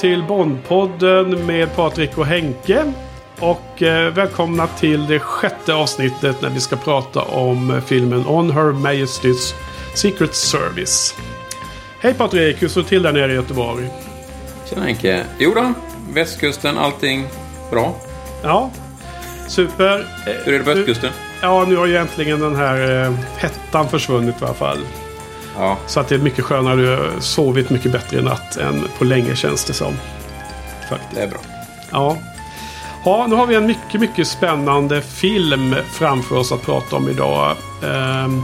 till Bondpodden med Patrik och Henke. Och eh, välkomna till det sjätte avsnittet när vi ska prata om filmen On Her Majesty's Secret Service. Hej Patrik, hur står det till där nere i Göteborg? Tjena Henke. Jo då, västkusten, allting bra. Ja, super. Hur är det på östkusten? Ja, nu har ju äntligen den här eh, hettan försvunnit i alla fall. Ja, Så att det är mycket skönare. Jag har sovit mycket bättre i natt än på länge känns det som. Faktiskt. det är bra. Ja. ja, nu har vi en mycket, mycket spännande film framför oss att prata om idag. Ehm,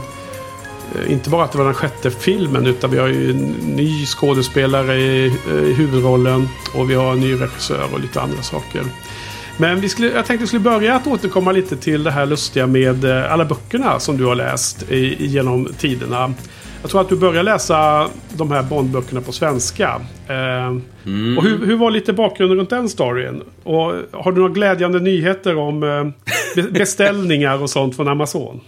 eh, inte bara att det var den sjätte filmen utan vi har ju en ny skådespelare i, i huvudrollen. Och vi har en ny regissör och lite andra saker. Men vi skulle, jag tänkte vi skulle börja att återkomma lite till det här lustiga med eh, alla böckerna som du har läst i, genom tiderna. Jag tror att du började läsa de här Bondböckerna på svenska. Eh, Och hur, hur var lite bakgrunden runt den storyn? Och har du några glädjande nyheter om eh, be- beställningar och sånt från Amazon?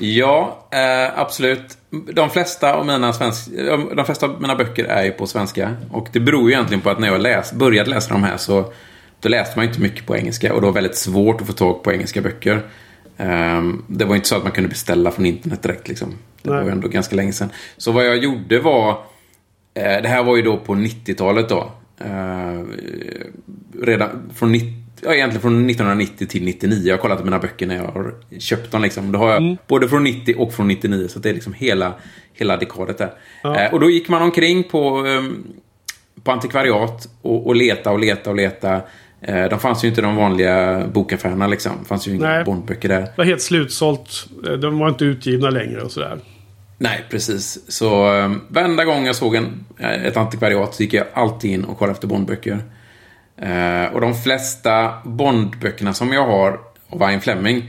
Ja, eh, absolut. De flesta, av mina svensk, de flesta av mina böcker är ju på svenska. Och det beror ju egentligen på att när jag läs, började läsa de här så då läste man inte mycket på engelska och det var väldigt svårt att få tag på engelska böcker. Ehm, det var inte så att man kunde beställa från internet direkt. Liksom. Det Nej. var ju ändå ganska länge sedan. Så vad jag gjorde var... Eh, det här var ju då på 90-talet då. Eh, redan från 90, ja, egentligen från 1990 till 99. Jag har kollat mina böcker när jag har köpt dem. Liksom. Då har jag både från 90 och från 99. Så det är liksom hela, hela dekadet där. Eh, och då gick man omkring på, ehm, på antikvariat och, och leta och leta och leta. Eh, de fanns ju inte de vanliga bokaffärerna liksom. Det fanns ju inga. Bondböcker där. Det var helt slutsålt. Eh, De var inte utgivna längre och sådär. Nej, precis. Så eh, varenda gång jag såg en, eh, ett antikvariat så gick jag alltid in och kollade efter Bondböcker. Eh, och de flesta Bondböckerna som jag har av Ian Fleming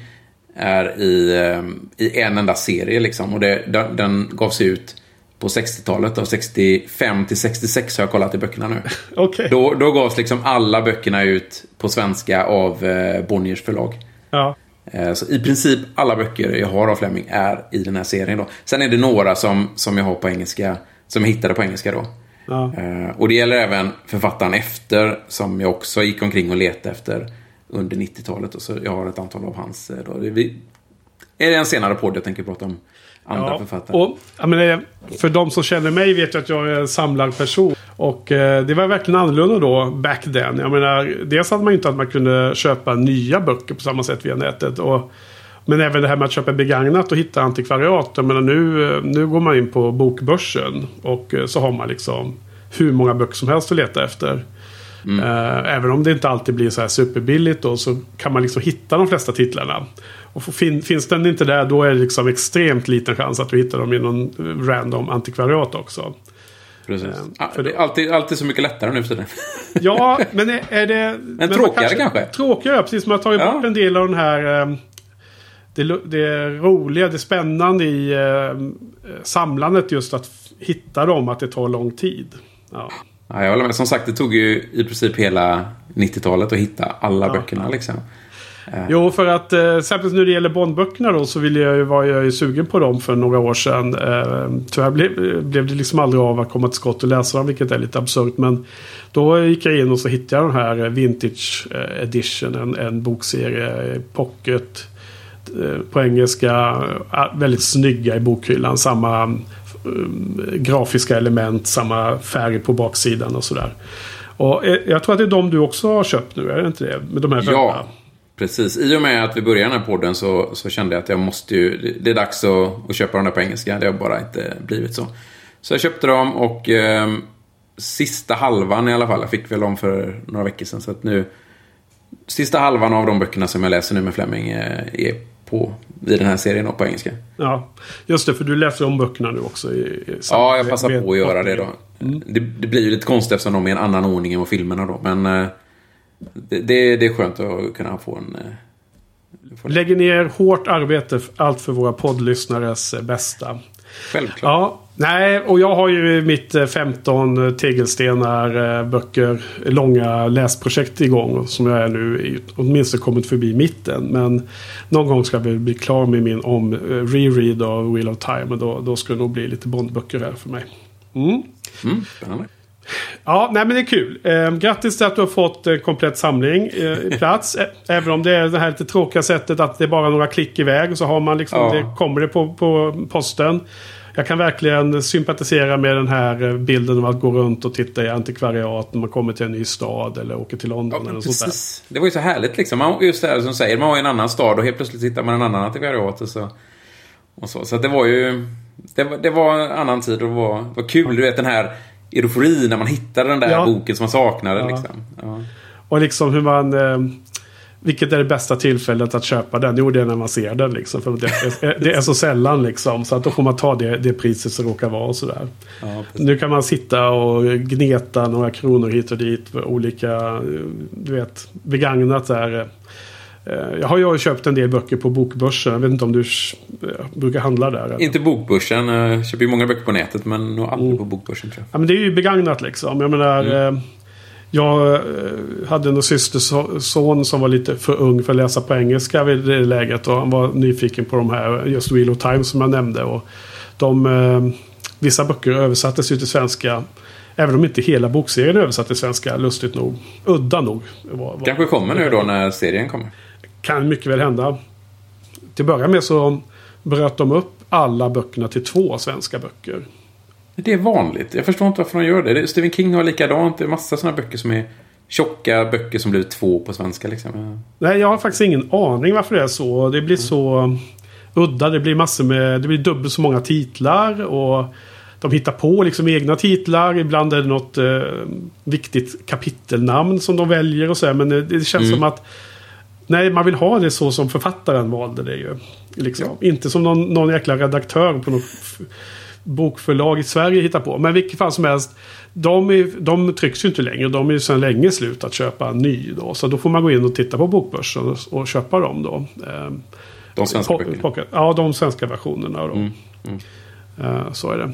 är i, eh, i en enda serie liksom. Och det, den, den gavs ut på 60-talet. Och 65 till 66 har jag kollat i böckerna nu. Okej. Då, då gavs liksom alla böckerna ut på svenska av eh, Bonniers förlag. Ja. Eh, Så i princip alla böcker jag har av Fleming är i den här serien. Då. Sen är det några som, som jag har på engelska, som jag hittade på engelska då. Ja. Eh, Och det gäller även författaren efter, som jag också gick omkring och letade efter under 90-talet. Och så jag har ett antal av hans. eh, Då. Det är en senare podd jag tänker prata om andra Ja, författare. och, jag menar, för de som känner mig vet ju att jag är en samlad person. Och eh, det var verkligen annorlunda då, back then. Jag menar, dels hade man ju inte att man kunde köpa nya böcker på samma sätt via nätet. Och, men även det här med att köpa begagnat och hitta antikvariat. Jag menar, nu, eh, nu går man in på bokbörsen. Och eh, så har man liksom hur många böcker som helst att leta efter. Eh, även om det inte alltid blir så här superbilligt då, så kan man liksom hitta de flesta titlarna. Och fin, finns den inte där då är det liksom extremt liten chans att du hittar dem i någon random antikvariat också. Precis. eh, Ah, för det är alltid, alltid så mycket lättare nu för tiden. Ja, men är, är det... Men, man tråkigare kanske? Tråkigare, precis. Man har tagit Ja. bort en del av den här... eh, Det, det roliga, det spännande i eh, samlandet just att hitta dem, att det tar lång tid. Ja. Ja, jag håller med. Som sagt, det tog ju i princip hela 90-talet att hitta alla böckerna. Liksom. Jo, för att eh, särskilt när det gäller Bondböckerna då så vill jag, ju- var jag ju sugen på dem för några år sedan. Eh, tyvärr blev, blev det liksom aldrig av att komma till skott och läsa dem, vilket är lite absurt. Men då gick jag in och så hittade jag den här Vintage eh, Edition, en, en bokserie, eh, Pocket eh, på engelska. eh, Väldigt snygga i bokhyllan. Samma eh, grafiska element, samma färg på baksidan och sådär. Och eh, jag tror att det är de du också har köpt nu, är det inte det? Med de här röda? Precis. I och med att vi började den här podden så, så kände jag att jag måste ju... det- är dags att, att köpa dem där på engelska. Det har bara inte blivit så. Så jag köpte dem och eh, sista halvan i alla fall. Jag fick väl dem för några veckor sedan. Så att nu... Sista halvan av de böckerna som jag läser nu med Fleming eh, är på, i den här serien då, på engelska. Ja, just det. För du läser om böckerna nu också. I, i Ja, jag passar på att göra det då. Det, det blir ju lite konstigt eftersom de är i en annan ordning än vad filmerna då. Men eh, det, det, det är skönt att kunna få en... eh, få Lägger ner hårt arbete, allt för våra poddlyssnares eh, bästa. Självklart. Ja, nej, och jag har ju mitt eh, 15 tegelstenar eh, böcker, långa läsprojekt igång. Som jag är nu åtminstone kommit förbi mitten. Men någon gång ska vi bli klar med min om reread av Wheel of Time. Och då, då ska det nog bli lite Bondböcker här för mig. Mm. Mm, spännande. Ja, nej men det är kul. Eh, grattis till att du har fått eh, komplett samling eh, plats. Även om det är det här lite tråkiga sättet att det är bara några klick iväg. Och så har man liksom, Ja. det kommer det på, på posten. Jag kan verkligen sympatisera med den här eh, bilden av att gå runt och titta i antikvariat när man kommer till en ny stad eller åker till London. Ja, eller sånt där. precis. Det var ju så härligt liksom. Man, just det här som säger, man var i en annan stad och helt plötsligt hittar man en annan antikvariat och så. Och så. så det var ju... Det var, det var en annan tid och det var, det var kul. Du vet den här euforin när man hittade den där Ja. boken som man saknade. Ja. Liksom. Ja. Och liksom hur man... Eh, vilket är det bästa tillfället att köpa den? Jo, det är när man ser den liksom. För det är, det är så sällan liksom. Så att då får man ta det, det priset som råkar vara och sådär. Nu kan man sitta och gneta några kronor hit och dit olika, eh, du vet, begagnat där. Eh, Jag har ju köpt en del böcker på Bokbörsen. Jag vet inte om du eh, brukar handla där? eller? Inte bokbörsen. Jag köper ju många böcker på nätet men nog aldrig Mm. på bokbörsen tror jag. Ja, men det är ju begagnat liksom. Jag menar, eh, jag eh, hade en systerson som var lite för ung för att läsa på engelska vid det läget. Och han var nyfiken på de här, just Wheel of Time som jag nämnde. Och de, eh, vissa böcker översattes ju till svenska. Även om inte hela bokserien är översatt till svenska, lustigt nog. Udda nog. Var, var, Kanske kommer nu då när serien kommer. Kan mycket väl hända. Till att börja med så bröt de upp alla böckerna till två svenska böcker. Det är vanligt. Jag förstår inte varför de gör det. Stephen King har likadant. Det är massa sådana böcker som är tjocka böcker som blir två på svenska. Liksom. Nej, jag har faktiskt ingen aning varför det är så. Det blir så udda. Det blir massor med... Det blir dubbelt så många titlar. Och de hittar på liksom egna titlar. Ibland är det något eh, viktigt kapitelnamn som de väljer och så. här. Men det, det känns som att... Nej, man vill ha det så som författaren valde det ju. Liksom. Inte som någon, någon jäkla redaktör på något bokförlag i Sverige hittar på. Men vilket fall som helst. De, är, de trycks ju inte längre. De är ju sedan länge slut att köpa ny. Då. Så då får man gå in och titta på bokbörsen och, och köpa dem då. Ehm, De svenska böckerna. pocket- Ja, de svenska versionerna. Då. Mm, mm. Eh, så är det.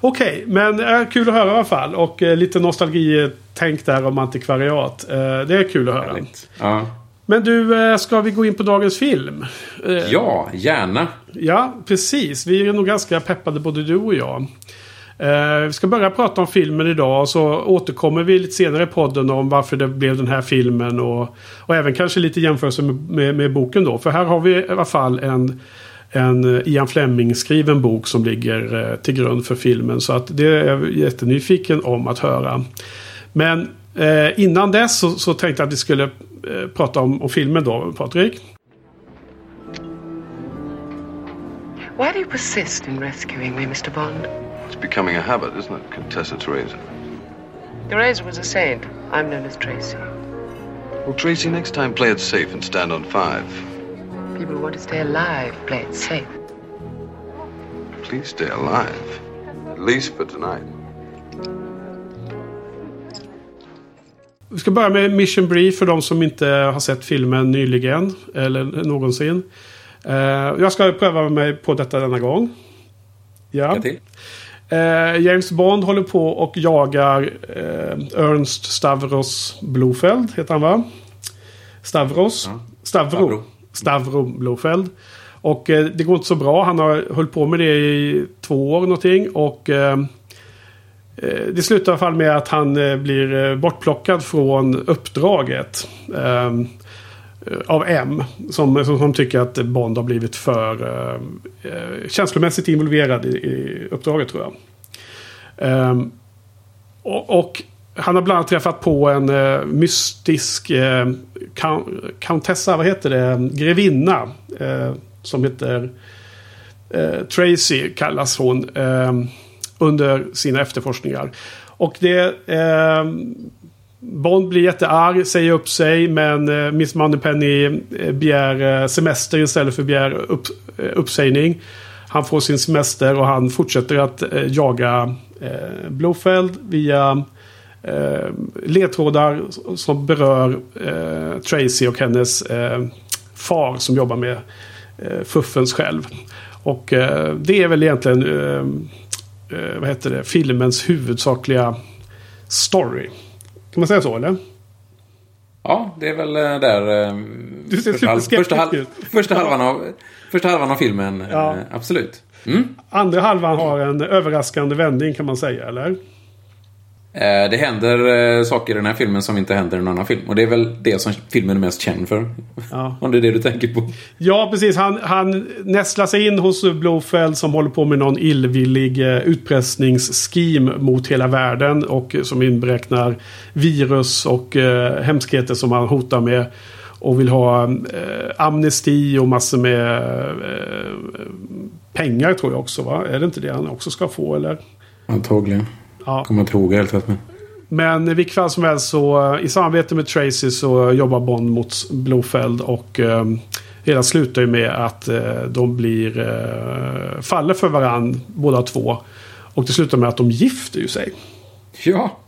Okej, men eh, kul att höra i alla fall. Och eh, lite nostalgitänk där om antikvariat. Eh, det är kul att höra. Ja. Men du, eh, ska vi gå in på dagens film? Eh, ja, gärna. Ja, precis. Vi är nog ganska peppade både du och jag. Eh, vi ska börja prata om filmen idag. och Så återkommer vi lite senare i podden om varför det blev den här filmen. Och, och även kanske lite jämförelse med, med, med boken då. För här har vi i alla fall en, en Ian Fleming skriven bok som ligger till grund för filmen. Så att det är jag jättenyfiken om att höra. Men eh, innan dess så, så tänkte jag att vi skulle Eh, prata om, om filmen då, Patrik. Why do you persist in rescuing me, Mr. Bond? It's becoming a habit, isn't it, Contessa Teresa? Teresa was a saint. I'm known as Tracy. Well, Tracy, next time play it safe and stand on five. People who want to stay alive play it safe. Please stay alive. At least for tonight. Vi ska börja med Mission Brief för de som inte har sett filmen nyligen. Eller någonsin. Eh, jag ska pröva mig på detta denna gång. Ja. Till. Eh, James Bond håller på och jagar eh, Ernst Stavros Blofeld. Heter han va? Stavros? Ja. Stavro. Stavro. Stavro Blofeld. Och det går inte så bra. Han har hållit på med det i två år någonting. Och Eh, det slutar i alla fall med att han eh, blir eh, bortplockad från uppdraget. Ehm, av M. Som, som, som tycker att Bond har blivit för eh, känslomässigt involverad i, i uppdraget tror jag. Ehm, och, och han har bland annat träffat på en eh, mystisk eh, countessa, vad heter det, grevinna. Eh, som heter eh, Tracy kallas hon. Ehm, under sina efterforskningar. Och det... Eh, Bond blir jättearg, säger upp sig men eh, Miss Moneypenny eh, begär eh, semester istället för begär upp, eh, uppsägning. Han får sin semester och han fortsätter att eh, jaga eh, Blofeld via eh, ledtrådar som berör eh, Tracy och hennes eh, far som jobbar med eh, Fuffens själv. Och eh, det är väl egentligen eh, eh, eh, vad heter det, filmens huvudsakliga story. Kan man säga så eller? Ja, det är väl eh, där... eh, Du ser första, halv, första, halv, första, halvan av, första halvan av filmen. Ja. eh, Absolut. Mm. Andra halvan har en överraskande vändning kan man säga eller? Eh, det händer eh, saker i den här filmen som inte händer i en annan film. Och det är väl det som filmen är mest känd för. Ja. Om det är det du tänker på. Ja, precis. Han, han nästlar sig in hos Blofeld som håller på med någon illvillig eh, utpressningsskim mot hela världen. Och som inberäknar virus och eh, hemskheter som han hotar med. Och vill ha eh, amnesti och massor med eh, pengar tror jag också. Va? Är det inte det han också ska få? Eller? Antagligen. Ja. Kommer inte ihåg helt rätt. Men... Men i vilket fall som helst så i samarbete med Tracy så jobbar Bond mot Blofeld och eh, hela slutar ju med att eh, de blir eh, faller för varann båda två. Och det slutar med att de gifter ju sig. Ja,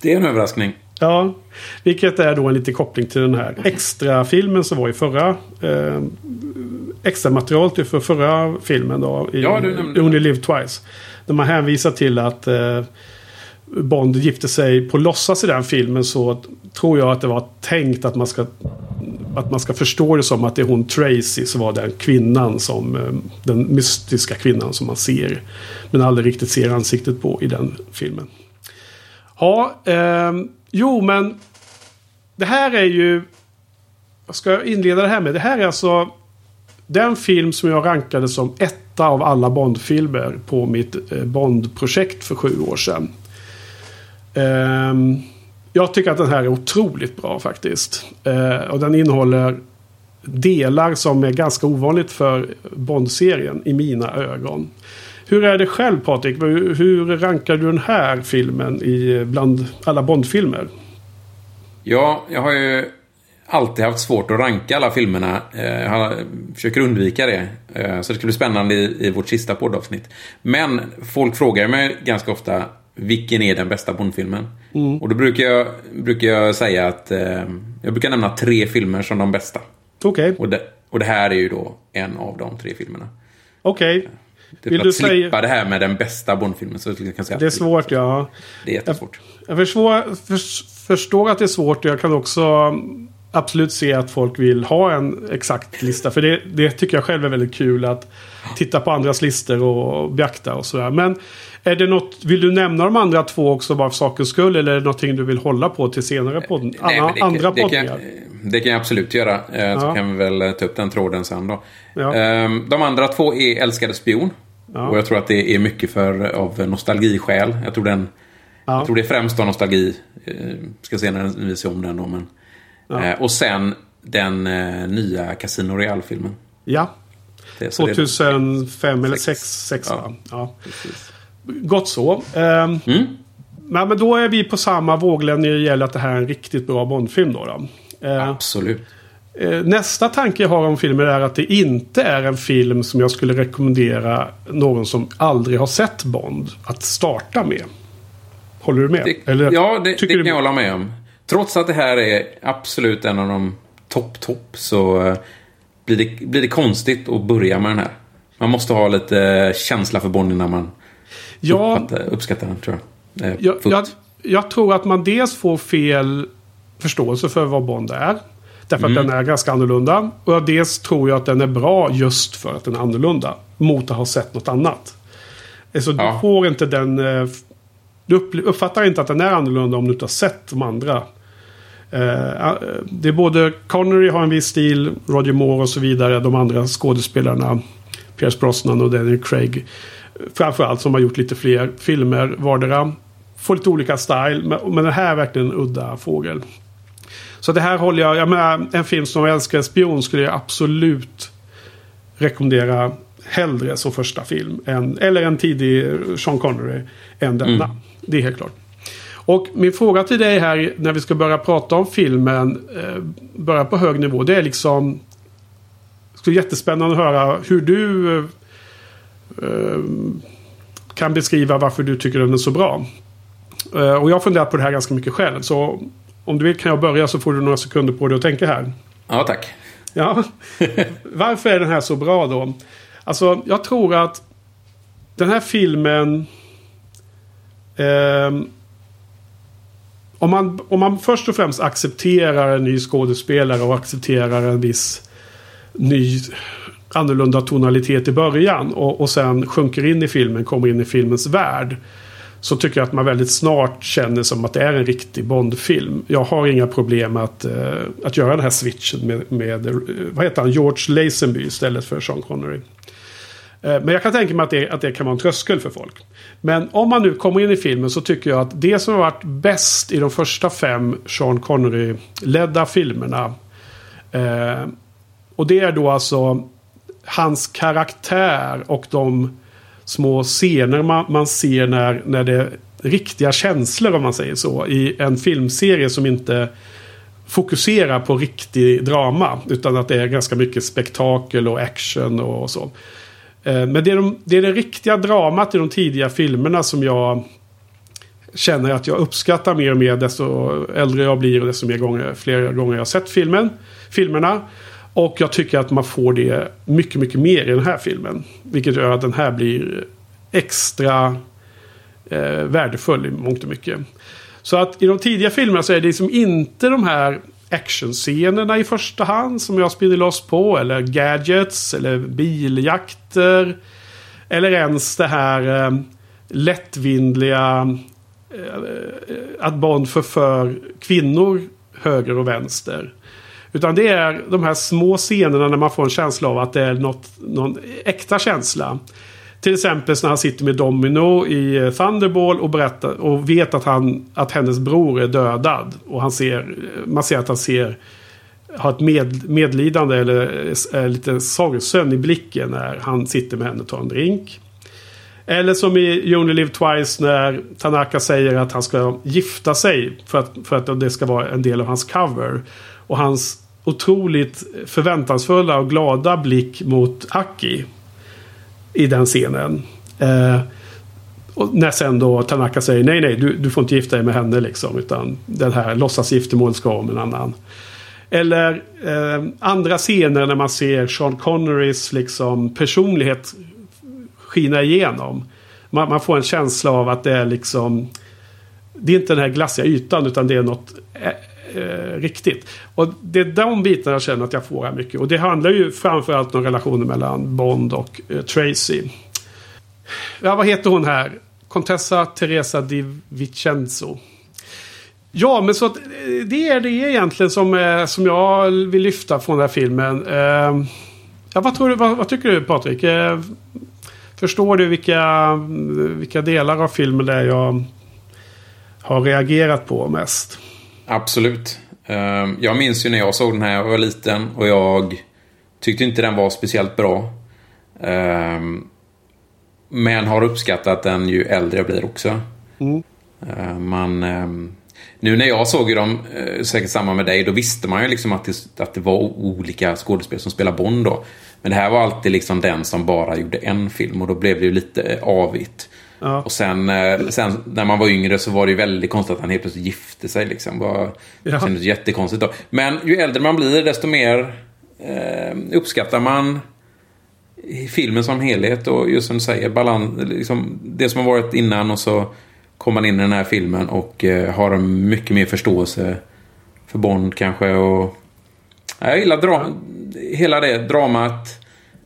det är en överraskning. Ja, vilket är då en liten koppling till den här extra filmen som var i förra eh, extra materialet för förra filmen då. I Ja, du nämnde. Only Live Twice. Där man hänvisar till att eh, Bond gifte sig på låtsas i den filmen så tror jag att det var tänkt att man ska att man ska förstå det som att det är hon Tracy som var den kvinnan som eh, den mystiska kvinnan som man ser men aldrig riktigt ser ansiktet på i den filmen. Ja, eh, jo men det här är ju vad ska jag inleda det här med? Det här är alltså den film som jag rankade som etta av alla Bond-filmer på mitt Bondprojekt Bond-projekt för sju år sedan. Ehm, jag tycker att den här är otroligt bra faktiskt. Eh, och den innehåller delar som är ganska ovanligt för Bond-serien i mina ögon. Hur är det själv Patrik? Hur hur rankar du den här filmen i, bland alla Bond-filmer? Ja, jag har ju alltid haft svårt att ranka alla filmerna. Eh, jag försöker undvika det. Eh, så det ska bli spännande i, i vårt sista poddavsnitt. Men folk frågar mig ganska ofta vilken är den bästa Bondfilmen? Och då brukar jag, brukar jag säga att eh, jag brukar nämna tre filmer som de bästa. Okej, Och det, och det här är ju då en av de tre filmerna. okej. Det Vill för du att slippa säga- det här med den bästa Bondfilmen så jag kan säga Det är svårt ja. Det är jättesvårt. Jag försvår, förs- förstår att det är svårt och jag kan också absolut se att folk vill ha en exakt lista. För det, det tycker jag själv är väldigt kul att titta på andras listor och beakta och sådär. Men är det något, vill du nämna de andra två också bara för sakens skull? Eller är det någonting du vill hålla på till senare podd, Nej, andra, men det, andra det, poddningar? kan, det kan jag absolut göra. Eh, Så Ja. kan vi väl eh, ta upp den tråden sen då. Ja. Ehm, De andra två är Älskade spion. Ja. Och jag tror att det är mycket för, av nostalgiskäl. Jag tror, den, Ja. jag tror det är främst av nostalgi. Eh, Ska se när vi ser om den då. Men, eh, och sen den eh, nya Casino Royale-filmen. Ja, Det- så det- 2005 eller Sex. 6. sex Ja. ja. Gott så. Ehm, Mm. nej, men då är vi på samma våglängd när det gäller att det här är en riktigt bra Bondfilm. Då, då. Eh, Absolut. Eh, Nästa tanke jag har om filmen är att det inte är en film som jag skulle rekommendera någon som aldrig har sett Bond att starta med. Håller du med? Det, Eller ja, det, det tycker kan du- jag hålla med om. Trots att det här är absolut en av de topp-topp så eh, blir det, blir det konstigt att börja med den här. Man måste ha lite eh, känsla för Bond innan man Ja, uppfattar, uppskattar den, tror jag. Eh, jag, jag, jag tror att man dels får fel förståelse för vad Bond är. Därför Mm. att den är ganska annorlunda. Och dels tror jag att den är bra just för att den är annorlunda. Mot att ha sett något annat. Alltså, Ja. Du får inte den... Du uppfattar inte att den är annorlunda om du inte har sett de andra. Eh, eh, det är både Connery har en viss stil, Roger Moore och så vidare. De andra skådespelarna. Pierce Brosnan och Daniel Craig. Framförallt som har gjort lite fler filmer vardera. Får lite olika style. Men, men det här är verkligen en udda fågel. Så det här håller jag, jag menar, en film som jag älskar, Spion, skulle jag absolut rekommendera hellre som första film. Än, eller en tidig Sean Connery än denna. Mm. Det är helt klart. Och min fråga till dig här när vi ska börja prata om filmen, eh, börja på hög nivå, det är liksom... Det skulle jättespännande att höra hur du eh, eh, kan beskriva varför du tycker den är så bra. Eh, och jag har funderat på det här ganska mycket själv. Så om du vill kan jag börja så får du några sekunder på dig att tänka här. Ja, tack. Ja. Varför är den här så bra då? Alltså, jag tror att den här filmen... Eh, om, man, om man först och främst accepterar en ny skådespelare och accepterar en viss ny annorlunda tonalitet i början och, och sen sjunker in i filmen, kommer in i filmens värld. Så tycker jag att man väldigt snart känner som att det är en riktig Bondfilm. Jag har inga problem att, eh, att göra den här switchen med, med eh, vad heter han, George Lazenby istället för Sean Connery. Eh, Men jag kan tänka mig att det, att det kan vara en tröskel för folk. Men om man nu kommer in i filmen så tycker jag att det som har varit bäst i de första fem Sean Connery-ledda filmerna. Eh, och det är då alltså hans karaktär och de små scener man, man ser när, när det är riktiga känslor om man säger så. I en filmserie som inte fokuserar på riktig drama. Utan att det är ganska mycket spektakel och action och så. Eh, men det är, de, det är det riktiga dramat i de tidiga filmerna som jag känner att jag uppskattar mer och mer desto äldre jag blir och desto mer gånger, fler gånger jag har sett filmen, filmerna. Och jag tycker att man får det mycket, mycket mer i den här filmen. Vilket gör att den här blir extra eh, värdefull i mångt och mycket. Så att i de tidiga filmerna så är det liksom inte de här actionscenerna i första hand som jag spinner loss på. Eller gadgets eller biljakter. Eller ens det här eh, lättvindliga eh, att Bond förför kvinnor höger och vänster. Utan det är de här små scenerna när man får en känsla av att det är något, någon äkta känsla. Till exempel när han sitter med Domino i eh, Thunderball och, berättar, och vet att, han, att hennes bror är dödad. Och han ser, eh, man ser att han ser, har ett med, medlidande eller eh, är lite sorgsen i blicken när han sitter med henne och tar en drink. Eller som i You Only Live Twice när Tanaka säger att han ska gifta sig för att, för att det ska vara en del av hans cover. Och hans otroligt förväntansfulla och glada blick mot Aki. I den scenen. Eh, och när sen då Tanaka säger nej, nej, du, du får inte gifta dig med henne liksom. Utan den här låtsasgiftermålet ska om en annan. Eller eh, andra scener när man ser Sean Connerys liksom personlighet skina igenom. Man, man, får en känsla av att det är liksom... Det är inte den här glassiga ytan utan det är något eh, eh, riktigt. Och det är de bitarna jag känner att jag får här mycket. Och det handlar ju framförallt om relationen mellan Bond och eh, Tracy. Ja, vad heter hon här? Contessa Teresa di Vincenzo. Ja, men så att eh, det är det egentligen som, eh, som jag vill lyfta från den här filmen. Ehm, ja, vad, tror du, vad, vad tycker du Patrik? Ehm, förstår du vilka, vilka delar av filmen det är jag har reagerat på mest? Absolut. Jag minns ju när jag såg den här jag var liten och jag tyckte inte den var speciellt bra. Men har uppskattat den ju äldre jag blir också. Mm. Man, nu när jag såg dem, säkert samma med dig, då visste man ju liksom att det, att det var olika skådespelare som spelar Bond då. Men det här var alltid liksom den som bara gjorde en film och då blev det ju lite avigt. Ja. Och sen, sen, när man var yngre så var det ju väldigt konstigt att han helt plötsligt gifte sig. Liksom. Det ja. kändes jättekonstigt då. Men ju äldre man blir desto mer eh, uppskattar man filmen som helhet. Och just som du säger, balans, liksom, det som har varit innan och så kommer man in i den här filmen och eh, har en mycket mer förståelse för Bond kanske. Och, jag gillar dra hela det dramat,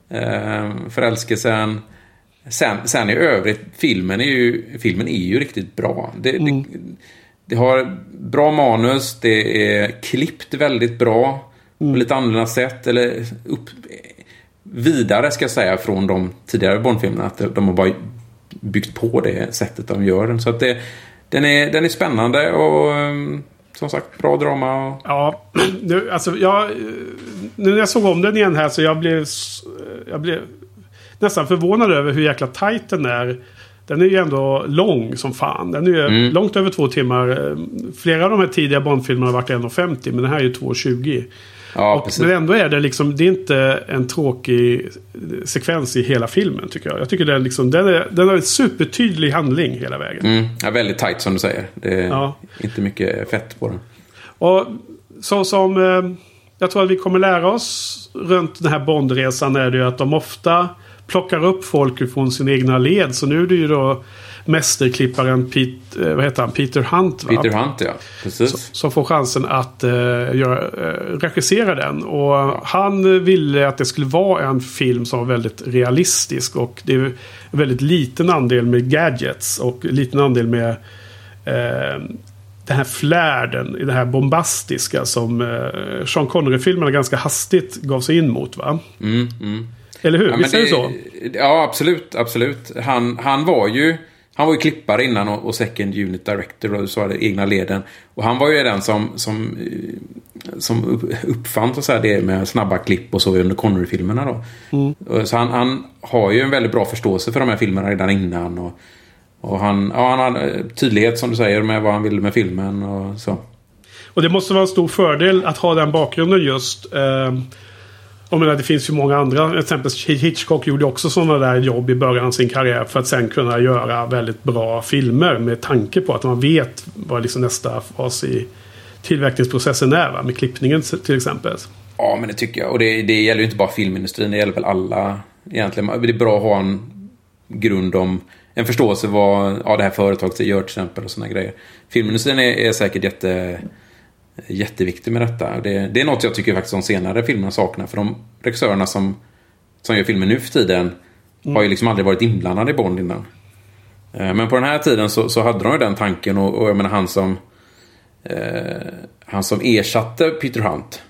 eh, förälskelsen. Sen, sen i övrigt, filmen är ju, filmen är ju riktigt bra. Det, mm. det, det, har bra manus, det är klippt väldigt bra. Mm. På lite annorlunda sätt. Eller upp, vidare ska jag säga från de tidigare Bondfilmerna. Att de har bara byggt på det sättet de gör den. Så att det, den, är, den är spännande och som sagt, bra drama. Och... Ja, nu, alltså jag... Nu när jag såg om den igen här så jag blev... Jag blev nästan förvånad över hur jäkla tight den är. Den är ju ändå lång som fan. Den är ju mm. långt över två timmar. Flera av de här tidiga Bondfilmerna har varit 1,50 men den här är ju 2,20. Ja, och, men ändå är det liksom, det är inte en tråkig sekvens i hela filmen tycker jag. Jag tycker den, liksom, den, är, den har en supertydlig handling hela vägen. Mm, ja, väldigt tight som du säger. Det är ja. inte mycket fett på den. Och så som eh, jag tror att vi kommer lära oss runt den här Bondresan är det ju att de ofta plockar upp folk från sina egna led. Så nu är det ju då mästerklipparen Pete, eh, vad heter han? Peter Hunt. Va? Peter Hunt, ja. Precis. Som får chansen att uh, göra, uh, regissera den. Och han ville att det skulle vara en film som var väldigt realistisk. Och det är väldigt liten andel med gadgets. Och liten andel med uh, den här flärden, det här bombastiska som uh, Sean Connery-filmerna ganska hastigt gav sig in mot. va? Mm, mm. Eller hur? Ja, Visst är det så? Ja, absolut. absolut. Han, han var ju... Han var ju klippare innan och, och second unit director och så det, egna leden. Och han var ju den som, som, eh, som upp- uppfann så här, det med snabba klipp och så under Connery-filmerna. Då. Mm. Så han, han har ju en väldigt bra förståelse för de här filmerna redan innan. Och, och han, ja, han har tydlighet som du säger med vad han vill med filmen och så. Och det måste vara en stor fördel att ha den bakgrunden just. Eh, jag menar, det finns ju många andra. Exempelvis Hitchcock gjorde också sådana där jobb i början av sin karriär. För att sen kunna göra väldigt bra filmer. Med tanke på att man vet vad liksom nästa fas i tillverkningsprocessen är. Va? Med klippningen till exempel. Ja, men det tycker jag. Och det, det gäller ju inte bara filmindustrin, det gäller väl alla egentligen. Det är bra att ha en grund om en förståelse vad ja, det här företaget gör till exempel och sådana grejer. Filmindustrin är, är säkert jätte, jätteviktig med detta. Det, det är något jag tycker faktiskt de senare filmerna saknar. För de regissörerna som, som gör filmer nu för tiden har ju liksom aldrig varit inblandade i Bond innan. Eh, Men på den här tiden så, så hade de ju den tanken och, och jag menar han som eh, han som ersatte Peter Hunt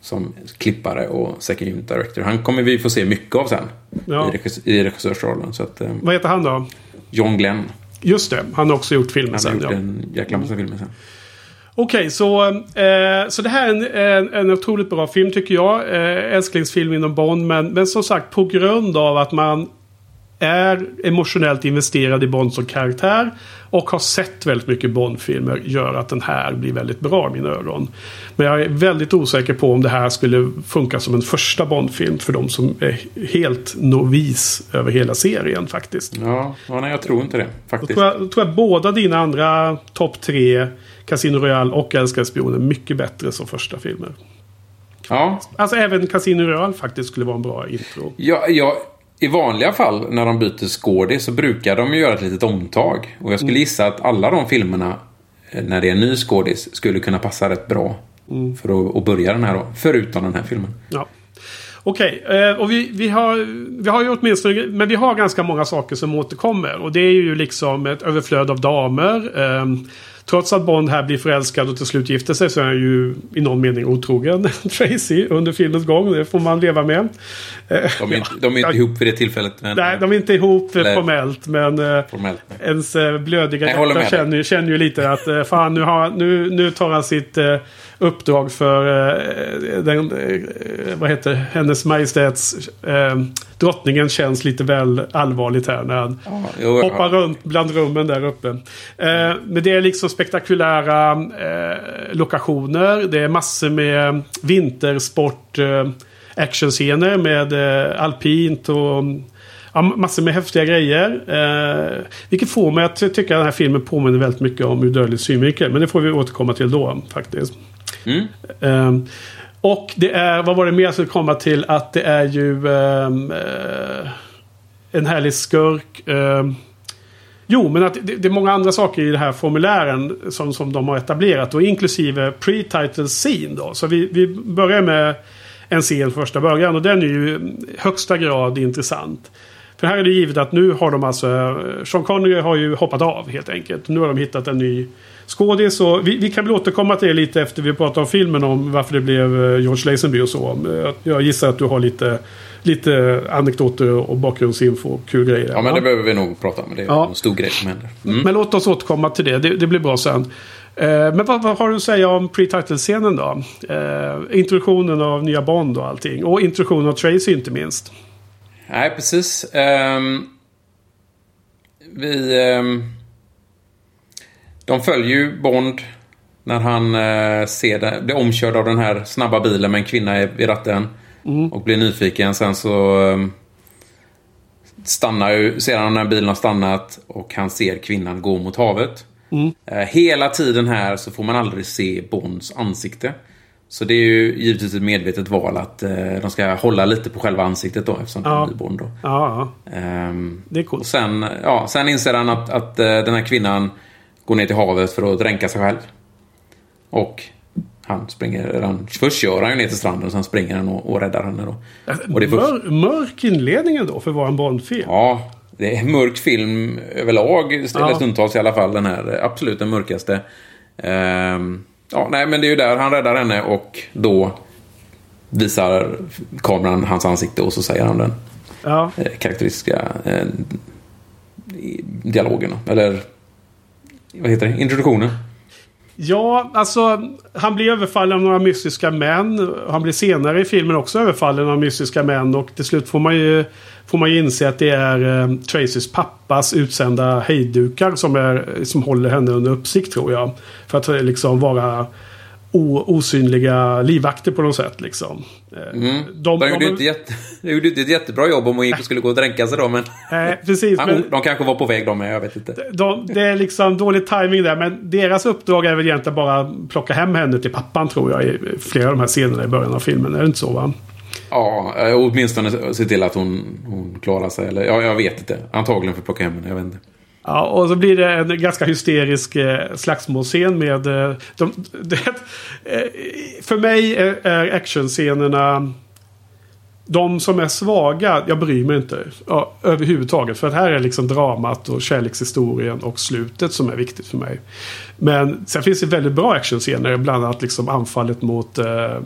som klippare och second unit director. Han kommer vi få se mycket av sen Ja. i, regis- i regissörsrollen. Så att, eh, Vad heter han då? John Glenn. Just det, han har också gjort filmen Han har sen. gjort Ja. en jäkla massa filmer sen. Okej, så, eh, så det här är en, en, en otroligt bra film tycker jag. Eh, älsklingsfilm inom Bond. Men, men som sagt på grund av att man är emotionellt investerad i Bond som karaktär och har sett väldigt mycket Bond-filmer gör att den här blir väldigt bra i mina ögon. Men jag är väldigt osäker på om det här skulle funka som en första Bond-film för de som är helt novis över hela serien faktiskt. Ja, ja nej, jag tror inte det Då faktiskt. tror jag, då tror jag båda dina andra topp tre, Casino Royale och Älskade Spioner, mycket bättre som första filmer. Ja, Alltså även Casino Royale faktiskt skulle vara en bra intro. ja, ja, I vanliga fall när de byter skådis så brukar de göra ett litet omtag. Och jag skulle gissa att alla de filmerna eh, när det är en ny skådis skulle kunna passa rätt bra. För att, att börja den här då. Förutom den här filmen. Ja. Okej, eh, och vi, vi, har, vi har ju åtminstone, men vi har ganska många saker som återkommer. Och det är ju liksom ett överflöd av damer. Eh, trots att Bond här blir förälskad och till slut gifter sig så är han ju i någon mening otrogen Tracy under filmens gång. Det får man leva med. Eh, De är, inte, de är inte ihop vid det tillfället. Men, Nej, de är inte ihop Eller- formellt men... eh, Formellt. Ens eh, blödiga hjärta känner, känner ju lite att eh, fan nu, har, nu, nu tar han sitt eh, uppdrag för eh, den, eh, vad heter hennes majestäts eh, drottningen känns lite väl allvarligt här när han Ja, jo, hoppar ja. runt bland rummen där uppe. Eh, men det är liksom spektakulära eh, lokationer. Det är massor med vintersport eh, actionscener med eh, alpint och ja, massor med häftiga grejer. Eh, vilket får mig att tycka att den här filmen påminner väldigt mycket om Ur dödlig synvinkel. Men det får vi återkomma till då faktiskt. Mm. Ehm, och det är, vad var det mer jag skulle komma till? Att det är ju ehm, eh, en härlig skurk. ehm. jo, men att det, det är många andra saker i den här formulären som, som de har etablerat. Och inklusive pre-title scene då. Så vi, vi börjar med en scen första början. Och den är ju högsta grad intressant. För här är det givet att nu har de alltså... Eh, Sean Connery har ju hoppat av helt enkelt. Nu har de hittat en ny skådis. Och vi, vi kan väl återkomma till det lite efter vi pratar om filmen. Om varför det blev eh, George Lazenby och så. Jag gissar att du har lite, lite anekdoter och bakgrundsinfo och kul grejer. Ja, men det behöver vi nog prata om. Det är Ja. en stor grej som händer. Mm. Men låt oss återkomma till det. Det, det blir bra sen. Eh, men vad, vad har du att säga om pre-title-scenen då? Eh, introduktionen av nya Bond och allting. Och introduktionen av Tracy inte minst. Nej, precis. Ehm, vi... ehm, de följer ju Bond när han eh, ser det, blir omkörd av den här snabba bilen med en kvinna i ratten. Och blir nyfiken. Sen så ehm, stannar ju, ser han när bilen har stannat och han ser kvinnan gå mot havet. Eh, hela tiden här så får man aldrig se Bonds ansikte. Så det är ju givetvis ett medvetet val att eh, de ska hålla lite på själva ansiktet då eftersom det är Ja. en ny Bond då. Ja, ja. Ehm, Det är och coolt. sen, ja, sen inser han att, att eh, den här kvinnan går ner till havet för att dränka sig själv. Och han springer, han, först kör han ju ner till stranden och sen springer han och, och räddar henne då. Och det Mör, mörk inledning då för att vara en Bond-film. ja, det är en mörk film överlag, eller Ja. stundtals i alla fall. Den här, absolut den mörkaste. Ehm, ja, nej, men det är ju där han räddar henne och då visar kameran hans ansikte och så säger han den Ja. eh, karaktäristiska eh, i- dialogen. Eller vad heter det? Introduktionen. Ja, alltså han blir överfallen av några mystiska män. Han blir senare i filmen också överfallen av mystiska män. Och till slut får man ju, får man ju inse att det är eh, Tracys pappas utsända hejdukar som, är, som håller henne under uppsikt tror jag. För att eh, liksom vara osynliga livvakter på något sätt liksom. Eh, Mm. De, De, gjorde de, inte jätte, de gjorde inte ett jättebra jobb om hon gick och skulle gå och dränka sig då, men... eh, precis, men, de kanske var på väg de med, jag vet inte. de, det är liksom dålig timing där. Men deras uppdrag är väl egentligen bara att plocka hem henne till pappan tror jag. I flera av de här scenerna i början av filmen. Är det inte så va? Ja, eh, åtminstone se till att hon, hon klarar sig. Eller, ja, jag vet inte. Antagligen för att plocka hem henne, jag vet inte. Ja, och så blir det en ganska hysterisk eh, slagsmålscen med... Eh, de, det, eh, för mig är, är actionscenerna... De som är svaga, jag bryr mig inte ja, överhuvudtaget. För att här är liksom dramat och kärlekshistorien och slutet som är viktigt för mig. Men sen finns det väldigt bra actionscener. Bland annat liksom anfallet mot... Eh, eh,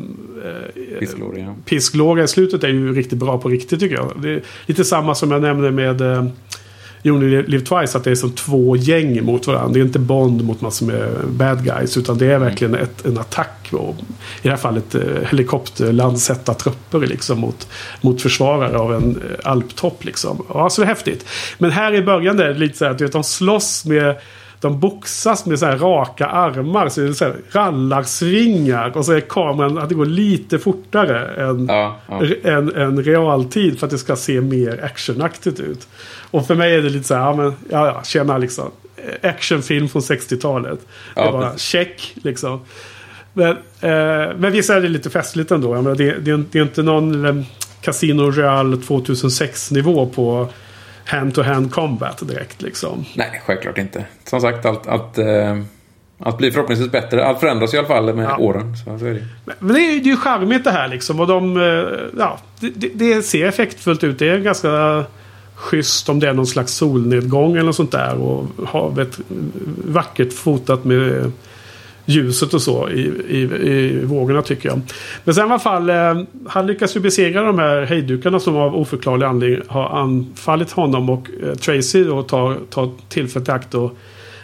Gloria i slutet är ju riktigt bra på riktigt tycker jag. Det är lite samma som jag nämnde med You Only Live Twice. Att det är som två gäng mot varandra. Det är inte Bond mot massor med bad guys. Utan det är verkligen ett, en attack. Och I det här fallet eh, helikopterlandsätta trupper liksom mot, mot försvarare av en eh, alptopp. Liksom. Ja, så det är häftigt. Men här i början är det lite så här att vet, de slåss med de boxas med så här raka armar. Så det är så här rallarsvingar. Och så är kameran att det går lite fortare än, Ja, ja. än, än realtid. För att det ska se mer actionaktigt ut. Och för mig är det lite så här, ja men, ja ja, tjena liksom. Actionfilm från 60-talet. Det Ja, är bara precis. check liksom. Men, eh, men visst är det lite festligt ändå. Jag menar, det, det, det är inte någon eh, Casino Royale 2006 nivå på hand-to-hand combat direkt liksom. Nej, självklart inte. Som sagt, allt, allt, eh, allt blir förhoppningsvis bättre. Allt förändras i alla fall med Ja. åren. Så, så är det. Men det är ju det är ju charmigt det här liksom. Och de, eh, ja, det, det, det ser effektfullt ut. Det är ganska schysst om det är någon slags solnedgång eller något sånt där. Och havet vackert fotat med ljuset och så i, i, i vågorna tycker jag. Men sen i alla fall, eh, han lyckas ju besegra de här hejdukarna som av oförklarlig anledning har anfallit honom. Och eh, Tracy då tar, tar tillfället i akt och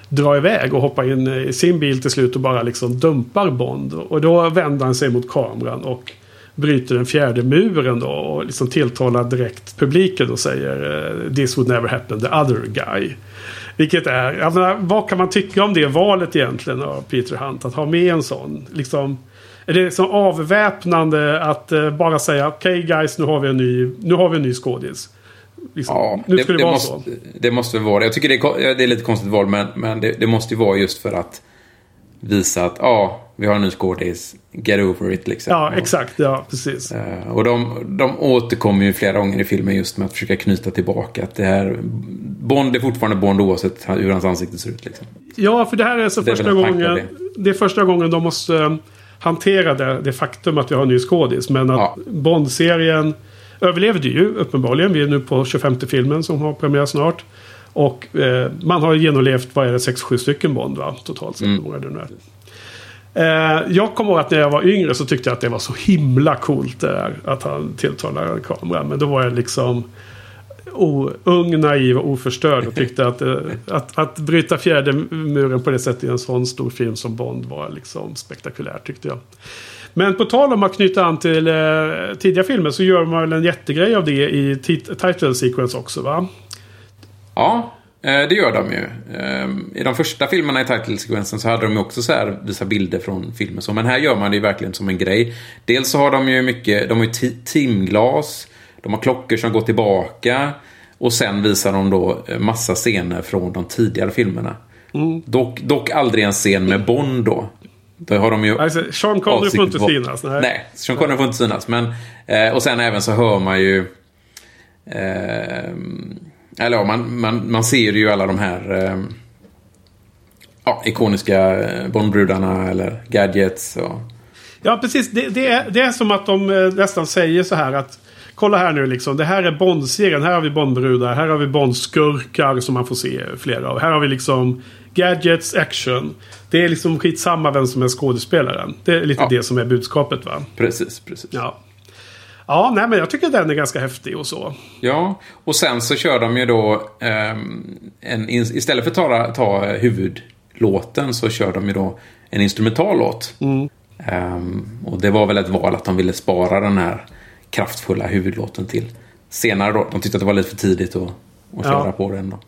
drar iväg och hoppar in eh, i sin bil till slut och bara liksom dumpar Bond. Och då vänder han sig mot kameran och bryter den fjärde muren då och liksom tilltalar direkt publiken och säger eh, This would never happen, the other guy. Vilket är, jag menar, vad kan man tycka om det valet egentligen av Peter Hunt? Att ha med en sån. Liksom, är det så avväpnande att eh, bara säga okej guys nu har vi en ny, nu har vi en ny skådis. Liksom, Ja, nu ska det, vara måste, så. det måste väl vara det. Jag tycker det är, det är lite konstigt val, men, men det, det måste ju vara just för att visa att ja, vi har en ny skådis. Get over it liksom. Ja, exakt. Ja, precis. Eh, Och de, de återkommer ju flera gånger i filmen just med att försöka knyta tillbaka att det här... Bond är fortfarande Bond oavsett hur hans ansikte ser ut. Liksom. Ja, för det här är så Det är första av gången. Det är första gången de måste eh, hantera det, det faktum att vi har en ny skådis. Men att Ja. Bond-serien överlevde ju uppenbarligen. Vi är nu på 25 filmen som har premiär snart. Och eh, man har genomlevt, vad är det, 6-7 stycken Bond va? Totalt sett. Mm. många det nu är. Eh, jag kommer ihåg att när jag var yngre så tyckte jag att det var så himla coolt det där, att han tilltalar kameran. Men då var jag liksom o, ung, naiv och oförstörd och tyckte att, eh, att, att bryta fjärde muren på det sättet i en sån stor film som Bond var liksom spektakulärt tyckte jag. Men på tal om att knyta an till eh, tidiga filmer så gör man väl en jättegrej av det i tit- title sequence också va? Ja, eh, det gör de ju. Eh, I de första filmerna i title-sekvensen så hade de ju också så här, visa bilder från filmen. Så, men här gör man det ju verkligen som en grej. Dels så har de ju mycket, de har ju ti- timglas, de har klockor som går tillbaka. Och sen visar de då eh, massa scener från de tidigare filmerna. Dock, dock aldrig en scen med Bond då. Då har de ju Alltså, Sean Connery får inte synas. Nej. Nej, Sean Connery får inte synas. Men, eh, och sen även så hör man ju... Eh, eller man, man, man ser ju alla de här eh, ja, ikoniska eh, Bondbrudarna eller gadgets. Och, Ja, precis. Det, det, är, det är som att de eh, nästan säger så här att Kolla här nu liksom. Det här är Bond-serien. Här har vi Bondbrudar. Här har vi Bond-skurkar som man får se flera av. Här har vi liksom Gadgets, action. Det är liksom skitsamma vem som är skådespelaren. Det är lite Ja. det som är budskapet va? precis, precis. Ja. Ja, nej men jag tycker den är ganska häftig och så. Ja, och sen så kör de ju då ehm, en, istället för att ta, ta huvudlåten så kör de ju då en instrumental låt. Ehm, och det var väl ett val att de ville spara den här kraftfulla huvudlåten till senare då. De tyckte att det var lite för tidigt att, att köra Ja. på den då.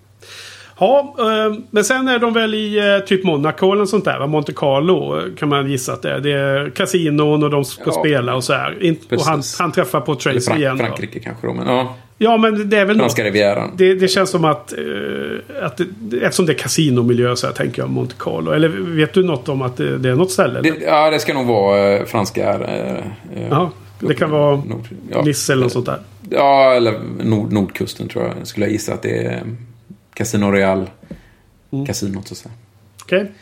Ja, eh, men sen är de väl i eh, typ Monaco eller sånt där. Monte Carlo eh, kan man gissa att det är. Det är kasinon och de ska Ja. spela och så här. Och han, han träffar på Tracy Frank, igen. då. Frankrike kanske då, men ja. Ja, men det är väl något. Franska rivieran. Det, det känns som att, att det, eftersom det är kasinomiljö så här tänker jag Monte Carlo. Eller vet du något om att det, det är något ställe? Det, ja, det ska nog vara franska... Eh, Ja, det kan vara Nord, ja, Nice eller något sånt där. Ja, eller nord, nordkusten tror jag. Skulle jag gissa att det är Casino Royal. Mm. Kasinot så. Okej.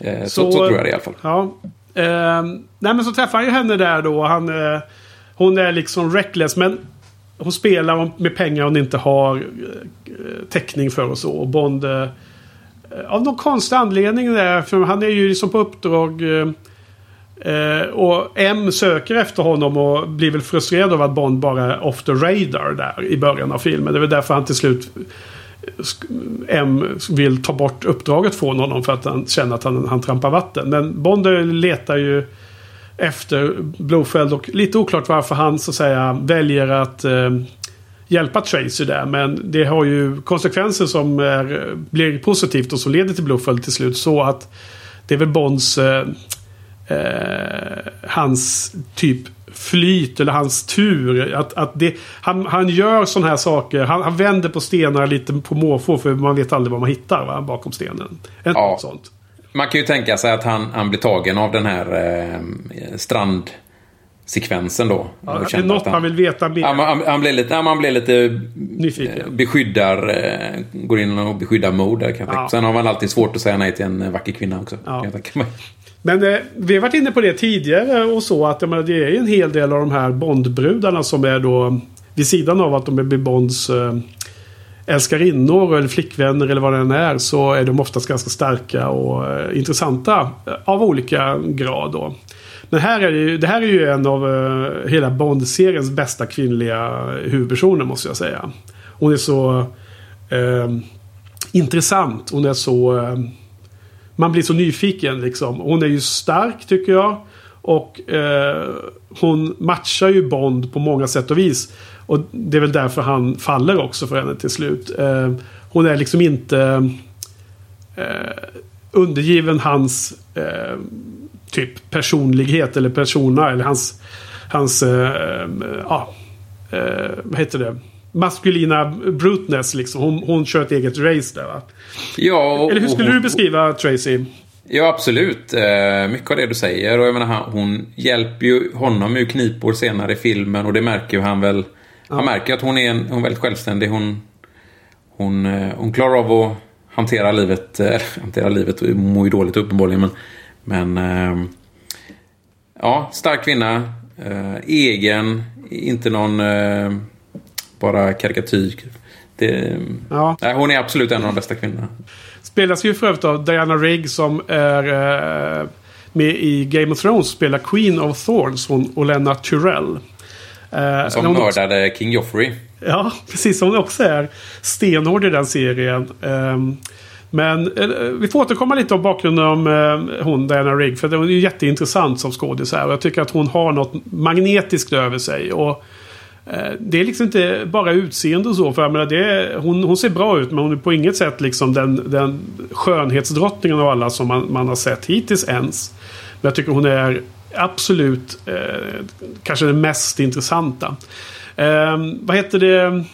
Eh, så, Så- så, tror jag det i alla fall. Ja. Eh, nej men så träffar han ju henne där då. Han, eh, hon är liksom reckless. Men hon spelar med pengar hon inte har eh, täckning för och så. Och Bond... Eh, av någon konstig anledning där. För han är ju liksom på uppdrag. Eh, eh, och M söker efter honom och blir väl frustrerad av att Bond bara är off the radar där i början av filmen. Det är väl därför han till slut M vill ta bort uppdraget från honom för att han känner att han, han trampar vatten. Men Bond letar ju efter Blofeld och lite oklart varför han så att säga väljer att eh, hjälpa Tracy där. Men det har ju konsekvenser som är, blir positivt och som leder till Blofeld till slut. Så att det är väl Bonds eh, eh, hans typ flyt eller hans tur. Att, att det, han, han gör sådana här saker. Han, han vänder på stenar lite på måfå för man vet aldrig vad man hittar va, bakom stenen. Ett Ja. sånt. Man kan ju tänka sig att han, han blir tagen av den här eh, strandsekvensen då. Ja, det är något att han vill veta mer. Man, han, han blir lite, ja, man blir lite Nyfiken. eh, beskyddar, eh, går in och beskyddar mode där kan jag Ja. Sen har man alltid svårt att säga nej till en vacker kvinna också. Ja. Men eh, vi har varit inne på det tidigare och så att jag menar, det är en hel del av de här Bondbrudarna som är då vid sidan av att de är Bonds eh, älskarinnor eller flickvänner eller vad det än är så är de oftast ganska starka och eh, intressanta eh, av olika grad då. Men här är det, ju, det här är ju en av eh, hela Bond-seriens bästa kvinnliga huvudpersoner måste jag säga. Hon är så eh, intressant. Hon är så... Eh, man blir så nyfiken liksom. Hon är ju stark tycker jag. Och eh, hon matchar ju Bond på många sätt och vis. Och det är väl därför han faller också för henne till slut. Eh, hon är liksom inte eh, undergiven hans eh, typ personlighet eller persona. Eller hans, hans eh, eh ja, eh, vad heter det? Maskulina brutness liksom. Hon, hon kör ett eget race där va? Ja, och, Eller hur skulle och, du beskriva Tracy? Ja, absolut. Eh, mycket av det du säger. Och jag menar, hon hjälper ju honom ur knipor senare i filmen. Och det märker ju han väl. Han märker att hon är, en, hon är väldigt självständig. Hon, hon, eh, hon klarar av att hantera livet. Eh, hantera livet och mår ju dåligt uppenbarligen. Men, men eh, ja, stark kvinna. Eh, egen. Inte någon eh, bara karikatyr. Det, Ja. nej, hon är absolut en av de bästa kvinnorna. Spelas ju för övrigt av Diana Rigg som är eh, med i Game of Thrones. Spelar Queen of Thorns hon, och Lennart Tyrell. Eh, Som hon också- mördade King Joffrey. Ja, precis. Hon också är stenhård i den serien. Ehm, men eh, vi får återkomma lite om bakgrunden om eh, hon, Diana Rigg. För det är ju jätteintressant som skådis här. Och jag tycker att hon har något magnetiskt över sig. Och Eh, det är liksom inte bara utseende och så. För jag menar, det är, hon, hon ser bra ut men hon är på inget sätt liksom den, den skönhetsdrottningen av alla som man, man har sett hittills ens. Men jag tycker hon är absolut eh, kanske den mest intressanta. Eh, vad heter det?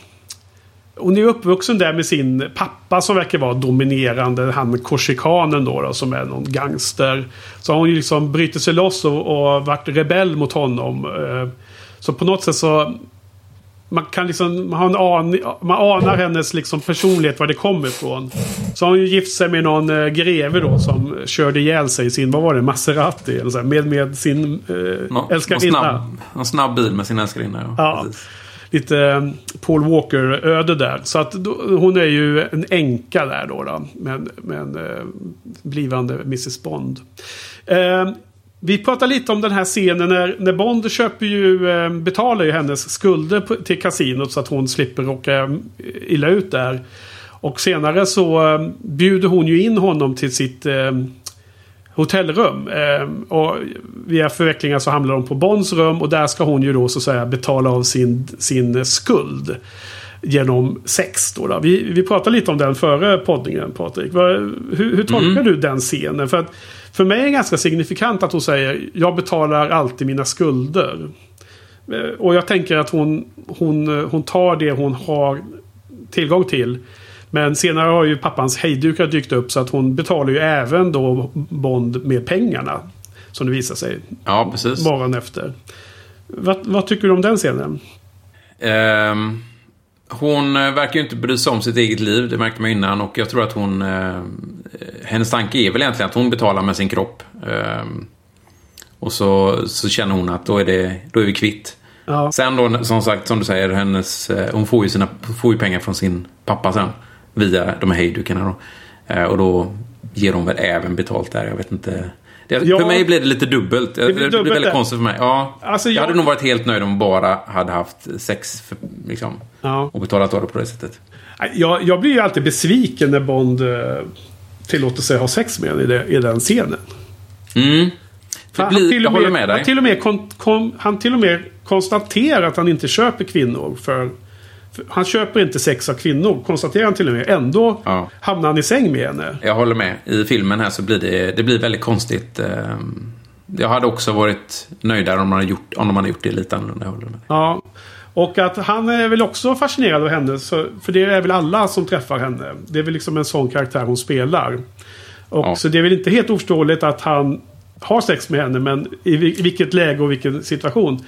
hon är uppvuxen där med sin pappa som verkar vara dominerande. Han korsikanen då, då som är någon gangster. Så har hon liksom brutit sig loss och, och varit rebell mot honom. Eh, Så på något sätt så... Man kan liksom... Man, har en an, man anar hennes liksom personlighet, var det kommer ifrån. Så har hon ju gift sig med någon eh, greve då som körde ihjäl sig i sin, vad var det, Maserati? Eller så här, med, med sin eh, Nå- älskarinna. Någon snabb, någon snabb bil med sin älskarinna. Ja. Ja. Lite eh, Paul Walker-öde där. Så att då, hon är ju en änka där då. då med, med en eh, blivande Mrs Bond. Eh, vi pratar lite om den här scenen när, när Bond köper ju, eh, betalar ju hennes skulder på, till kasinot så att hon slipper råka illa ut där. Och senare så eh, bjuder hon ju in honom till sitt eh, hotellrum. Eh, och via förvecklingar så hamnar de på Bonds rum och där ska hon ju då så att säga betala av sin, sin skuld. Genom sex då. då. Vi, vi pratade lite om den före poddningen Patrik. Hur, hur tolkar du den scenen? För, att, för mig är det ganska signifikant att hon säger jag betalar alltid mina skulder. Eh, Och jag tänker att hon, hon, hon tar det hon har tillgång till. Men senare har ju pappans hejdukar dykt upp så att hon betalar ju även då Bond med pengarna. Som det visar sig ja, precis. morgonen efter. Vad, vad tycker du om den scenen? Ehm, hon eh, verkar ju inte bry sig om sitt eget liv, det märkte man innan. Och jag tror att hon... Eh, hennes tanke är väl egentligen att hon betalar med sin kropp. Ehm, och så, så känner hon att då är, det, då är vi kvitt. Ja. Sen då, som sagt, som du säger, hennes, eh, hon får ju, sina, får ju pengar från sin pappa sen. Via de här hejdukarna då. Eh, och då ger hon väl även betalt där, jag vet inte. Det, Ja. För mig blir det lite dubbelt. Det, blir blir dubbelt väldigt konstigt för mig. Ja, Alltså, jag jag- hade nog varit helt nöjd om hon bara hade haft sex för, liksom, Ja. och betalat av det på det sättet. Jag, jag blir ju alltid besviken när Bond eh, tillåter sig ha sex med i, det, i den scenen. Mm. Det han blir, till jag och håller med- med dig. Han till, och med kon, kon, han till och med konstaterar att han inte köper kvinnor för... han köper inte sex av kvinnor, konstaterar han till och med. Ändå Ja. hamnar han i säng med henne. Jag håller med. I filmen här så blir det, det blir väldigt konstigt. ehm, Jag hade också varit nöjdare om, man hade gjort, om de hade gjort det lite annorlunda. Jag håller med. Ja. Och att han är väl också fascinerad av henne. Så, för det är väl alla som träffar henne. Det är väl liksom en sån karaktär hon spelar. Och Ja. Så det är väl inte helt oförståeligt att han har sex med henne. Men i vil- vilket läge och vilken situation.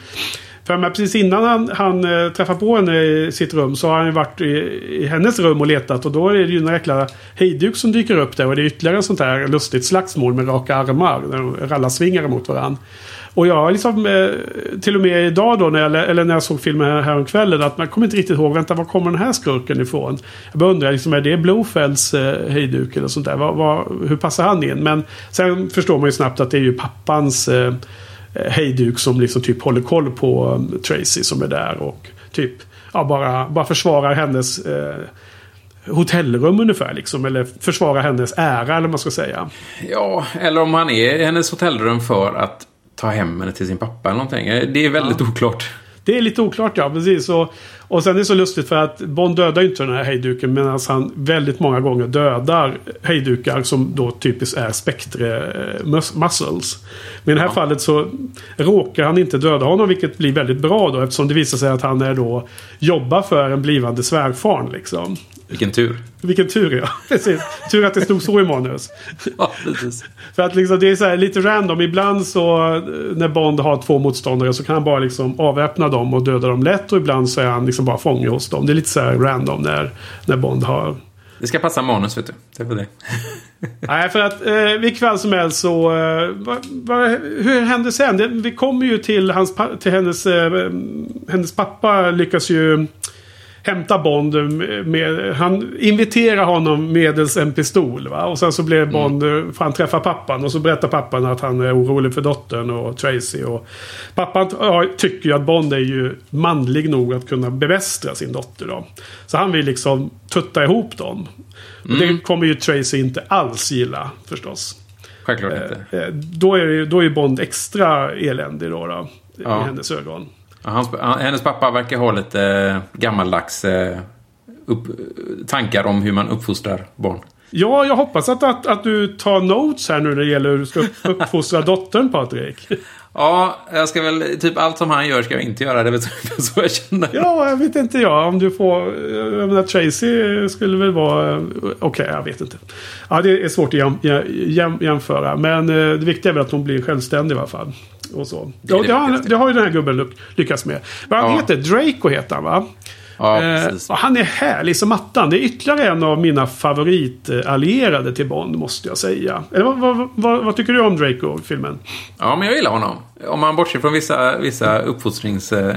För men precis innan han, han eh, träffar på henne i sitt rum så har han ju varit i, i hennes rum och letat. Och då är det ju en jäkla hejduk som dyker upp där. Och det är ytterligare en sånt här lustigt slagsmål med raka armar. När de rallarsvingar mot varandra. Och jag har liksom, eh, till och med idag då, när jag, eller när jag såg filmen här, häromkvällen, att man kommer inte riktigt ihåg, vänta, var kommer den här skurken ifrån? Jag bara undrar, liksom, är det Blofelds eh, hejduk eller sånt där? Var, var, hur passar han in? Men sen förstår man ju snabbt att det är ju pappans eh, hejduk som liksom typ håller koll på um, Tracy som är där och typ ja, bara, bara försvarar hennes eh, hotellrum ungefär liksom. Eller försvarar hennes ära eller vad man ska säga. Ja, eller om han är i hennes hotellrum för att ta hem henne till sin pappa eller någonting. Det är väldigt oklart. Det är lite oklart ja, precis. Och, och sen är det så lustigt för att Bond dödar ju inte den här hejduken medan han väldigt många gånger dödar hejdukar som då typiskt är spektre eh, mus- muscles. Men i det här fallet så råkar han inte döda honom vilket blir väldigt bra då eftersom det visar sig att han är då jobbar för en blivande svärfarn liksom. Vilken tur. Vilken tur ja. Precis. Tur att det stod så i manus. Ja, precis. För att liksom det är så här lite random. Ibland så eh, när Bond har två motståndare så kan han bara liksom avväpna dem och döda dem lätt. Och ibland så är han liksom bara fånge hos dem. Det är lite så här random när, när Bond har... Det ska passa manus, vet du. Det är väl det. Nej, för att eh, vilket fall som helst så... Eh, va, va, hur hände sen? Det, vi kommer ju till, hans, till hennes... Eh, hennes pappa lyckas ju hämta Bond med, han inviterar honom medels en pistol. Va? Och sen så blir Bond, mm. han träffa pappan och så berättar pappan att han är orolig för dottern och Tracy. Och pappan ja, tycker ju att Bond är ju manlig nog att kunna bemästra sin dotter. Då. Så han vill liksom tutta ihop dem. Och det kommer ju Tracy inte alls gilla förstås. Självklart inte. Eh, Då är, ju- då är Bond extra eländig då, då Ja. i hennes ögon. Hans, hennes pappa verkar ha lite eh, gammaldags eh, upp, tankar om hur man uppfostrar barn. Ja, jag hoppas att, att, att du tar notes här nu när det gäller hur du ska uppfostra dottern Patrik. Ja, jag ska väl, typ allt som han gör ska jag inte göra. Det är väl så jag känner. Ja, jag vet inte jag. Om du får... Jag menar, Tracy skulle väl vara... Okej, okay, jag vet inte. Ja, det är svårt att jäm, jäm, jämföra. Men eh, det viktiga är väl att hon blir självständig i alla fall. Och så. Ja, det, har, det har ju den här gubben lyckats med. Vad han ja. heter? Draco heter han va? Ja, eh, han är härlig som attan. Det är ytterligare en av mina favoritallierade till Bond, måste jag säga. Eller vad, vad, vad, tycker du om Draco-filmen? Ja, men jag gillar honom. Om man bortser från vissa, vissa uppfostrings... Eh,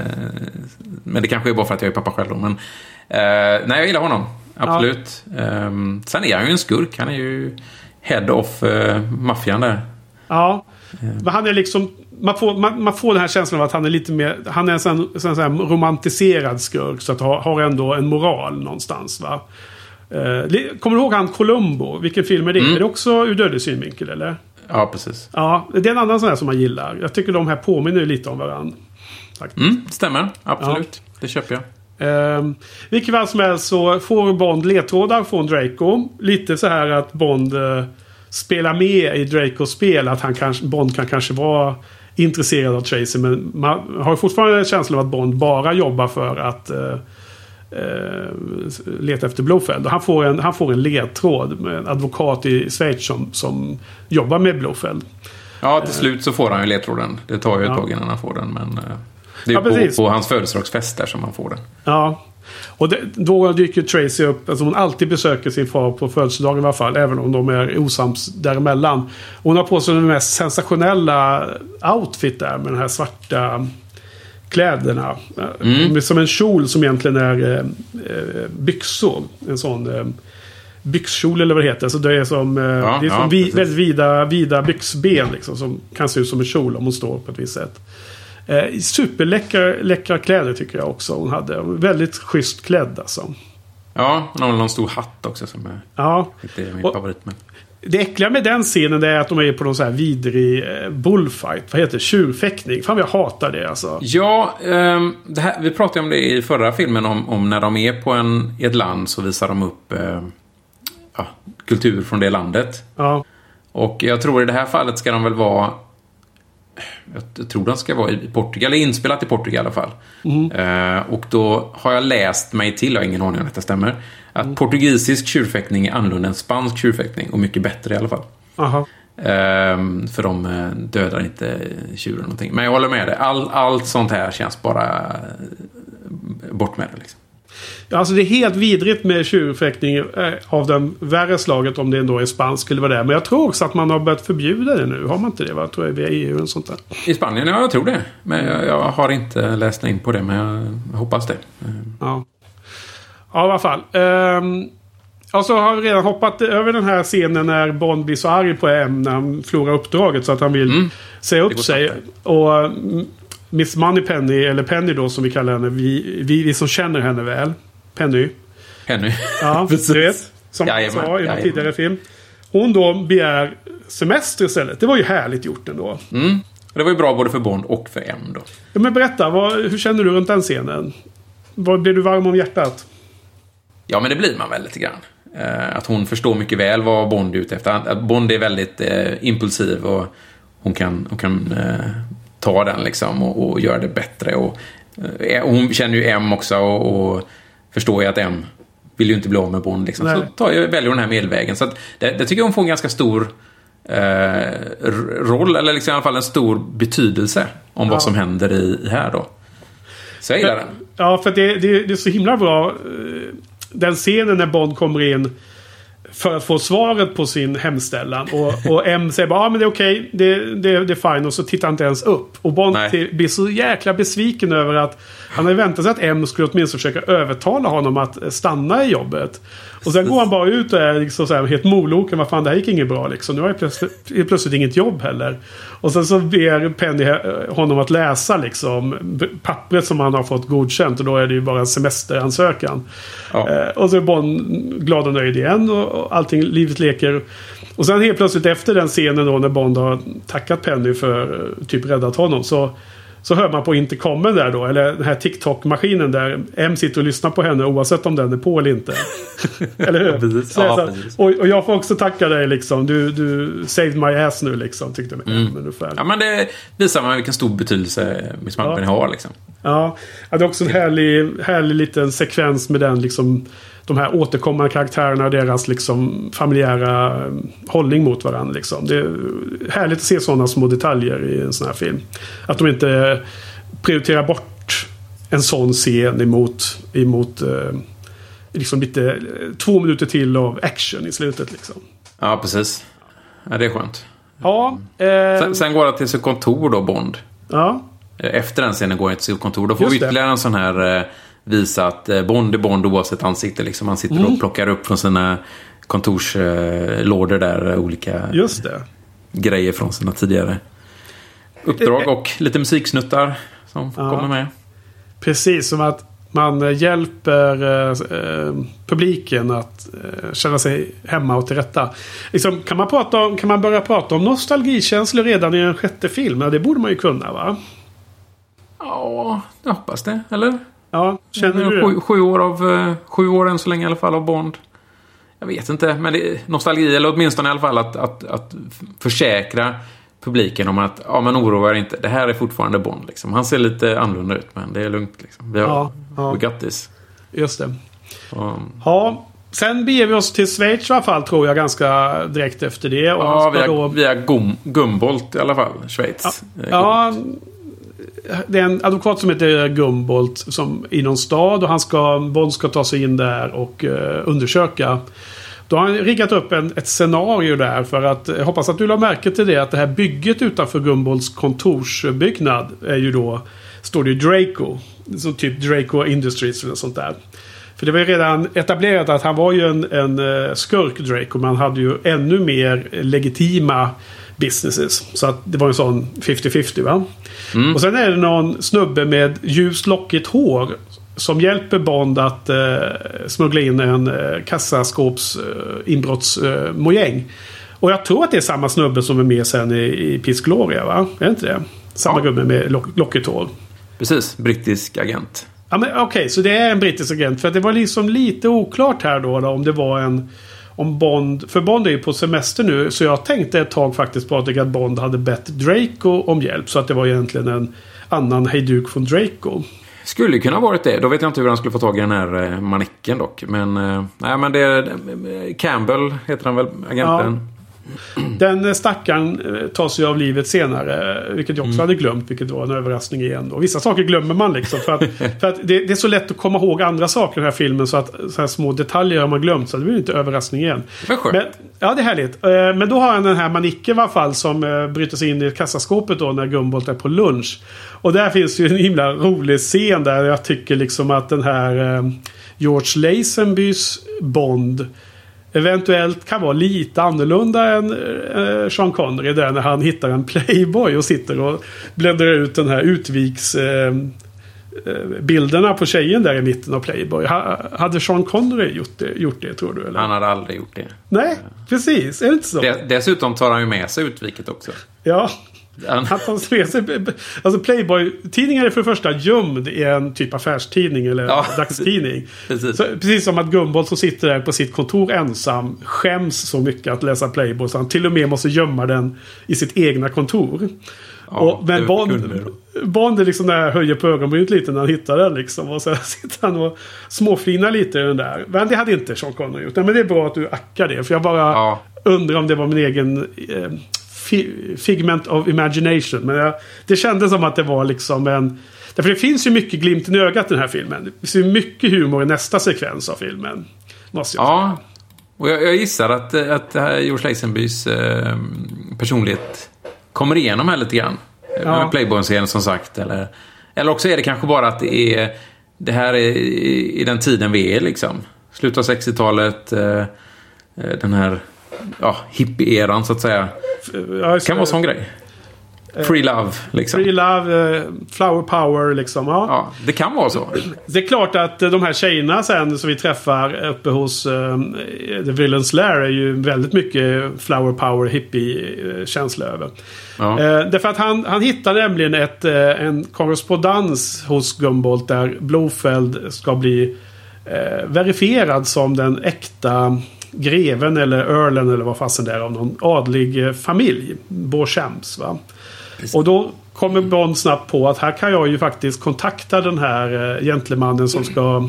men det kanske är bara för att jag är pappa själv. Men, eh, nej, jag gillar honom. Absolut. Ja. Eh, sen är han ju en skurk. Han är ju head of eh, maffian där. Ja. Men han är liksom man får, man, man, får den här känslan av att han är lite mer... Han är en sån, sån, sån romantiserad skurk. Så att ha, har ändå en moral någonstans. Va? Eh, kommer du ihåg han Columbo? Vilken film är det? Mm. Är det också ur dödlig synvinkel eller? Ja, precis. Ja, det är en annan sån här som man gillar. Jag tycker de här påminner lite om varandra. Mm, stämmer. Absolut. Ja. Det köper jag. Eh, vilket fall som helst så får Bond ledtrådar från Draco. Lite så här att Bond eh, spelar med i Dracos spel. Att han kanske, Bond kan kanske vara intresserad av Tracy. Men man har fortfarande känslan av att Bond bara jobbar för att eh, eh, leta efter Blofeld. han får en, han får en ledtråd med en advokat i Schweiz som, som jobbar med Blofeld. Ja, till slut så får han ju ledtråden. Det tar ju ett ja. tag innan han får den. Men eh, det är ja, på, på, hans födelsedagsfest där som han får den. Ja, och det, då dyker Tracy upp, alltså hon alltid besöker sin far på födelsedagen i alla fall. Även om de är osams däremellan. Hon har på sig den mest sensationella outfit där med den här svarta kläderna. Mm. Som en kjol som egentligen är eh, byxor. En sån eh, byxkjol eller vad det heter. Så det är som, eh, ja, det är som ja, vi, väldigt vida, vida byxben liksom, som kan se ut som en kjol om hon står på ett visst sätt. Eh, superläckra kläder tycker jag också hon hade. Väldigt schysst klädd alltså. Ja, hon har någon stor hatt också som är, ja. är min och, favorit. Men... Det äckliga med den scenen är att de är på någon sån här vidrig eh, bullfight. Vad heter det? Tjurfäktning. Fan jag hatar det alltså. Ja, um, här, vi pratade om det i förra filmen. Om, om, när de är på en, i ett land så visar de upp uh, ja, kultur från det landet. Ja. Och jag tror i det här fallet ska de väl vara jag tror den ska vara i Portugal, eller inspelat i Portugal i alla fall. Mm. Uh, och då har jag läst mig till, jag har ingen aning om detta stämmer, att mm. portugisisk tjurfäktning är annorlunda än spansk tjurfäktning och mycket bättre i alla fall. Aha. Uh, för de eh, dödar inte tjuren någonting. Men jag håller med dig, All, allt sånt här känns bara bort med det. Liksom. Alltså det är helt vidrigt med tjurfäktning eh, av den värre slaget om det ändå är spansk eller vad det är. Men jag tror också att man har börjat förbjuda det nu. Har man inte det? Va? Tror jag via EU eller sånt där. I Spanien? Ja, jag tror det. Men jag, jag har inte läst in på det. Men jag hoppas det. Ja. Ja, i alla fall. Um, och så har vi redan hoppat över den här scenen när Bond blir så arg på M när han förlorar uppdraget så att han vill mm. säga upp sig. Och Miss Moneypenny, eller Penny då som vi kallar henne, vi, vi, vi som känner henne väl. Penny. Penny. Ja, du vet. Som jag sa i en tidigare film. Hon då begär semester istället. Det var ju härligt gjort ändå. Mm. Det var ju bra både för Bond och för M då. Ja, men berätta, vad, hur känner du runt den scenen? Vad, blir du varm om hjärtat? Ja, men det blir man väl lite grann. Eh, att hon förstår mycket väl vad Bond är ute efter. Att Bond är väldigt eh, impulsiv och hon kan, hon kan eh, ta den liksom och, och göra det bättre. Och, eh, hon känner ju M också och, och förstår ju att M vill ju inte bli av med Bond. Liksom. Så tar jag, väljer hon den här medelvägen. Så att, det, det tycker jag hon får en ganska stor eh, roll, eller liksom i alla fall en stor betydelse om ja. vad som händer i, i här då. Så jag gillar den. Ja, för det, det, det är så himla bra. Eh, den scenen när Bond kommer in för att få svaret på sin hemställan. Och, och M säger bara ah, men det är okej, okay. det, det, det är fine. Och så tittar han inte ens upp. Och Bond till, blir så jäkla besviken över att han hade väntat sig att M skulle åtminstone försöka övertala honom att stanna i jobbet. Och sen går han bara ut och är liksom så här helt moloken. Vad fan, det här gick inget bra liksom. Nu har jag plötsligt, plötsligt inget jobb heller. Och sen så ber Penny honom att läsa liksom pappret som han har fått godkänt. Och då är det ju bara en semesteransökan. Ja. Eh, och så är Bond glad och nöjd igen. Och allting, livet leker. Och sen helt plötsligt efter den scenen då när Bond har tackat Penny för typ räddat honom. Så Så hör man på intercomen där då, eller den här TikTok-maskinen där M sitter och lyssnar på henne oavsett om den är på eller inte. eller hur? Så Ja, precis. och, och jag får också tacka dig liksom. Du, du saved my ass nu liksom, tyckte jag. Mm. Ungefär. Ja, men det visar man vilken stor betydelse Miss Marple har liksom. Ja, ja, det är också en härlig, härlig liten sekvens med den liksom de här återkommande karaktärerna och deras liksom familjära eh, hållning mot varandra. Liksom. Det är härligt att se sådana små detaljer i en sån här film. Att de inte prioriterar bort en sån scen emot, emot eh, liksom lite, eh, två minuter till av action i slutet. Liksom. Ja, precis. Ja, det är skönt. Ja, eh, Sen, sen går han till sitt kontor då, Bond. ja, Efter den scenen går han till sitt kontor. Då får vi Just det. ytterligare en sån här eh, visa att eh, Bond är Bond oavsett ansikte. Liksom. Han sitter Mm. och plockar upp från sina kontorslådor där eh, olika grejer från sina tidigare uppdrag. Och lite musiksnuttar som Ja. kommer med. Precis, som att man eh, hjälper eh, eh, publiken att eh, känna sig hemma och till rätta. Liksom, kan, man prata om, kan man börja prata om nostalgikänslor redan i en sjätte film? Ja, det borde man ju kunna va? Ja, jag hoppas det. Eller? Ja, känner du sju, sju år av eh, Sju år än så länge i alla fall av Bond. Jag vet inte, men det är nostalgi. Eller åtminstone i alla fall att, att, att försäkra publiken om att ja, men oroa er inte. Det här är fortfarande Bond. Liksom. Han ser lite annorlunda ut, men det är lugnt. Liksom. Vi har, Ja, ja. We got this. Just det. Och, Ja, sen beger vi oss till Schweiz i alla fall tror jag ganska direkt efter det. Och ja, via, då- via Gum, Gumbolt i alla fall, Schweiz. Eh, Ja, det är en advokat som heter Gumbolt som i någon stad och han ska, Bond ska ta sig in där och eh, undersöka. Då har han riggat upp en, ett scenario där för att eh, jag hoppas att du la märke till det att det här bygget utanför Gumbolts kontorsbyggnad är ju då står det ju Draco. Så typ Draco Industries eller sånt där. För det var ju redan etablerat att han var ju en, en eh, skurk Draco men han hade ju ännu mer legitima businesses. Så att det var en sån 50-50 va. Och sen är det någon snubbe med ljust lockigt hår. Som hjälper Bond att eh, smuggla in en eh, kassaskåps eh, inbrottsmojäng. Och jag tror att det är samma snubbe som är med sen i, i Piss Gloria va? Är det inte det? Samma Ja. gubbe med lock, lockigt hår. Precis, brittisk agent. Ja, men Okej, så det är en brittisk agent. För det var liksom lite oklart här då, då om det var en... Om Bond... För Bond är ju på semester nu. Så jag tänkte ett tag faktiskt Patrik att Bond hade bett Draco om hjälp. Så att det var egentligen en annan hejduk från Draco. Skulle kunna ha varit det. Då vet jag inte hur han skulle få tag i den här eh, manicken dock. Men, eh, nej, men det är eh, Campbell heter han väl, agenten. Den eh, stackaren eh, tar sig av livet senare. eh, Vilket jag också hade glömt. Vilket var en överraskning igen. Och vissa saker glömmer man liksom. För att, för att det, det är så lätt att komma ihåg andra saker i den här filmen. Så att så här små detaljer har man glömt. Så det blir inte överraskning igen. Men skönt. Men, ja, det är härligt. Men då har han den här manicken i alla fall som bryter sig in i kassaskåpet då när Gumbolt är på lunch. Och där finns ju en himla rolig scen där jag tycker liksom att den här George Lazenbys Bond eventuellt kan vara lite annorlunda än eh, Sean Connery där när han hittar en Playboy och sitter och bläddrar ut den här utviks... Eh, eh, bilderna på tjejen där i mitten av Playboy. Ha, hade Sean Connery gjort det, gjort det tror du? Eller? Han hade aldrig gjort det. Nej, precis. Är det inte så? Des- Dessutom tar han ju med sig utviket också. Ja. Med sig... Alltså Playboy-tidningen är för det första gömd i en typ affärstidning eller Ja, dagstidning. precis. Så, precis som att Gumball som sitter där på sitt kontor ensam skäms så mycket att läsa Playboy så han till och med måste gömma den i sitt egna kontor. och, det men Bond. Bond är liksom där höjer på ögonbrynet lite när han hittar den liksom. Och så sitter han och småflinar lite i den där. Men det hade inte Sean Connery gjort. Nej, men det är bra att du ackar det. För jag bara Ja. undrar om det var min egen eh, figment of imagination. Men jag, det kändes som att det var liksom en... Därför det finns ju mycket glimten i ögat i den här filmen. Det finns ju mycket humor i nästa sekvens av filmen. Måste jag säga. ja. Och jag, jag gissar att, att det här George Lazenbys eh, personlighet kommer igenom här lite grann. Ja. Playboy-scenen som sagt. Eller, eller också är det kanske bara att det är... Det här är i, i den tiden vi är liksom. Slutet av 60-talet. Eh, eh, den här ja, hippie-eran så att säga. Ja, Kan vara en sån grej. Free love, liksom. Free love, eh, flower power liksom. Ja. Ja, det kan vara så. Det är klart att eh, de här tjejerna sen som vi träffar uppe hos uh, The Villains Lair är ju väldigt mycket flower power hippie-känsla över. Ja. Eh, därför att han, han hittar nämligen ett, eh, en korrespondens hos Gumboldt där Blofeld ska bli eh, verifierad som den äkta greven eller earlen eller vad fasen det är av någon adlig eh, familj. Beauchamps va. Och då kommer Bond snabbt på att här kan jag ju faktiskt kontakta den här eh, gentlemannen som ska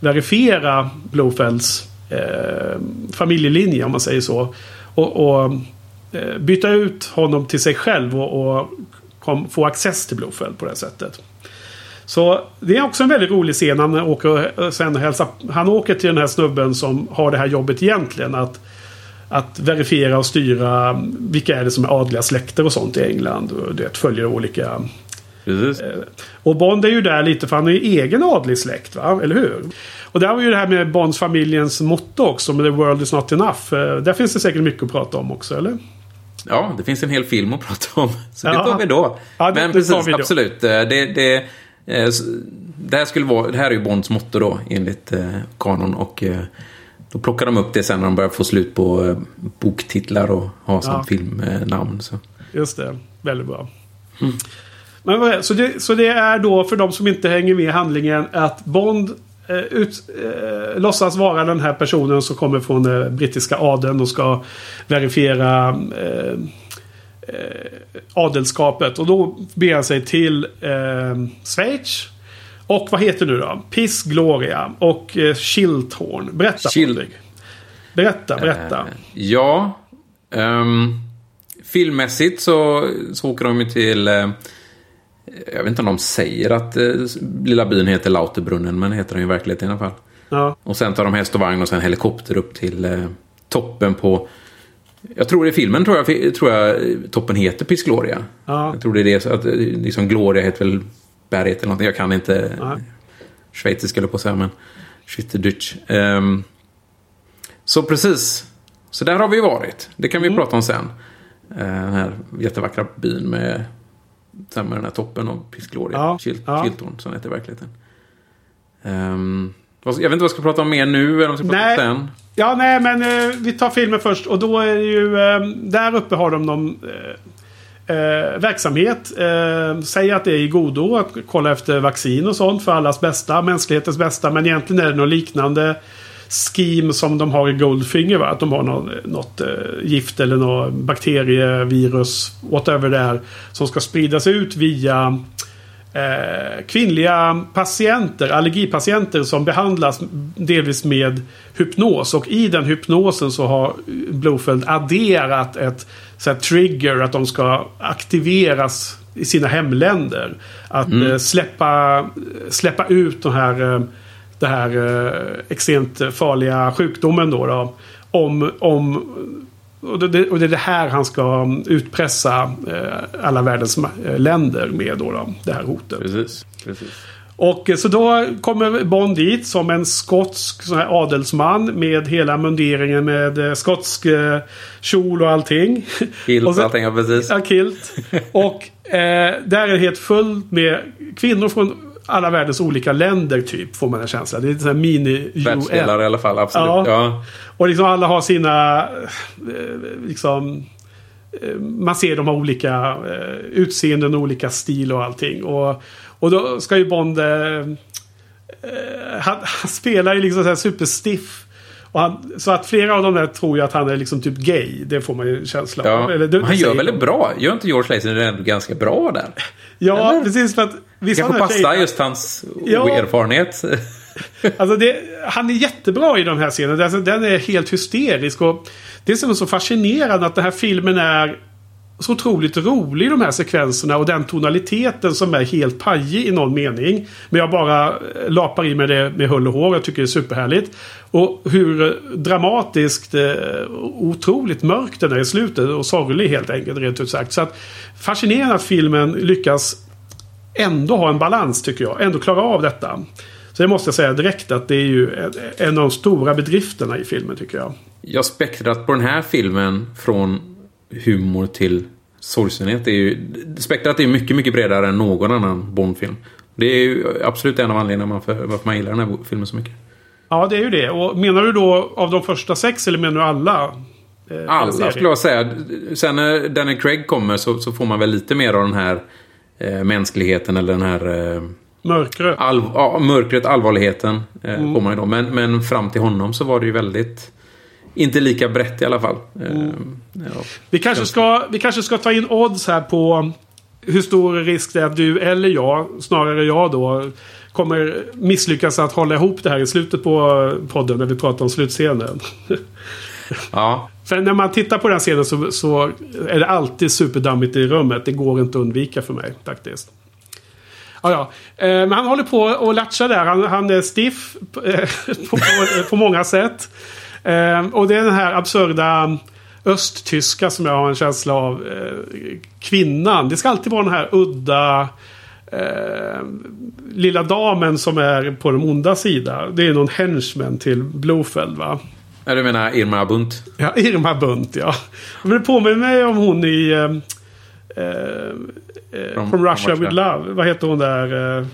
verifiera Blofelds eh, familjelinje om man säger så. Och, och eh, byta ut honom till sig själv och, och kom, få access till Blofeld på det sättet. Så det är också en väldigt rolig scen. Han åker, sen hälsa, han åker till den här snubben som har det här jobbet egentligen. Att, att verifiera och styra vilka är det som är adliga släkter och sånt i England. Och det följer olika... Precis. Och Bond är ju där lite för han är ju egen adlig släkt, va? Eller hur? Och där var ju det här med Bonds familjens motto också. Med The World is not enough. Eh, Där finns det säkert mycket att prata om också, eller? Ja, det finns en hel film att prata om. Så det Ja. tar vi då. Ja, det- Men det precis, absolut. Eh, Det, det, eh, det, här skulle vara, det här är ju Bonds motto då, enligt eh, kanon. Och eh, då plockar de upp det sen när de börjar få slut på eh, boktitlar och ha som Ja. filmnamn. Så. Just det. Väldigt bra. Men vad är- så, det, så det är då för de som inte hänger med i handlingen att Bond eh, ut, eh, låtsas vara den här personen som kommer från eh, brittiska adeln och ska verifiera eh, eh, adelskapet. Och då beger han sig till eh, Schweiz. Och vad heter nu då? Piss Gloria och eh. Berätta Chill- Patrik. Berätta, berätta. Eh, ja. ehm, filmmässigt så, så åker de ju till... Eh, jag vet inte om de säger att eh, lilla byn heter Lauterbrunnen, men heter den ju i verkligheten i alla fall. Ja. Och sen tar de häst och vagn och sen helikopter upp till toppen på... Jag tror i filmen tror jag, tror jag toppen heter Piss Gloria. Ja. Jag tror det är det. Så att, eh, liksom Gloria heter väl berget eller någonting. Jag kan inte Nej. schweiziska eller på att säga, men Schweizerdeutsch. Um, så precis. Så där har vi varit. Det kan vi Mm. prata om sen. Eh, den här jättevackra byn med, med den här toppen av Piss Gloria. Ja, Chil- ja. Chiltern, som heter i verkligheten. Ehm, vad- jag vet inte vad jag ska prata om mer nu eller om jag ska prata Nej. om sen. Ja, nej, men eh, vi tar filmen först. Och då är det ju... Eh, där uppe har de någon eh, eh, verksamhet. Eh, säg att det är i godo att kolla efter vaccin och sånt för allas bästa. Mänsklighetens bästa. Men egentligen är det något liknande scheme som de har i Goldfinger. Va? Att de har något, något eh, gift eller något bakterievirus. Whatever det är. Som ska spridas ut via eh, kvinnliga patienter, allergipatienter som behandlas delvis med hypnos. Och i den hypnosen så har Blofeld adderat ett så här, trigger att de ska aktiveras i sina hemländer. Att eh, släppa, släppa ut den här, eh, det här eh, extremt farliga sjukdomen då. då om, om och det, och det är det här han ska utpressa eh, alla världens eh, länder med då, då, det här hotet. Precis. Precis. Och eh, så då kommer Bond dit som en skotsk sån här adelsman med hela munderingen med skotsk eh, kjol och allting. Kilt och och så- allting, ja precis. Ja, kilt. Och eh, där är det helt fullt med kvinnor från alla världens olika länder typ. Får man en känsla. Det är lite sån här mini-UN. Världsdelare i alla fall, absolut. Ja. Ja. Och liksom alla har sina... eh, Liksom... eh, Man ser de har olika eh, utseenden och olika stil och allting. Och, och då ska ju Bond... Han, han spelar ju liksom så här superstiff. Han, så att flera av dem där tror ju att han är liksom typ gay. Det får man ju en känsla av. Ja. Eller det- han gör väldigt de. bra. Gör inte George Lazenby ändå ganska bra där? Ja, Eller? precis. För att vissa Kanske av de här passa tjejerna- just hans Ja. oerfarenhet. Alltså det, han är jättebra i de här scenerna. Alltså den är helt hysterisk. Och det som är så fascinerande att den här filmen är så otroligt rolig i de här sekvenserna och den tonaliteten som är helt pajig i någon mening. Men jag bara eh, lapar i med det med hull och hår. Jag tycker det är superhärligt. Och hur dramatiskt eh, otroligt mörk den är i slutet och sorglig helt enkelt rent ut sagt. Så att fascinerande att filmen lyckas ändå ha en balans tycker jag. Ändå klara av detta. Så det måste jag säga direkt att det är ju en, av de stora bedrifterna i filmen tycker jag. Jag har spektrat på den här filmen från humor till sorgsenhet. är ju, spektrat är mycket, mycket bredare än någon annan Bond-film. Det är ju absolut en av anledningarna för varför man gillar den här filmen så mycket. Ja, det är ju det. Och menar du då av de första sex eller menar du alla? Eh, Alla skulle jag säga. Sen när Daniel Craig kommer så, så får man väl lite mer av den här eh, mänskligheten eller den här eh, Mörkret. all, ja, mörkret, allvarligheten. Eh, Mm. får man ju då. Men, men fram till honom så var det ju väldigt... Inte lika brett i alla fall. Mm. ja. Vi kanske, ska, vi kanske ska ta in odds här på hur stor risk det är att du eller jag, snarare jag då, kommer misslyckas att hålla ihop det här i slutet på podden när vi pratar om slutscenen. ja. För när man tittar på den scenen så, så är det alltid superdammigt i rummet. Det går inte att undvika för mig faktiskt. Ja, ja. Eh, Men han håller på och latcha där. Han, han är stiff på, på, på många sätt. Eh, Och det är den här absurda östtyska som jag har en känsla av. eh, Kvinnan. Det ska alltid vara den här udda eh, lilla damen som är på den onda sida. Det är någon henchman till Blofeld va? Ja, Du menar Irma Bunt? Ja, Irma Bunt ja. Men det påminner mig om hon i... Eh, eh, From- From Russia from with Russia. Love. Vad heter hon där? Eh,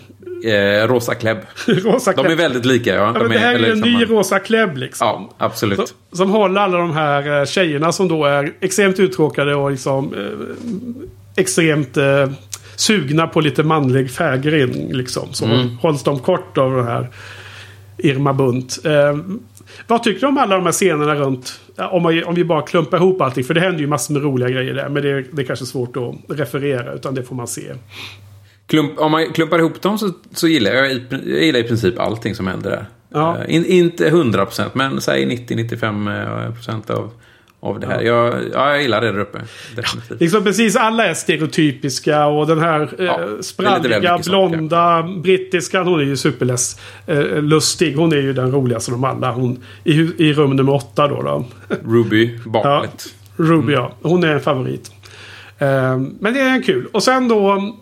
Eh, Rosa Klebb. Rosa De är Klebb. väldigt lika ja. Ja, De men det här är ju en ny Rosa Klebb liksom. Ja, absolut. Som, som håller alla de här eh, tjejerna som då är extremt uttråkade och liksom eh, extremt eh, sugna på lite manlig fägring. Liksom. Så Mm. hålls de kort av den här Irma Bunt. Eh, vad tycker du om alla de här scenerna runt? Om, man, om vi bara klumpar ihop allting. För det händer ju massor med roliga grejer där. Men det, det är kanske svårt att referera. Utan det får man se. Klump, om man klumpar ihop dem så, så gillar jag, i- jag gillar i princip allting som händer där. Ja. Eh, in, inte 100% men säg 90-95% av, av det här. Jag, ja, jag gillar det där uppe. Definitivt. Liksom precis alla är stereotypiska och den här Ja, eh, väl spralliga, mycket saker. blonda brittiskan. Hon är ju superläs, eh, lustig. Hon är ju den roligaste av dem alla. Hon, i, I rum nummer åtta då. då. Ruby, Bartlett. Ruby ja. Hon är en favorit. Eh, men det är kul. Och sen då.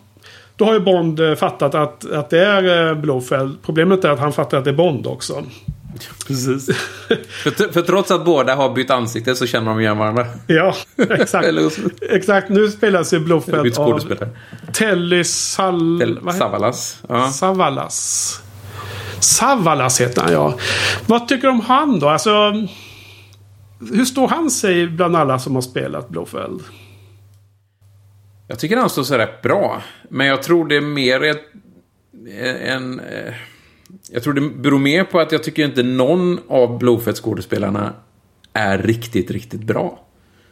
Då har ju Bond eh, fattat att, att det är eh, Blofeld. Problemet är att han fattar att det är Bond också. Precis. för, för trots att båda har bytt ansikte så känner de igen varandra. Ja, exakt. Exakt. Nu spelas ju Blofeld av. Telly Sal... Savalas. Ja. Savalas. Savalas heter han ja. Vad tycker du om han då? Alltså, hur står han sig bland alla som har spelat Blofeld? Jag tycker han står sig rätt bra. Men jag tror det är mer ett, en... eh, Jag tror det beror mer på att jag tycker inte någon av Blofeld-skådespelarna är riktigt, riktigt bra.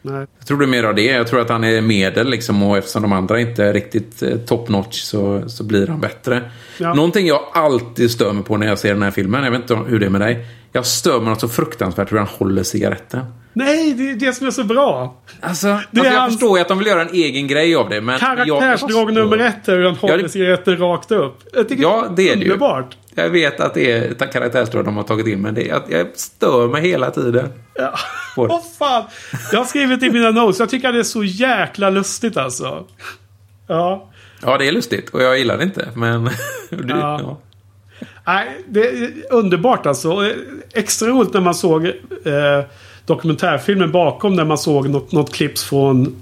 Nej. Jag tror det är mer av det. Jag tror att han är medel liksom och eftersom de andra inte är riktigt eh, top notch så, så blir han bättre. Ja. Någonting jag alltid stör mig på när jag ser den här filmen, jag vet inte hur det är med dig. Jag stör mig något så fruktansvärt hur han håller cigaretten. Nej, det är det som är så bra. Alltså, Det är alltså jag hans- förstår ju att de vill göra en egen grej av det. Men jag, Karaktärsdrag nummer ett är hur han håller det- cigaretten rakt upp. Jag tycker Ja, det är det ju. underbart. Jag vet att det är karaktärsdrag de har tagit in, men det, jag, jag stör mig hela tiden. Ja. Det. Åh fan. Jag har skrivit i mina notes. Jag tycker att det är så jäkla lustigt alltså. Ja. Ja, det är lustigt och jag gillar det inte, men... det, Ja. ja. Nej, det är underbart alltså. Extra roligt när man såg eh, dokumentärfilmen bakom. När man såg något, något klipps från...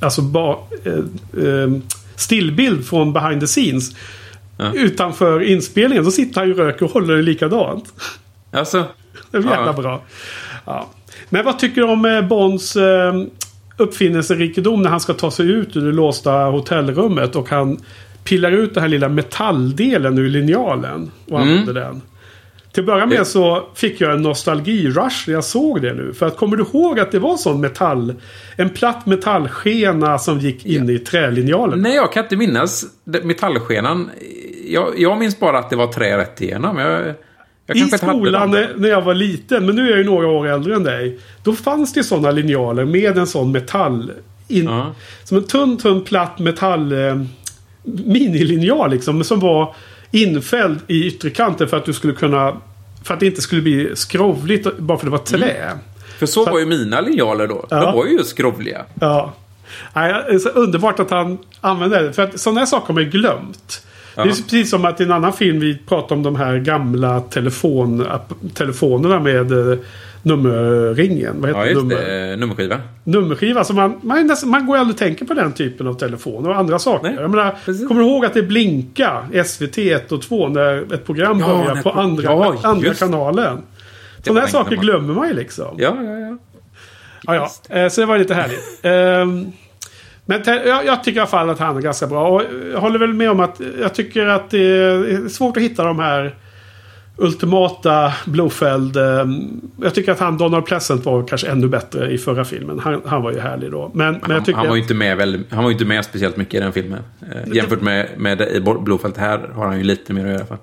Alltså ba, eh, eh, stillbild från behind the scenes. Ja. Utanför inspelningen. Så sitter han ju och röker och håller det likadant. Alltså, Det är jäkla Ja. bra. Ja. Men vad tycker du om eh, Bonds eh, uppfinningsrikedom när han ska ta sig ut ur det låsta hotellrummet och han pillar ut den här lilla metalldelen ur linjalen och Mm. använder den. Till att börja med Det- så fick jag en nostalgi-rush när jag såg det nu. För att kommer du ihåg att det var sån metall... En platt metallskena som gick in i trälinjalen? nej, jag kan inte minnas metallskenan. Jag, jag minns bara att det var trä rätt igenom. Jag, jag I skolan när jag var liten, men nu är jag ju några år äldre än dig. Då fanns det sådana linjaler med en sån metall. In, Ja. Som en tunn, tunn, platt metall... Eh, minilinjal liksom. Som var infälld i ytterkanten för att du skulle kunna... För att det inte skulle bli skrovligt bara för att det var trä. För så var ju mina linjaler då. Ja. De var ju skrovliga. Ja. Nej, det är så underbart att han använder det. För att sådana här saker har man ju glömt. Det är Ja. precis som att i en annan film vi pratar om de här gamla telefon, telefonerna med eh, nummerringen. Vad heter Ja, just nummer? det. Nummerskiva. nummerskiva. Så man, man, man går ju aldrig och tänker på den typen av telefon och andra saker. Nej, jag menar, precis. kommer du ihåg att det blinka SVT 1 och 2 när ett program Ja, börjar när på andra, ja, andra kanalen? Sådana här saker sedan. glömmer man ju liksom. Ja, ja, ja. Ja, ja. Eh, Så det var lite härligt. Ehm, Men jag, jag tycker i alla fall att han är ganska bra. Och jag håller väl med om att jag tycker att det är svårt att hitta de här ultimata Blofeld. ehm, Jag tycker att han Donald Pleasant var kanske ännu bättre i förra filmen. Han, han var ju härlig då. Men, men, Han, jag tycker... han, var ju inte med väl, han var ju inte med speciellt mycket i den filmen. Eh, jämfört med, med i Blåfält här har han ju lite mer att göra fall.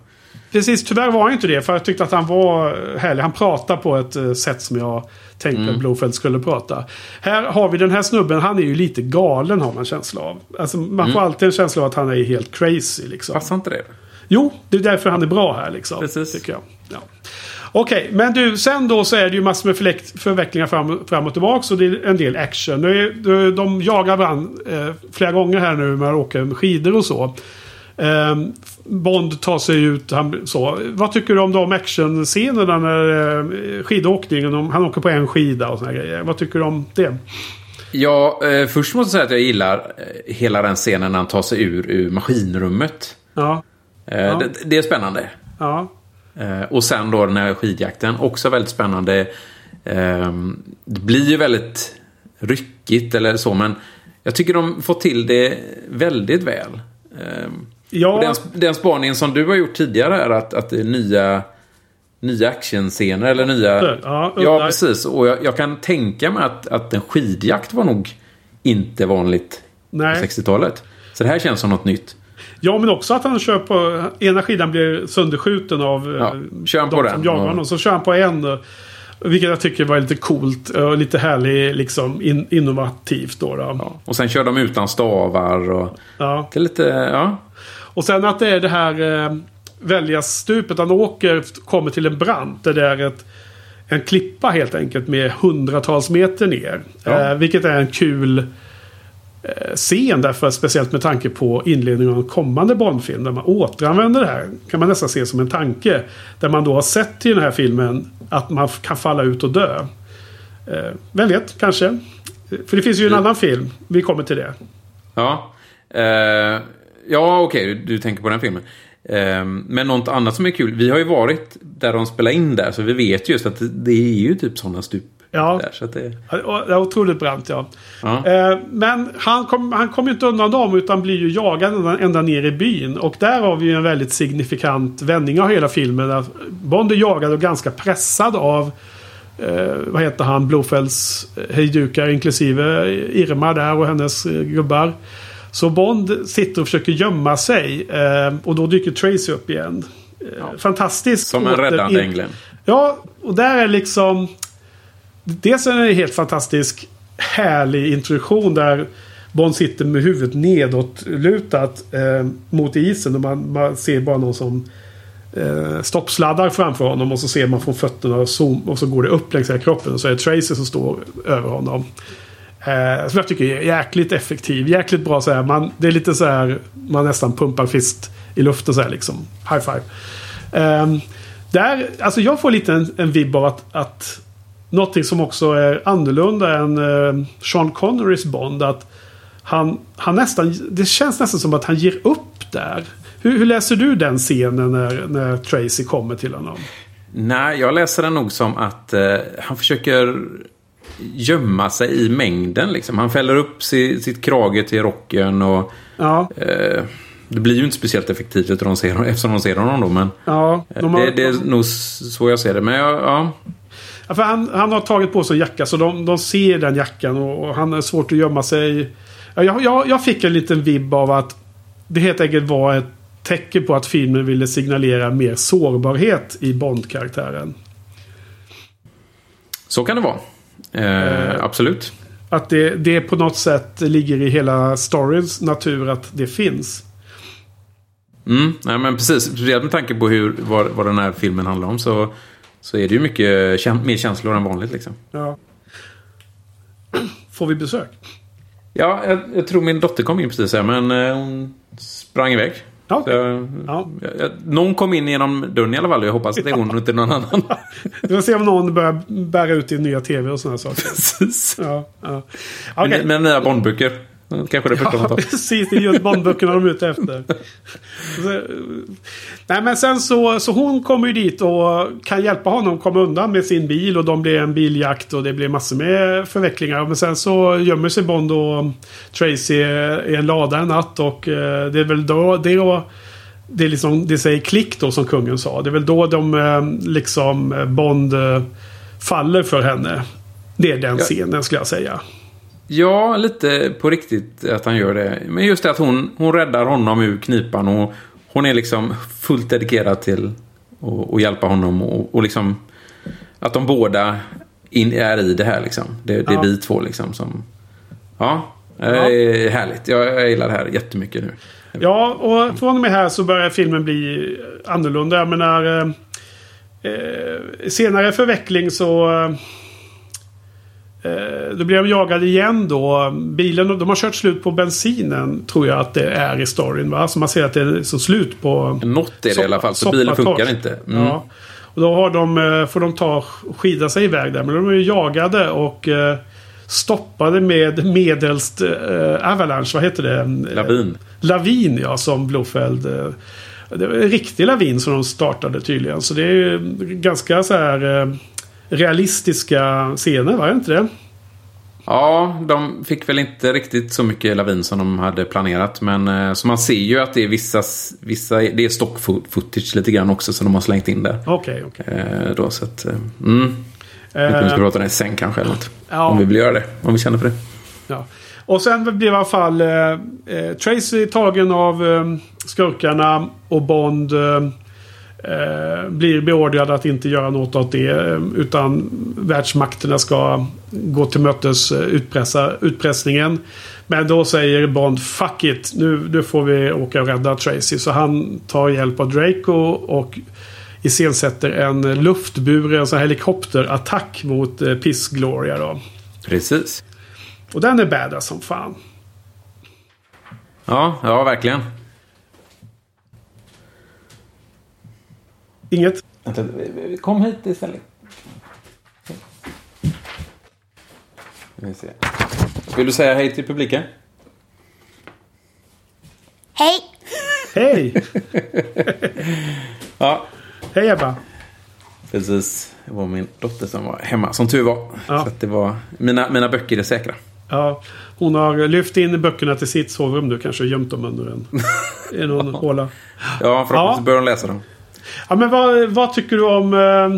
Precis, tyvärr var han inte det. För jag tyckte att han var härlig. Han pratade på ett eh, sätt som jag tänkte Mm. att Blofeld skulle prata. Här har vi den här snubben. Han är ju lite galen har man känsla av. Alltså, man får alltid en känsla av att han är helt crazy. Liksom. Passar inte det? Jo, det är därför han är bra här. Liksom, Precis. Tycker jag. Ja. Okej, men du, sen då så är det ju massor med förvecklingar fram, fram och tillbaka. Så det är en del action. De, de jagar varandra eh, flera gånger här nu när de åker med skidor och så. Ehm, Bond tar sig ut. Han, så. Vad tycker du om de actionscenerna när eh, skidåkningen? Han åker på en skida och såna grejer. Vad tycker du om det? Ja, eh, först måste jag säga att jag gillar eh, hela den scenen när han tar sig ur, ur maskinrummet. Ja, Eh, Ja. det, det är spännande. ja, Eh, och sen då den här skidjakten, också väldigt spännande. Eh, det blir ju väldigt ryckigt eller så, men jag tycker de får till det väldigt väl. Eh, ja. och den, den spaningen som du har gjort tidigare är att, att det är nya, nya actionscener eller nya... Ja, ja precis. Och jag, jag kan tänka mig att, att en skidjakt var nog inte vanligt Nej. på 60-talet. Så det här känns som något nytt. Ja, men också att han kör på... Ena skidan blir sönderskjuten av Ja, eh, kör han de på som den, jagar ja. honom. Så kör han på en. eh, Vilket jag tycker var lite coolt och lite härligt liksom in, innovativt då. då. Ja. Och sen kör de utan stavar och... Ja. Det är lite... Ja. Och sen att det är det här eh, väljarstupet. Han åker, kommer till en brant. Där det är ett, en klippa helt enkelt med hundratals meter ner. Ja. Eh, vilket är en kul eh, scen därför speciellt med tanke på inledningen av en kommande Bondfilm där man återanvänder det här. Kan man nästan se som en tanke. Där man då har sett i den här filmen att man kan falla ut och dö. Eh, vem vet, kanske. För det finns ju en annan film. Vi kommer till det. Ja, eh, ja okej, du, du tänker på den filmen. Eh, men något annat som är kul, vi har ju varit där de spelar in där, så vi vet just att det, det är ju typ sådana stup Ja. där. Så det, Ja, Det är otroligt brant ja. ja. Eh, Men han kommer han kom ju inte undan dem utan blir ju jagad ända, ända ner i byn. Och där har vi ju en väldigt signifikant vändning av hela filmen. Att Bond är jagad och ganska pressad av eh, vad heter han? Blofelds hejdukar inklusive Irma där och hennes eh, gubbar. Så Bond sitter och försöker gömma sig. Eh, och då dyker Tracy upp igen. Eh, Fantastiskt. Som en räddande ängeln. Ja, och där är liksom... Dels är det en helt fantastisk härlig introduktion där Bond sitter med huvudet nedåtlutat eh, mot isen och man, man ser bara någon som eh, stoppsladdar framför honom och så ser man från fötterna och, zoom, och så går det upp längs hela kroppen och så är det Tracy som står över honom. Eh, som jag tycker är jäkligt effektiv. Jäkligt bra så här. Man, det är lite så här. Man nästan pumpar fist i luften så här liksom. High five. Eh, där, alltså jag får lite en, en vibb av att, att någonting som också är annorlunda än eh, Sean Connerys Bond. Att han, han nästan, det känns nästan som att han ger upp där. Hur, hur läser du den scenen när, när Tracy kommer till honom? Nej, jag läser den nog som att eh, han försöker gömma sig i mängden. Liksom. Han fäller upp si, sitt krage till rocken och Ja, eh, det blir ju inte speciellt effektivt eftersom de ser, eftersom de ser honom då. Men ja. eh, de har- det, det är nog så jag ser det. Men jag, ja, Ja, för han, han har tagit på sig en jacka så de, de ser den jackan och, och han är svårt att gömma sig. Ja, jag, jag, jag fick en liten vibb av att det helt enkelt var ett tecken på att filmen ville signalera mer sårbarhet i Bond-karaktären. så kan det vara. Eh, absolut. Att det, det på något sätt ligger i hela storyns natur att det finns. Mm, nej, men precis. Speciellt med tanke på hur, vad, vad den här filmen handlar om så, så är det ju mycket käns- mer känslor än vanligt. Liksom. Ja. Får vi besök? Ja, jag, jag tror min dotter kom in precis här, men eh, hon sprang iväg. Ja, Så okej. jag, Ja. jag, någon kom in genom dörren i alla fall. Jag hoppas att det är hon och inte någon annan. Vi får se om någon börjar bära ut din nya tv och sådana saker. Precis. Ja, ja. Med, Okej. med nya Bondböcker. Kanske det man Ja, precis. Det är just Bondböckerna de är ute efter. Nej, men sen så, så hon kommer ju dit och kan hjälpa honom komma undan med sin bil. Och de blir en biljakt och det blir massor med förvecklingar. Men sen så gömmer sig Bond och Tracy i en lada en natt. Och eh, det är väl då det, är då, det, är liksom, det säger klick då som kungen sa. Det är väl då de eh, liksom Bond eh, faller för henne. Det är den scenen skulle jag säga. Ja, lite på riktigt att han gör det. Men just det att hon, hon räddar honom ur knipan. Och hon är liksom fullt dedikerad till att, hjälpa honom. Och, och liksom att de båda in, är i det här liksom. Det, det är Ja. vi två liksom som... Ja, Ja. Eh, härligt. Jag, jag gillar det här jättemycket nu. Ja, och från och med här så börjar filmen bli annorlunda. Jag menar... Eh, eh, senare förveckling så... Eh, då blir de jagade igen då. Bilen, de har kört slut på bensinen tror jag att det är i storyn. Va? Så man ser att det är så slut på... Något är det i alla fall, så bilen funkar inte. Mm. Ja. Och då har de, eh, får de ta skida sig iväg där. Men de är ju jagade och eh, stoppade med medelst eh, avalanche. Vad heter det? Lavin. Lavin ja, som Blofeld. eh, Det var en riktig lavin som de startade tydligen. Så det är ju ganska så här eh, realistiska scener, var det inte det? Ja, de fick väl inte riktigt så mycket lavin som de hade planerat. Men eh, så man ser ju att det är vissa, vissa det är stock fo- footage lite grann också som de har slängt in där. Okej, okej. Eh, då, så att, eh, mm. Vi Eh, prata om det sen kanske eller något. Ja. Om vi vill göra det. Om vi känner för det. Ja. Och sen blir i alla fall eh, Tracy tagen av eh, skurkarna och Bond eh, eh, blir beordrad att inte göra något åt det. Eh, utan världsmakterna ska gå till mötes eh, utpressa, utpressningen. Men då säger Bond Fuck it. Nu, nu får vi åka och rädda Tracy. Så han tar hjälp av Draco och iscensätter en luftburen så här helikopterattack mot eh, Piss Gloria då. Precis. Och den är badass som fan. Ja, ja verkligen. Inget? Kom hit istället. Vill du säga hej till publiken? Hej! Hej! Ja, Hej Ebba! precis. Det var min dotter som var hemma, som tur var. Ja. Så att det var, mina, mina böcker är säkra. Ja, hon har lyft in böckerna till sitt sovrum nu kanske och gömt dem under en, i någon håla. Ja, förhoppningsvis Ja. börjar de läsa dem. Ja, men vad, vad tycker du om eh,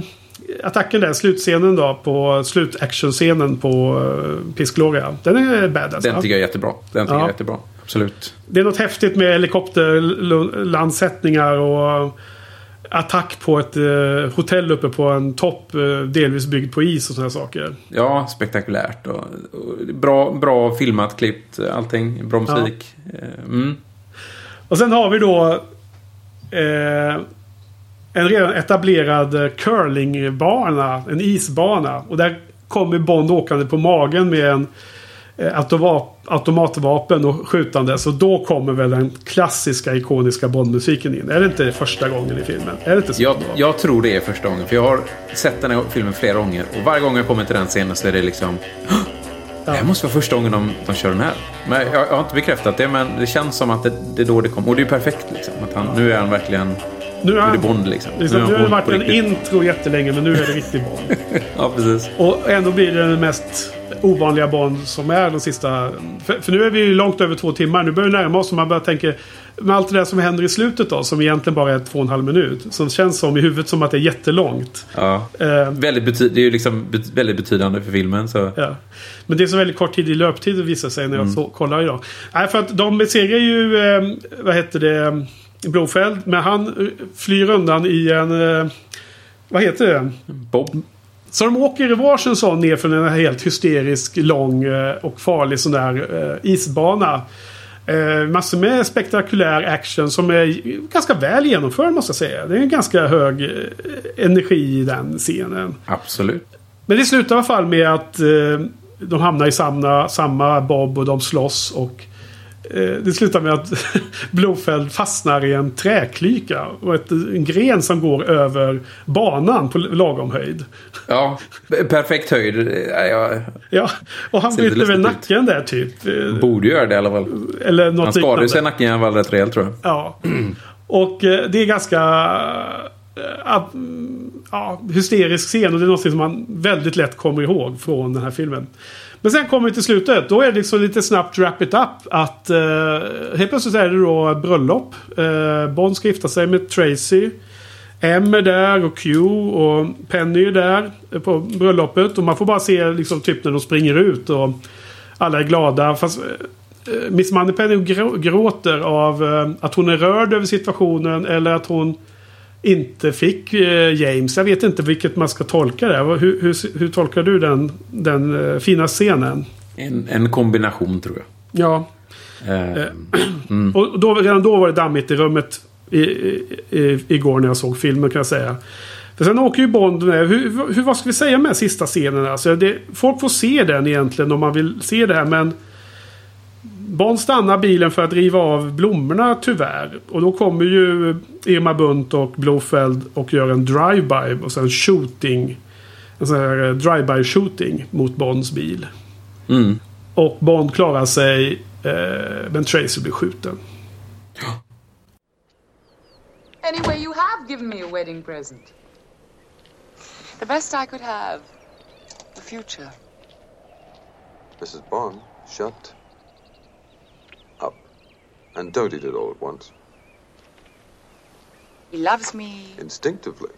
attacken där? Slutscenen då på slutactionscenen på eh, Piss Gloria. Den är badass. Den tycker jag är jättebra. Den tycker Ja. jag är jättebra. Absolut. Det är något häftigt med helikopterlandsättningar och attack på ett eh, hotell uppe på en topp. Eh, delvis byggd på is och sådana saker. Ja, spektakulärt. Och, och bra, bra filmat, klippt, allting. Bra Ja. musik. Eh, Mm. Och sen har vi då eh, en redan etablerad eh, curlingbana. En isbana. Och där kommer Bond åkande på magen med en eh, automa- automatvapen och skjutande. Så då kommer väl den klassiska ikoniska Bond-musiken in. Är det inte första gången i filmen? Är det inte så? Jag, jag tror det är första gången. För jag har sett den här filmen flera gånger. Och varje gång jag kommer till den scenen så är det liksom... "Hå! Det här måste vara första gången de, de kör den här. Men jag, jag har inte bekräftat det, men det känns som att det, det är då det kommer. Och det är ju perfekt liksom. Att han, nu är han verkligen... nu, är han- det Bond liksom. Liksom, nu har det varit en riktigt. intro jättelänge men nu är det riktig Bond. Ja, precis. Och ändå blir det den mest ovanliga Bond som är de sista... För, för nu är vi ju långt över två timmar. Nu börjar vi närma oss och man börjar tänka... Med allt det där som händer i slutet då, som egentligen bara är två och en halv minut. Som känns som i huvudet som att det är jättelångt. Ja. Eh, Väldigt bety- det är ju liksom bet- väldigt betydande för filmen. Så. ja. Men det är så väldigt kort tid i löptid visar sig när jag så, kollar idag. Nej, för att de besegrar ju... Eh, vad heter det? Blofeld. Men han flyr undan i en... Eh, vad heter det? Bob. Så de åker i varsin sån ner från en helt hysterisk, lång eh, och farlig sån där eh, isbana. Massor med spektakulär action som är ganska väl genomförd måste jag säga. Det är en ganska hög energi i den scenen. Absolut. Men det slutar i alla fall med att de hamnar i samma, samma bob och de slåss. Och det slutar med att Blofeld fastnar i en träklyka. Och ett, en gren som går över banan på lagom höjd. Ja, perfekt höjd. Ja, Ja, och han bryter väl nacken där typ. Eh, borde göra det i alla fall. Eller något Han skadade sig nacken i alla fall rätt rejält tror jag. Ja. Och eh, det är ganska eh, ja, hysterisk scen och det är något som man väldigt lätt kommer ihåg från den här filmen. Men sen kommer vi till slutet. Då är det liksom lite snabbt wrap it up. Att eh, helt plötsligt är det då bröllop. Eh, Bond ska gifta sig med Tracy. M är där och Q och Penny är där på bröllopet. Och man får bara se liksom typ när de springer ut och alla är glada. Fast eh, Miss Moneypenny gråter av eh, att hon är rörd över situationen eller att hon inte fick eh, James. Jag vet inte vilket man ska tolka det. Hur, hur, hur tolkar du den, den eh, fina scenen? En, en kombination tror jag. Ja, Eh, och då, redan då var det dammigt i rummet i, i, igår när jag såg filmen kan jag säga. För sen åker ju Bond med. Hur, hur, vad ska vi säga med sista scenen? Alltså det, folk får se den egentligen om man vill se det här men Bond stannar bilen för att riva av blommorna tyvärr. Och då kommer ju Irma Bunt och Blofeld och gör en drive-by och sen shooting. En sån här eh, drive-by shooting mot Bonds bil. mm. Och Bond klarar sig eh, men Tracy blir skjuten. Anyway, you have given me a wedding present. The best I could have. The future. Mrs. Bond, shut. And don't eat it all at once. He loves me Instinctively,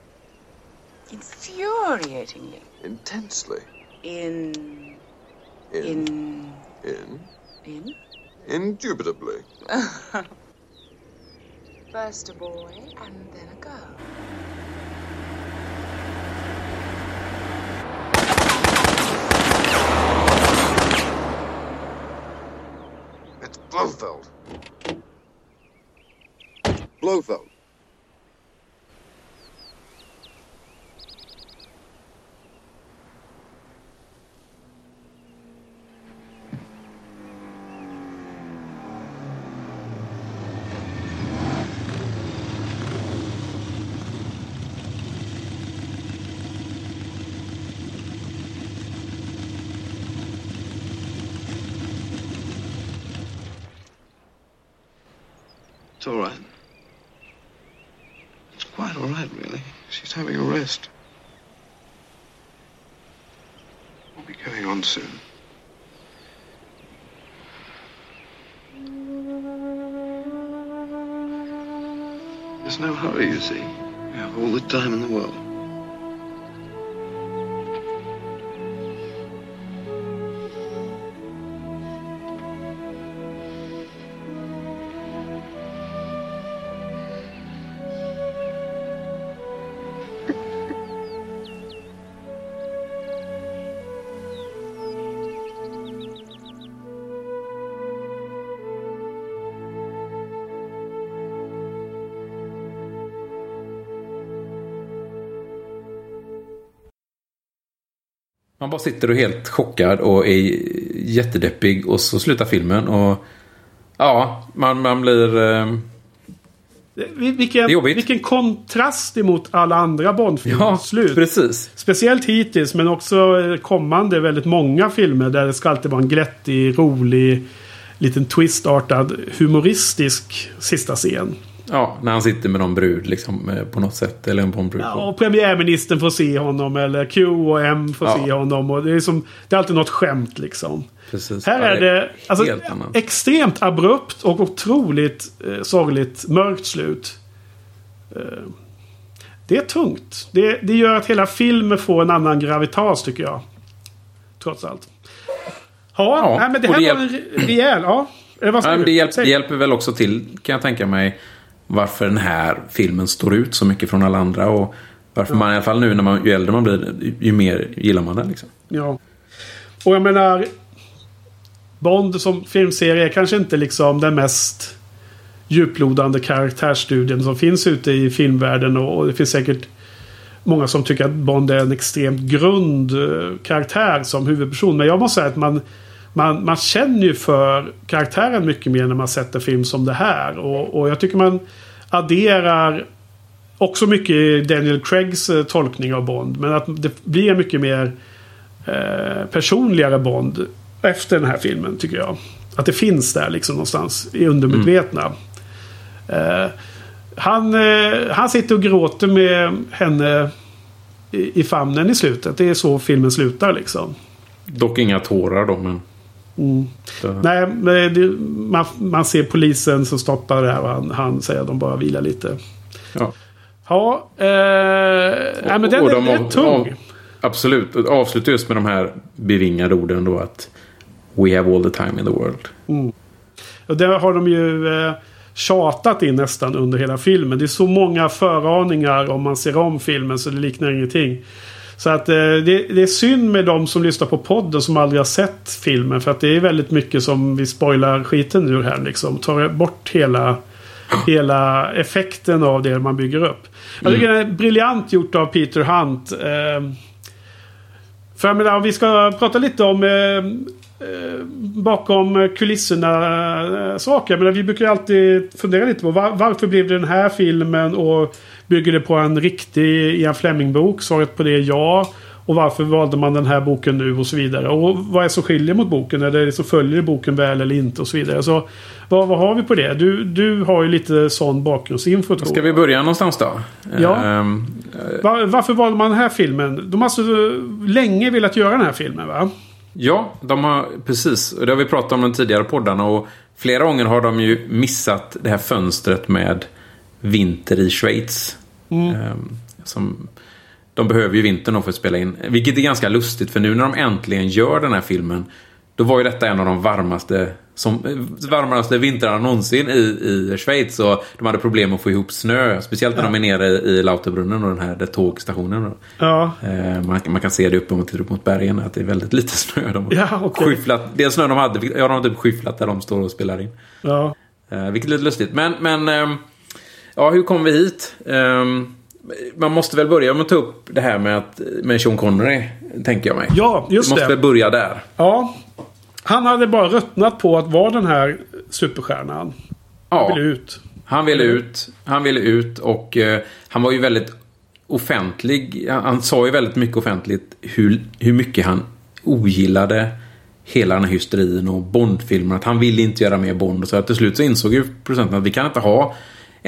infuriatingly. intensely, In. in, In. in, In. indubitably. First a boy and then a girl. It's Blofeld. Blofeld. It's all right. It's quite all right, really. She's having a rest. We'll be going on soon. There's no hurry, you see. We have all the time in the world. Man bara sitter och är helt chockad och är jättedeppig och så slutar filmen och ja, man, man blir... Eh, Vi- Vilken, vilken kontrast emot alla andra Bond-filmer. ja, Slut. precis. Speciellt hittills men också eh, kommande väldigt många filmer där det ska alltid vara en glättig, rolig, liten twistartad, humoristisk sista scen. Ja, när han sitter med någon brud liksom eh, på något sätt. Eller en på en brud. Ja, och premiärministern får se honom eller Q och M får Ja. se honom. Och det, är som, det är alltid något skämt liksom. Precis. Här Ja, är det alltså, extremt abrupt och otroligt eh, sorgligt mörkt slut. Eh, det är tungt. Det, det gör att hela filmen får en annan gravitas tycker jag. Trots allt. Ja, Ja, nej, men det här det var en re- rejäl... Ja, ska Ja, det, hjälp, det hjälper väl också till, kan jag tänka mig, varför den här filmen står ut så mycket från alla andra. Och varför man i alla fall nu, när man, ju äldre man blir, ju mer gillar man den. Liksom. Ja. Och jag menar... Bond som filmserie är kanske inte liksom den mest djuplodande karaktärsstudien som finns ute i filmvärlden. Och, det finns säkert många som tycker att Bond är en extremt grund eh, karaktär som huvudperson. Men jag måste säga att man, man, man känner ju för karaktären mycket mer när man sett en film som det här. Och, och jag tycker man adderar också mycket Daniel Craigs eh, tolkning av Bond. Men att det blir mycket mer eh, personligare Bond efter den här filmen tycker jag. Att det finns där liksom någonstans i undermedvetna. Eh, han, eh, han sitter och gråter med henne i, i famnen i slutet. Det är så filmen slutar liksom. Dock inga tårar då, men... Så- Nej, det, man, man ser polisen som stoppar det här och han, han säger att de bara vilar lite. Ja. Ja, eh, nej, men den Och är de tung. av- Absolut. Och avslutar just med de här bevingade orden då att We have all the time in the world. Och det har de ju eh, tjatat in nästan under hela filmen. Det är så många föraningar om man ser om filmen så det liknar ingenting. Så att eh, det, det är synd med de som lyssnar på podden som aldrig har sett filmen. För att det är väldigt mycket som vi spoilar skiten ur här liksom. Tar bort hela, hela effekten av det man bygger upp. Jag tycker det är briljant gjort av Peter Hunt. Eh, för jag menar, om vi ska prata lite om eh, eh, bakom kulisserna eh, saker. Menar, vi brukar alltid fundera lite på var, varför blev det den här filmen och bygger det på en riktig Ian Fleming-bok? Svaret på det är ja. Och varför valde man den här boken nu och så vidare. Och vad är som skiljer mot boken? Är det som följer boken väl eller inte och så vidare. Så vad, vad har vi på det? Du, du har ju lite sån bakgrundsinfo tror Ska vi börja någonstans då? Ja. Ehm, Var, varför valde man den här filmen? De har alltså länge velat göra den här filmen va? Ja, de har precis. Det har vi pratat om i de tidigare poddarna. Och flera gånger har de ju missat det här fönstret med vinter i Schweiz. Ehm, som, de behöver ju vintern för att spela in. Vilket är ganska lustigt för nu när de äntligen gör den här filmen. Då var ju detta en av de varmaste, som, eh, varmaste vintrarna någonsin i, i Schweiz. Och de hade problem att få ihop snö. Speciellt när de är nere i Lauterbrunnen och den här där tågstationen. Ja. Eh, Man, man kan se det uppe om man tittar upp mot bergen att det är väldigt lite snö. De har Ja, okej. skyfflat, det snö de hade, ja, de har typ skyfflat där de står och spelar in. ja. Eh, vilket är lite lustigt. Men, men ehm, ja, hur kom vi hit? Ehm, man måste väl börja med att ta upp det här med, att, med Sean Connery, tänker jag mig. Ja, just måste det. väl börja där. Ja. Han hade bara ruttnat på att vara den här superstjärnan. Ja, Vill ut. han ville ut. Han ville ut och eh, han var ju väldigt offentlig. Han, han sa ju väldigt mycket offentligt hur, hur mycket han ogillade hela den här hysterin och Bondfilmer. Att han ville inte göra mer Bond. Och så att till slut så insåg ju producenten att vi kan inte ha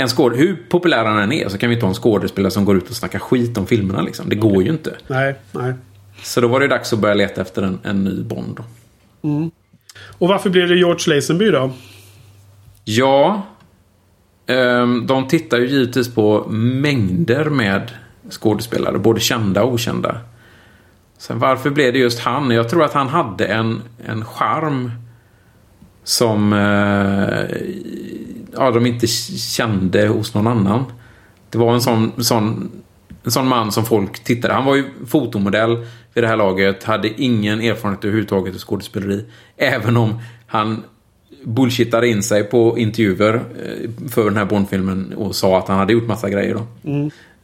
en skåd... Hur populär han än är så kan vi inte ha en skådespelare som går ut och snackar skit om filmerna. Liksom. Det går ju inte. Nej, nej. Så då var det dags att börja leta efter en, en ny Bond. Då. Och varför blev det George Lazenby då? Ja, ehm, de tittar ju givetvis på mängder med skådespelare, både kända och okända. Sen varför blev det just han? Jag tror att han hade en, en charm som eh, ja, de inte kände hos någon annan. Det var en sån, sån, en sån man som folk tittade. Han var ju fotomodell vid det här laget. Hade ingen erfarenhet överhuvudtaget av skådespeleri. Även om han bullshittade in sig på intervjuer eh, för den här Bondfilmen och sa att han hade gjort massa grejer. Då.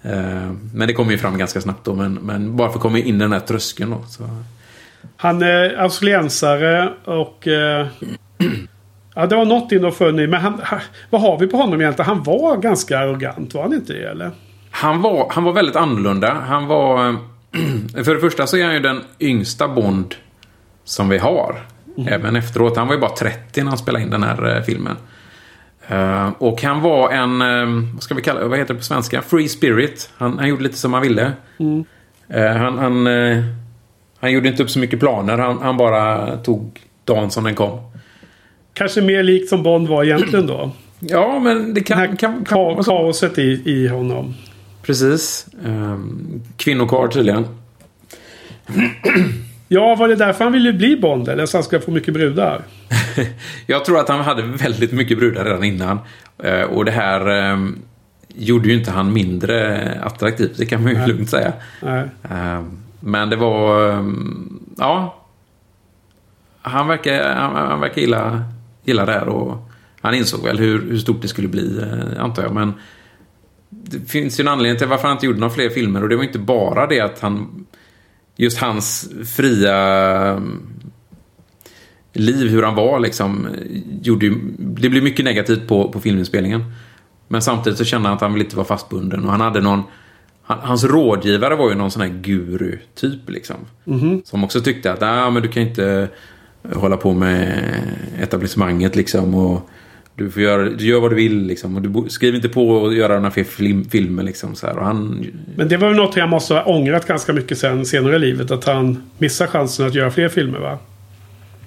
Eh, Men det kom ju fram ganska snabbt då. Men, men bara för att komma in den här tröskeln då. Så. Han är australiensare och... Ja, det var något in och. Men han, vad har vi på honom egentligen? Han var ganska arrogant, var han inte det eller? Han var, han var väldigt annorlunda. Han var... För det första så är han ju den yngsta Bond som vi har. Även efteråt. Han var ju bara 30 när han spelade in den här eh, filmen. Eh, och han var en, eh, vad ska vi kalla vad heter det på svenska? Free spirit. Han, han gjorde lite som han ville. Eh, han, han, han gjorde inte upp så mycket planer. Han, han bara tog dagen som den kom. Kanske mer likt som Bond var egentligen då. Ja, men det Det kan... här kan, kan, ka- kaoset i, i honom. Precis. Um, kvinnokarl tydligen. Ja, var det därför han ville bli Bond? Eller så han ska få mycket brudar? Jag tror att han hade väldigt mycket brudar redan innan. Eh, Och det här eh, gjorde ju inte han mindre attraktiv, det kan man ju lugnt säga. Nej. Eh, Men det var... eh, Ja. Han verkar, han, han verkar gilla, gilla det här och han insåg väl hur, hur stort det skulle bli, eh, antar jag. Men det finns ju en anledning till varför han inte gjorde några fler filmer och det var inte bara det att han... Just hans fria liv, hur han var liksom. Gjorde ju, det blev mycket negativt på, på filminspelningen. Men samtidigt så kände han att han ville inte vara fastbunden och han hade någon han, hans rådgivare var ju någon sån här guru-typ liksom. Som också tyckte att ah, men du kan inte hålla på med etablissemanget liksom. Och du, får göra, du gör vad du vill liksom. Och du bo- skriv inte på att göra några fler film, filmer liksom. Så här. Och han, Men det var väl något jag måste ha ångrat ganska mycket sen senare i livet. Att han missar chansen att göra fler filmer va?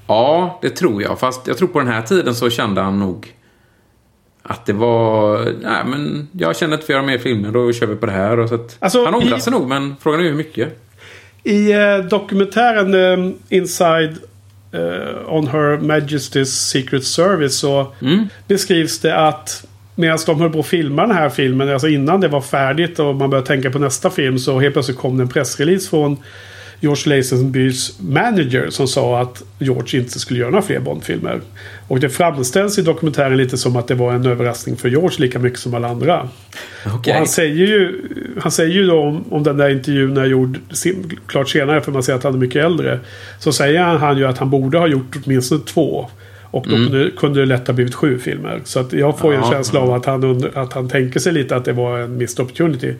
ja, det tror jag. Fast jag tror på den här tiden så kände han nog att det var... Nej, men jag för att göra mer filmer. Då kör vi på det här. Och så att, Alltså, han ångrar i- sig nog, men frågan är hur mycket. I eh, dokumentären eh, Inside eh, On Her Majesty's Secret Service så beskrivs det att medan de höll på att filma den här filmen, alltså innan det var färdigt och man började tänka på nästa film så helt plötsligt kom det en pressrelease från George Lazenbys manager som sa att George inte skulle göra några fler Bondfilmer. Och det framställs i dokumentären lite som att det var en överraskning för George lika mycket som alla andra. Okej. Och han säger ju, han säger ju då om, om den där intervjun är gjord sin, klart senare för man ser att han är mycket äldre. Så säger han, han ju att han borde ha gjort åtminstone två. Och då kunde, kunde det lätt ha blivit sju filmer. Så att jag får ju en Ja, känsla av att han, under, att han tänker sig lite att det var en missed opportunity.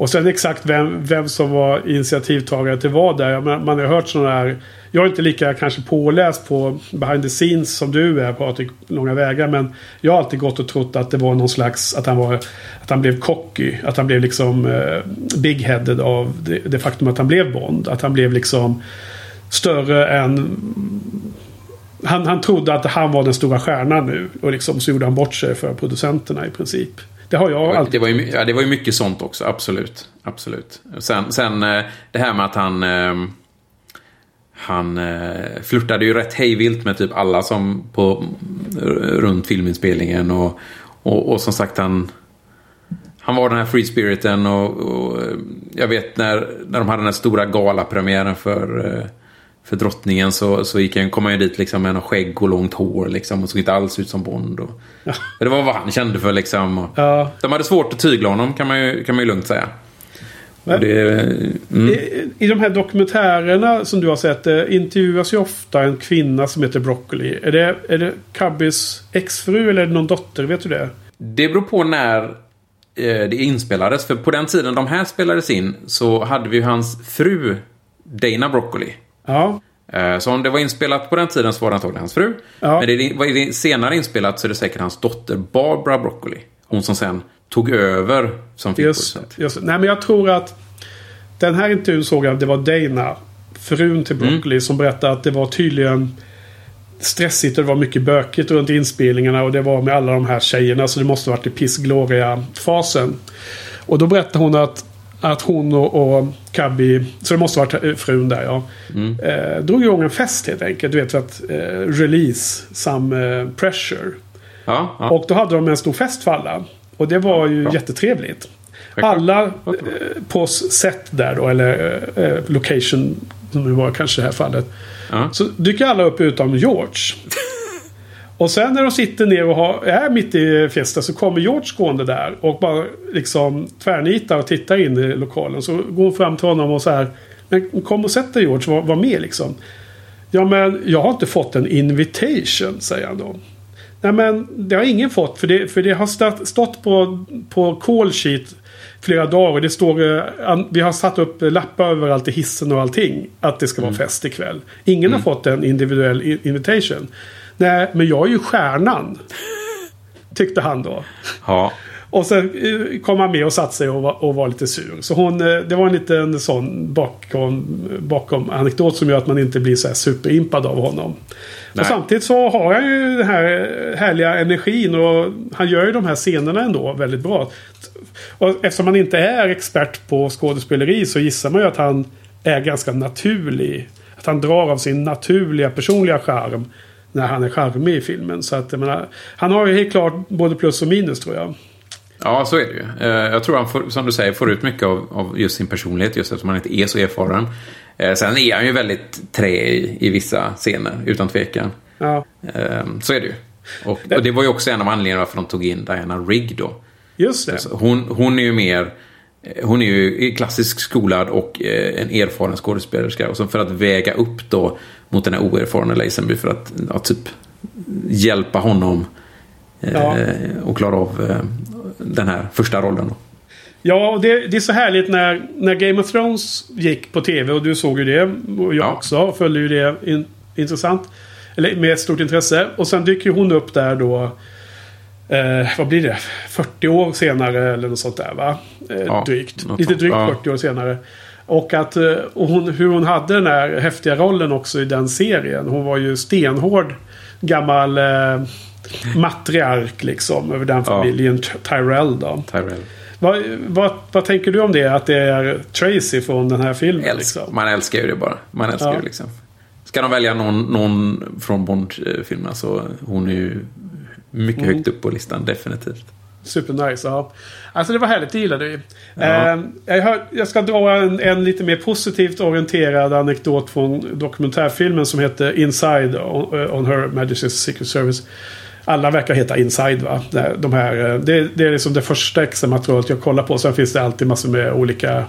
Och sen exakt vem, vem som var initiativtagare till vad där. Man, Man har hört sådana här... Jag är inte lika kanske påläst på behind the scenes som du är Patrik, långa vägar. Men jag har alltid gått och trott att det var någon slags... Att han, var, att han blev cocky. Att han blev liksom eh, big-headed av det, det faktum att han blev Bond. Att han blev liksom större än... Han, han trodde att han var den stora stjärnan nu. Och liksom så gjorde han bort sig för producenterna i princip. Det har jag alltid... Det var, ju, ja, det var ju mycket sånt också, absolut. absolut. Sen, sen eh, det här med att han... eh, Han eh, flörtade ju rätt hejvilt med typ alla som på runt filminspelningen. Och, och, och som sagt, han... Han var den här free spiriten och, och eh, jag vet när, när de hade den här stora galapremiären för, för drottningen så, så gick han, kom han ju dit liksom med någon skägg och långt hår liksom och såg inte alls ut som Bond. Och, Det var vad han kände för liksom. Och, Ja. De hade svårt att tygla honom kan man ju, kan man ju lugnt säga. Det, mm, I, I de här dokumentärerna som du har sett eh, intervjuas ju ofta en kvinna som heter Broccoli. Är det, är det Cubbys exfru eller är det någon dotter? Vet du det? det beror på när eh, det inspelades. För på den tiden de här spelades in så hade vi ju hans fru Dana Broccoli. Ja. Eh, Så om det var inspelat på den tiden så var det antagligen hans fru. Ja. Men det var det senare inspelat så är det säkert hans dotter Barbara Broccoli. Hon som sen tog över som filmproducent. just, nej men jag tror att den här intervjun såg jag, det var Dana, frun till Broccoli, som berättade att det var tydligen stressigt och det var mycket bökigt runt inspelningarna och det var med alla de här tjejerna så det måste varit i Piss Gloria-fasen. Och då berättade hon att, att hon och, och Cubby, så det måste varit eh, frun där ja, eh, drog igång en fest helt enkelt. Du vet för att eh, release some eh, pressure. Ja, ja. Och då hade de en stor fest för alla. Och det var ju jättetrevligt. Självklart. Alla eh, på set där då, eller eh, eh, location som det var kanske i det här fallet. Ja. Så dyker alla upp utom George. och sen när de sitter ner och har, är mitt i festen så kommer George gående där och bara liksom tvärnitar och tittar in i lokalen. Så går hon fram till honom och så här. Men kom och sätt dig George, var, var med liksom. Ja men jag har inte fått en invitation, säger han då. Nej men det har ingen fått för det, för det har stått, stått på, på call sheet flera dagar. Och det står, eh, vi har satt upp lappar överallt i hissen och allting. Att det ska vara fest ikväll. Ingen har fått en individuell invitation. Nej men jag är ju stjärnan. Tyckte han då. ja. Och sen eh, kom han med och satte sig och var, och var lite sur. Så hon, eh, det var en liten sån bakom, bakom anekdot som gör att man inte blir så här superimpad av honom. Nej. Och samtidigt så har han ju den här härliga energin och han gör ju de här scenerna ändå väldigt bra. Och eftersom han inte är expert på skådespeleri så gissar man ju att han är ganska naturlig. Att han drar av sin naturliga personliga charm när han är charmig i filmen. Så att jag menar, han har ju helt klart både plus och minus tror jag. Ja, så är det ju. Eh, Jag tror han, får, som du säger, får ut mycket av, av just sin personlighet just eftersom han inte är så erfaren. Eh, Sen är han ju väldigt trä i, i vissa scener, utan tvekan. Ja, Eh, Så är det ju. Och, och det var ju också en av anledningarna varför de tog in Diana Rigg då. just det. Så Hon, hon är ju mer hon är ju klassisk skolad och eh, en erfaren skådespelerska. Och så för att väga upp då mot den här oerfarna Lazenby för att ja, typ hjälpa honom eh, Ja. och klara av eh, den här första rollen. Då. Ja, och det, det är så härligt när, när Game of Thrones gick på tv och du såg ju det. Och jag Ja. också följde ju det in, intressant. Eller med ett stort intresse. Och sen dyker hon upp där då. Eh, vad blir det? 40 år senare eller något sånt där va? Eh, Ja, drygt. Lite drygt Ja. 40 år senare. Och, att, eh, och hon, hur hon hade den här häftiga rollen också i den serien. Hon var ju stenhård gammal eh, matriark liksom. Över den Ja. familjen Ty- Tyrell då. Tyrell. Vad, vad, vad tänker du om det? Att det är Tracy från den här filmen? Älsk, Liksom? Man älskar ju det bara. Man älskar Ja. ju liksom. Ska de välja någon, någon från Bond-filmerna så hon är ju mycket Mm. högt upp på listan, definitivt. Supernice, ja. Alltså det var härligt, det gillade vi. Ja. Eh, jag, hör, jag ska dra en, en lite mer positivt orienterad anekdot från dokumentärfilmen som heter Inside on, on Her Majesty's Secret Service. Alla verkar heta Inside va? De här, eh, det, det är liksom det första extra materialet jag kollar på. Sen finns det alltid massor med olika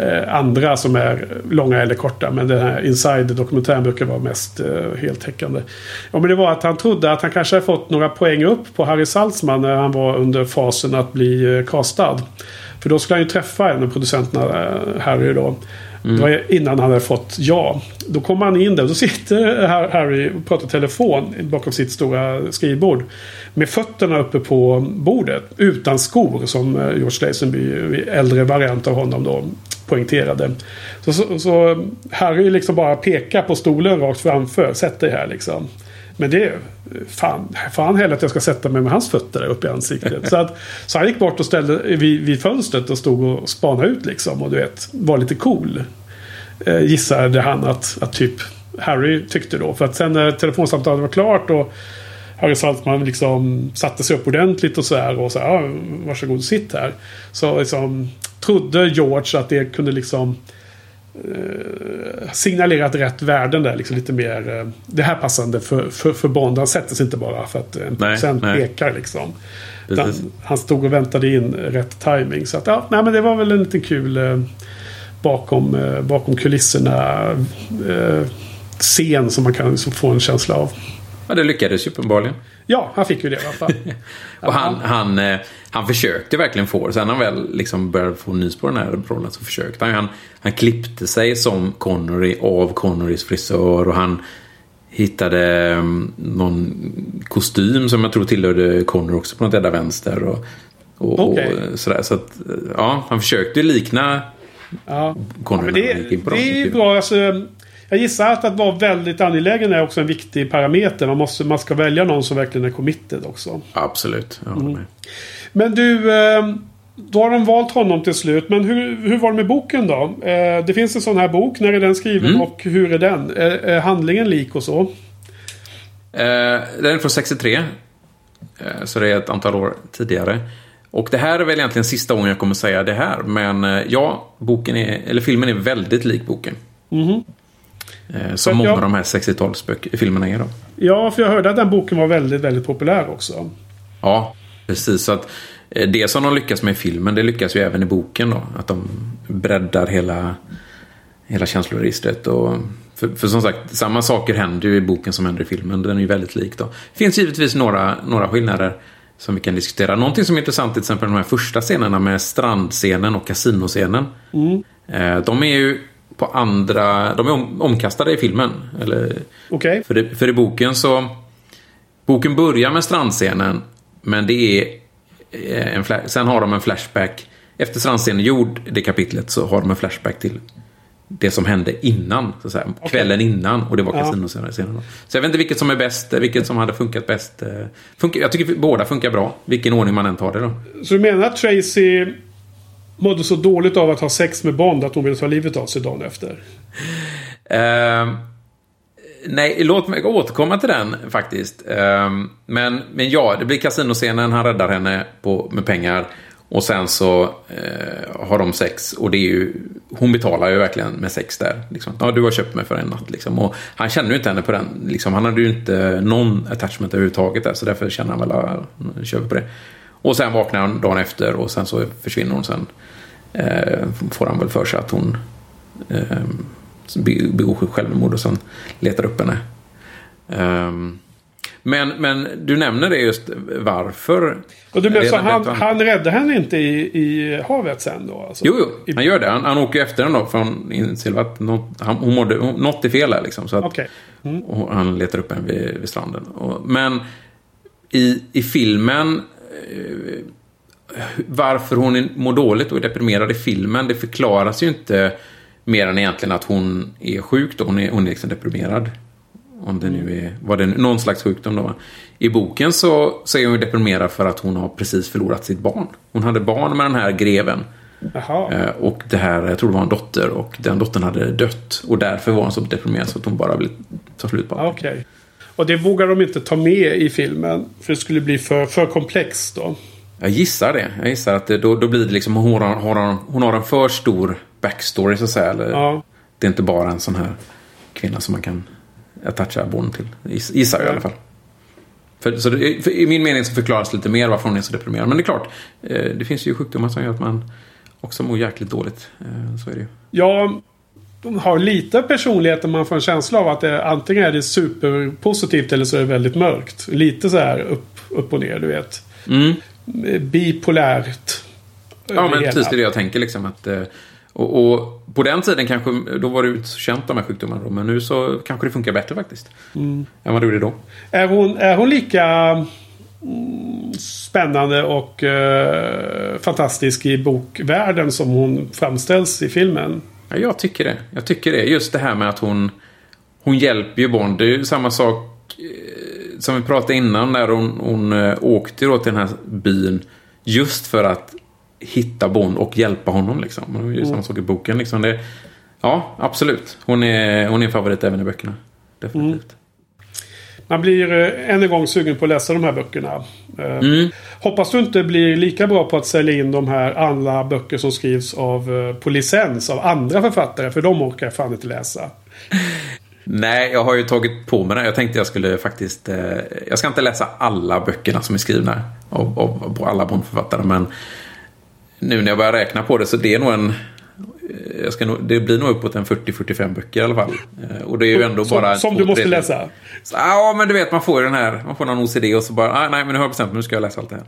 eh, andra som är långa eller korta. Men den här Inside-dokumentären brukar vara mest eh, heltäckande. Ja, men det var att han trodde att han kanske hade fått några poäng upp på Harry Saltzman när han var under fasen att bli eh, castad. För då skulle han ju träffa en av producenterna, eh, Harry då. Det var innan han hade fått ja. Då kommer han in där och då sitter Har- Harry och pratar telefon bakom sitt stora skrivbord. Med fötterna uppe på bordet. Utan skor som eh, George Lazenby, äldre variant av honom då, poängterade. Så, så, så Harry liksom bara pekar på stolen rakt framför. Sätt dig här liksom. Men det är fan, fan heller att jag ska sätta mig med hans fötter där uppe i ansiktet. så, att, så han gick bort och ställde vid, vid fönstret och stod och spanade ut liksom. Och du vet, var lite cool. Eh, gissade han att, att typ Harry tyckte då. För att sen när telefonsamtalet var klart och Harry Saltman liksom satte sig upp ordentligt och så här. Och så här, ja, varsågod sitt här. Så liksom trodde George att det kunde liksom eh, signalerat rätt värden där. Liksom lite mer eh, det här passande för, för, för Bond. Han sätter sig inte bara för att en Nej, producent nej. pekar liksom. Utan Han stod och väntade in rätt timing. Så att, ja, nej, men det var väl en liten kul eh, bakom, eh, bakom kulisserna eh, scen som man kan liksom få en känsla av. Ja, det lyckades ju uppenbarligen. Ja, han fick ju det i alla fall. Och han, han, eh, han försökte verkligen få det. Sen när han väl liksom började få nys på den här rollen så försökte han. ju. Han, han klippte sig som Connery av Connerys frisör. Och han hittade mm, någon kostym som jag tror tillhörde Connery också på något jävla vänster. Och, och, Okej. och sådär. Så att, ja, han försökte ju likna Ja. När det, han gick in på dem. det är bra. Alltså, jag gissar att att vara väldigt angelägen är också en viktig parameter. Man, måste, man ska välja någon som verkligen är committed också. Absolut, jag Mm. håller med. Men du, eh, då har de valt honom till slut. Men hur, hur var det med boken då? Eh, det finns en sån här bok. När är den skriven Mm. och hur är den? Är, är handlingen lik och så? Eh, den är från 63. Eh, så det är ett antal år tidigare. Och det här är väl egentligen sista gången jag kommer säga det här. Men eh, ja, boken är, eller filmen är väldigt lik boken. Eh, Så som att många jag- av de här 60-talsfilmerna är då. Ja, för jag hörde att den boken var väldigt, väldigt populär också. Ja, precis. Så att eh, det som de lyckas med i filmen, det lyckas ju även i boken då. Att de breddar hela, hela känsloregistret. Och, för, för som sagt, samma saker händer ju i boken som händer i filmen. Den är ju väldigt lik då. Det finns givetvis några, några skillnader som vi kan diskutera. Någonting som är intressant till exempel de här första scenerna med strandscenen och kasinoscenen. Eh, De är ju på andra, de är om, omkastade i filmen. Eller, Okej? för, det, för i boken så... Boken börjar med strandscenen, men det är eh, en Sen har de en flashback. Efter strandscenen gjord, det kapitlet, så har de en flashback till det som hände innan. Så att säga, Kvällen innan, och det var kasinoscenen. Så jag vet inte vilket som är bäst, vilket som hade funkat bäst. eh, Funkar, jag tycker båda funkar bra, vilken ordning man än tar det då. Så du menar att Tracy mådde så dåligt av att ha sex med Bond att hon ville ta livet av sig dagen efter? Uh, nej, låt mig återkomma till den faktiskt. Uh, men, men ja, det blir kasinoscenen, han räddar henne på, med pengar. Och sen så eh, har de sex och det är ju, hon betalar ju verkligen med sex där. Liksom. Ja, du har köpt mig för en natt. Liksom. Och han känner ju inte henne på den. Liksom. Han hade ju inte någon attachment överhuvudtaget där. Så därför känner han väl att kör vi på det. Och sen vaknar han dagen efter och sen så försvinner hon sen. eh, får han väl för sig att hon eh, be- begår självmord och sen letar upp henne. Ehm, men, men du nämner det just varför. Och du menar så han, han- han henne inte i, i havet sen då? Alltså? Jo, jo, han gör det. Han, han åker efter henne då för han inser att något, han, hon mådde, något är fel här liksom. Så att, Okej. och han letar upp henne vid, vid stranden. Och, men i, i filmen eh, varför hon är- mår dåligt och är deprimerad i filmen, det förklaras ju inte mer än egentligen att hon är sjuk då. Hon är, hon är liksom deprimerad. Om det nu är, vad det nu, någon slags sjukdom då. I boken så, så är hon deprimerad för att hon har precis förlorat sitt barn. Hon hade barn med den här greven. Jaha. Eh, Och det här, jag tror det var en dotter och den dottern hade dött. Och därför var hon så deprimerad så att hon bara ville ta slut på allt. Okej. Och det vågar de inte ta med i filmen. För det skulle bli för, för komplext då. Jag gissar det. Jag gissar att det, då, då blir det liksom hon har, har, hon- hon har en för stor backstory så att säga. Eller, Ja. Det är inte bara en sån här kvinna som man kan attacha barn till. Giss- Gissar jag i alla fall. För, så det, för I min mening så förklaras lite mer varför hon är så deprimerad. Men det är klart, eh, det finns ju sjukdomar som gör att man också mår jäkligt dåligt. Eh, så är det ju. Ja, har lite personlighet och man får en känsla av att det, antingen är det superpositivt eller så är det väldigt mörkt. Lite så här upp, upp och ner, du vet. Mm. Bipolärt. Ja, men precis det är det jag tänker. Liksom, att, eh, och, och på den tiden kanske, då var det ju inte så känt de här sjukdomarna. Då, men nu så kanske det funkar bättre faktiskt. Mm. Än vad det gjorde då. Är hon, är hon lika mm, spännande och eh, fantastisk i bokvärlden som hon framställs i filmen? Ja, jag tycker det. Jag tycker det. Just det här med att hon, hon hjälper ju Bond. Det är ju samma sak eh, som vi pratade innan när hon, hon eh, åkte då till den här byn. Just för att hitta Bond och hjälpa honom. Liksom. Det är ju Mm. samma sak i boken. Liksom. Det, ja, absolut. Hon är, hon är en favorit även i böckerna. Definitivt. Mm. Man blir eh, än en gång sugen på att läsa de här böckerna. Eh, Mm. Hoppas du inte blir lika bra på att sälja in de här alla böcker som skrivs av, eh, på licens av andra författare. För de orkar jag fan inte läsa. Nej, jag har ju tagit på mig det. Jag tänkte jag skulle faktiskt... Eh, jag ska inte läsa alla böckerna som är skrivna av, av, på alla Bondförfattare. Men nu när jag börjar räkna på det så det är nog en... eh, Jag ska nog, det blir nog uppåt en 40-45 böcker i alla fall. Eh, och det är ju ändå Som, bara... som du måste tre- läsa. Så, Ja, men du vet man får den här... Man får någon OCD och så bara... Ah, nej, men nu har jag bestämt mig. Nu ska jag läsa allt det här.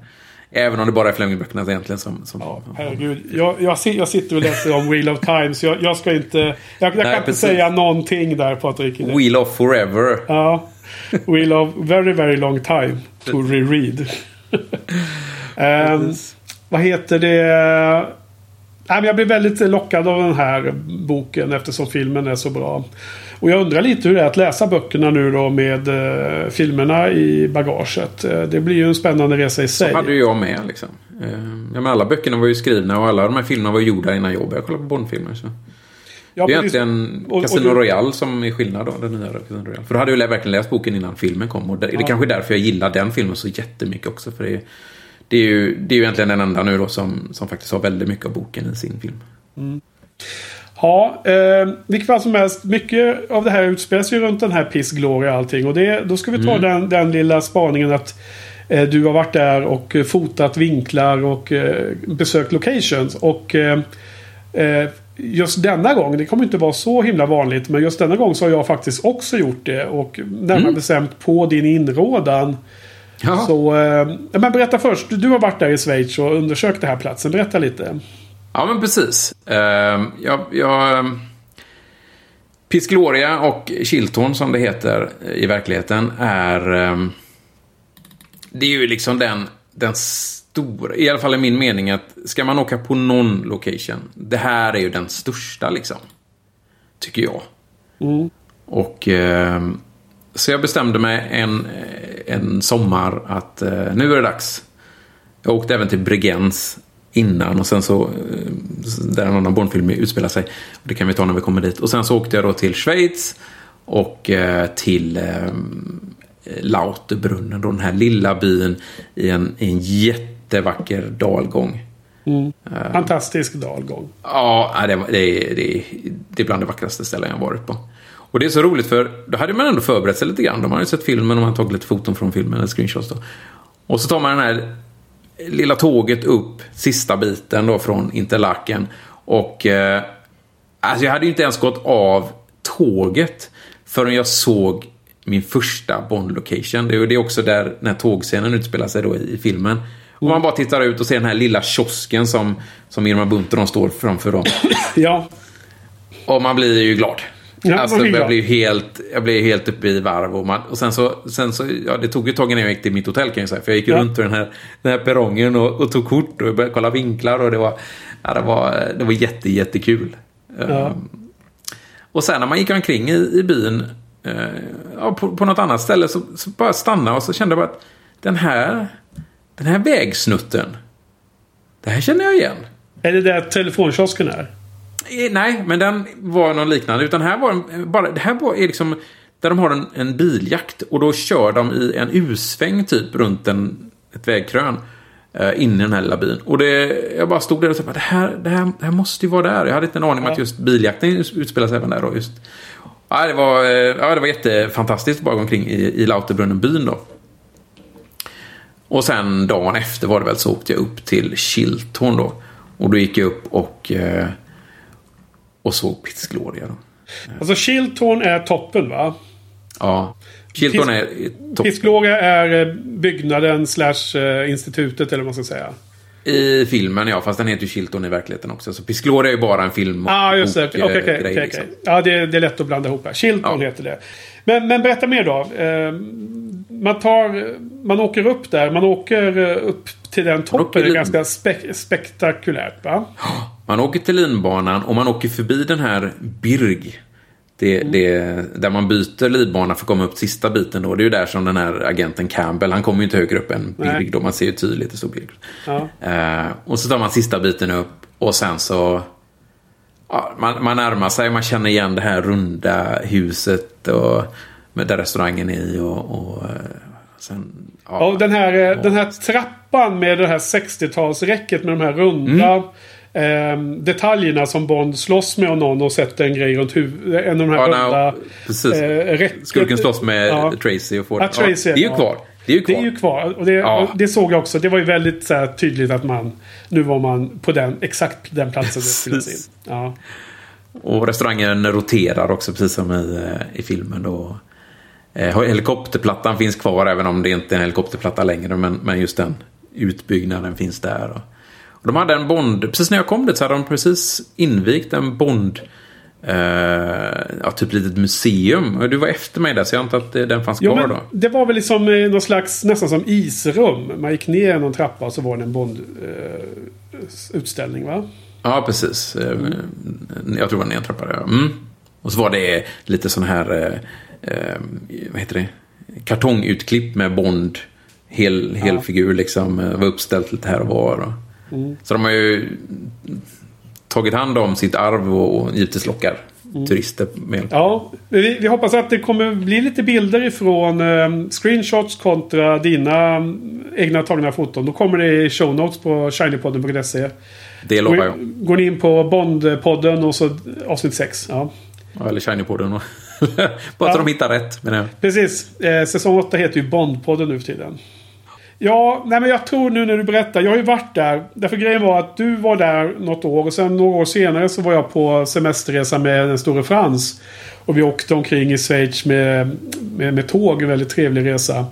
Även om det bara är Flemingböckerna egentligen som... som Ja, herregud. Jag, jag, jag sitter och läser om Wheel of Times. Jag, jag ska inte... Jag, jag kan inte precis. säga någonting där Patrik. Wheel of Forever. Ja. Wheel of very, very long time to reread. Ehm, vad heter det? Nej, men jag blir väldigt lockad av den här boken eftersom filmen är så bra. Och jag undrar lite hur det är att läsa böckerna nu då med eh, filmerna i bagaget. Eh, det blir ju en spännande resa i sig. Så hade ju jag med liksom. Eh, ja, men alla böckerna var ju skrivna och alla de här filmerna var gjorda innan jag började kolla på Bondfilmer. Så. Ja, det är egentligen Och- och Casino Royale som är skillnad då. Den nya Casino Royale. För då hade jag verkligen läst boken innan filmen kom. Och det, det är kanske är därför jag gillar den filmen så jättemycket också. För det är, det är, ju, det är ju egentligen den enda nu då som, som faktiskt har väldigt mycket av boken i sin film. Ja, eh, vilket fall som helst. Mycket av det här utspelas ju runt den här Piss Glory och allting. Och det, då ska vi ta den, den lilla spaningen att eh, du har varit där och eh, fotat vinklar och eh, besökt locations. Och eh, eh, just denna gång, det kommer inte vara så himla vanligt, men just denna gång så har jag faktiskt också gjort det. Och närmare bestämt på din inrådan. Ja. Så, eh, men berätta först. Du har varit där i Schweiz och undersökt den här platsen. Berätta lite. Ja, men precis. Uh, jag, jag, Piscloria och Chilton, som det heter i verkligheten, är... ehm, det är ju liksom den, den stora, i alla fall i min mening, att ska man åka på någon location, det här är ju den största liksom. Tycker jag. Och... så jag bestämde mig en, en sommar att eh, nu är det dags. Jag åkte även till Bregenz innan och sen så eh, där en annan Bondfilm utspelar sig. Det kan vi ta när vi kommer dit. Och sen så åkte jag då till Schweiz och eh, till eh, Lauterbrunnen, då den här lilla byn i en, i en jättevacker dalgång. Fantastisk dalgång. Ja, det, det, är- det, det är bland det vackraste ställen jag varit på. Och det är så roligt för då hade man ändå förberett sig lite grann. De hade ju sett filmen och man hade tagit lite foton från filmen, eller screenshots då. Och så tar man den här lilla tåget upp sista biten då från Interlaken. Och eh, alltså jag hade ju inte ens gått av tåget förrän jag såg min första Bond-location. Det är det är också där den här tågscenen utspelar sig då i, i filmen. Och man bara tittar ut och ser den här lilla kiosken som, som Irma Bunter står framför dem. Ja. Och man blir ju glad. Ja, alltså, jag, blir helt, jag blir helt uppe i varv. Och, man, och sen så, sen så ja, det tog ett tag innan jag gick till mitt hotell kan jag säga. För jag gick Ja. runt på den här, den här perrongen och, och tog kort och började kolla vinklar. Och det var, ja, det var, det var jätte, jättekul. Ja. Ehm, och sen när man gick omkring i, i byn, eh, ja, på, på något annat ställe, så, så bara stannade och så kände jag bara att den här, den här vägsnutten, det här känner jag igen. Är det där telefonkiosken är? Eh, Nej, men den var någon liknande. Utan här var en, bara, det här var är liksom där de har en, en biljakt och då kör de i en U-sväng typ runt en, ett vägkrön. Uh, in i den här lilla byn. Och det, jag bara stod där och tänkte det här, det, här, det här måste ju vara där. Jag hade inte en aning om att just biljakten utspelas även där. Då, just. Ja, det, var, eh, ja, det var jättefantastiskt bara omkring i, i Lauterbrunnen byn då. Och sen dagen efter var det väl så åkte jag upp till Kiltorn då. Och då gick jag upp och, eh, och såg Piz Gloria. Då. Alltså Chilton är toppen va? Ja. Piz- är topp. Pisklåga är eh, byggnaden slash eh, institutet eller vad man ska säga. I filmen ja, fast den heter ju Kiltorn i verkligheten också. Så Piz Gloria är ju bara en film Ja, ah, just det. Okej, eh, okej, okej, liksom. Ja, det, det är lätt att blanda ihop här. Chilton Ja. heter det. Men, men berätta mer då. Eh, man, tar, man åker upp där. Man åker eh, upp till den toppen. Det är ganska spek- spektakulärt va? Man åker till linbanan och man åker förbi den här Birg. Det, Mm. det, där man byter linbana för att komma upp sista biten då. Det är ju där som den här agenten Campbell, han kommer ju inte högre upp än Birg Nej. då. Man ser ju tydligt det står Birg. Ja. Eh, och så tar man sista biten upp och sen så... Ja, man, man närmar sig, man känner igen det här runda huset och med där restaurangen är i och... och eh, sen, ja. Och den här, eh, den här trappan med det här 60-talsräcket med de här runda Mm. eh, detaljerna som Bond slåss med någon och sätter en grej runt huvudet. En av de här Ja, runda... nej, precis. eh. Skurken slåss med Ja. Tracy och får Ja, Tracy, det är ju ja. kvar. Det är ju kvar. Det är ju kvar. Och det, Ja. det såg jag också. Det var ju väldigt så här, tydligt att man... Nu var man på den, exakt den platsen det spelades in. Precis. Ja. Och restaurangen roterar också precis som i, eh, i filmen då. Eh, helikopterplattan finns kvar även om det inte är en helikopterplatta längre. Men, men just den utbyggnaden finns där. Och, och de hade en Bond, precis när jag kom dit så hade de precis invigt en Bond eh, ja, typ litet museum. Du var efter mig där så jag antar att eh, den fanns Jo, kvar då. det var väl liksom eh, någon slags, nästan som isrum. Man gick ner någon trappa och så var det en Bond-utställning va? Ja, precis. Eh, Jag tror det var en entrappare. ja. Mm. Och så var det lite sån här, eh, eh, vad heter det, kartongutklipp med Bond. Hel, hel figur liksom. eh, Var uppställt lite här och var. Och. Så de har ju tagit hand om sitt arv och, givetvis lockar turister med. Ja, vi, vi hoppas att det kommer bli lite bilder ifrån eh, screenshots kontra dina mm, egna tagna foton. Då kommer det i show notes på shinypodden.se. Det lovar jag. går ni in på Bondpodden och så avsnitt 6. Ja. Ja, Eller Shiny-podden. Bara så Ja. de hittar rätt. Men, ja. Precis. Eh, säsong 8 heter ju Bondpodden nu för tiden. Ja, nej men jag tror nu när du berättar. Jag har ju varit där. Därför grejen var att du var där något år. Och sen några år senare så var jag på semesterresa med den store Frans. Och vi åkte omkring i Schweiz med, med, med tåg. En väldigt trevlig resa.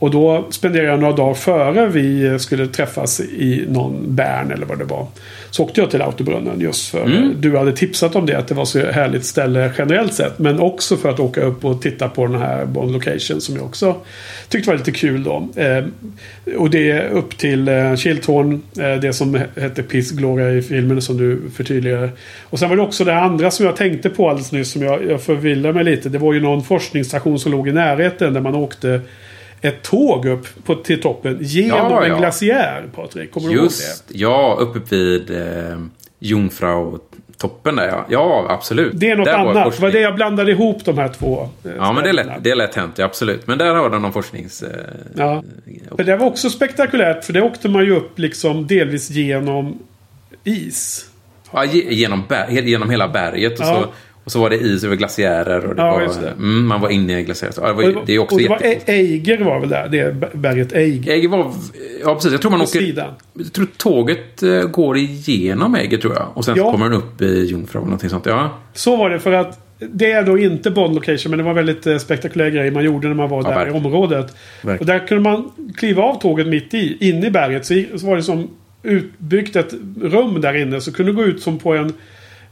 Och då spenderade jag några dagar före vi skulle träffas i någon Bern eller vad det var. Så åkte jag till Autobrunnen just för du hade tipsat om det. Att det var så härligt ställe generellt sett. Men också för att åka upp och titta på den här Bond Location som jag också tyckte var lite kul då. Eh, och det är upp till eh, Kiltorn. Eh, det som hette Piss Gloria i filmen som du förtydligar. Och sen var det också det andra som jag tänkte på alldeles nyss. Som jag, jag förvillade mig lite. Det var ju någon forskningsstation som låg i närheten. Där man åkte ett tåg upp på, till toppen genom Ja, en ja. glaciär, Patrik. Kommer du ihåg Just, ja, uppe vid eh, Jungfrau-toppen där ja. Ja, absolut. det? Det är något Där annat. Det var det jag blandade ihop de här två. eh, Ja, men det är lätt, det är lätt hänt, ja, absolut. Men där har de någon forsknings... Eh, Ja. För det var också spektakulärt. För det åkte man ju upp liksom delvis genom is. ja, ge- genom, genom hela berget. Och, Ja. så, och så var det is över glaciärer. Och Ja, var. Mm, man var inne i glaciärer. Ja, det, var, det är också och det var Eiger var väl där? Det berget Eiger. Eiger var ja, precis. Jag tror man åker... sidan. Jag tror tåget eh, går igenom ägget tror jag. Och sen Ja. kommer den upp i Jungfru eller någonting sånt. Ja, Så var det för att det är då inte Bond Location men det var väldigt eh, spektakulär grej man gjorde när man var Ja, där verkligen. i området. Verkligen. Och där kunde man kliva av tåget mitt i, inne i berget. Så, så var det som utbyggt ett rum där inne. Så kunde du gå ut som på en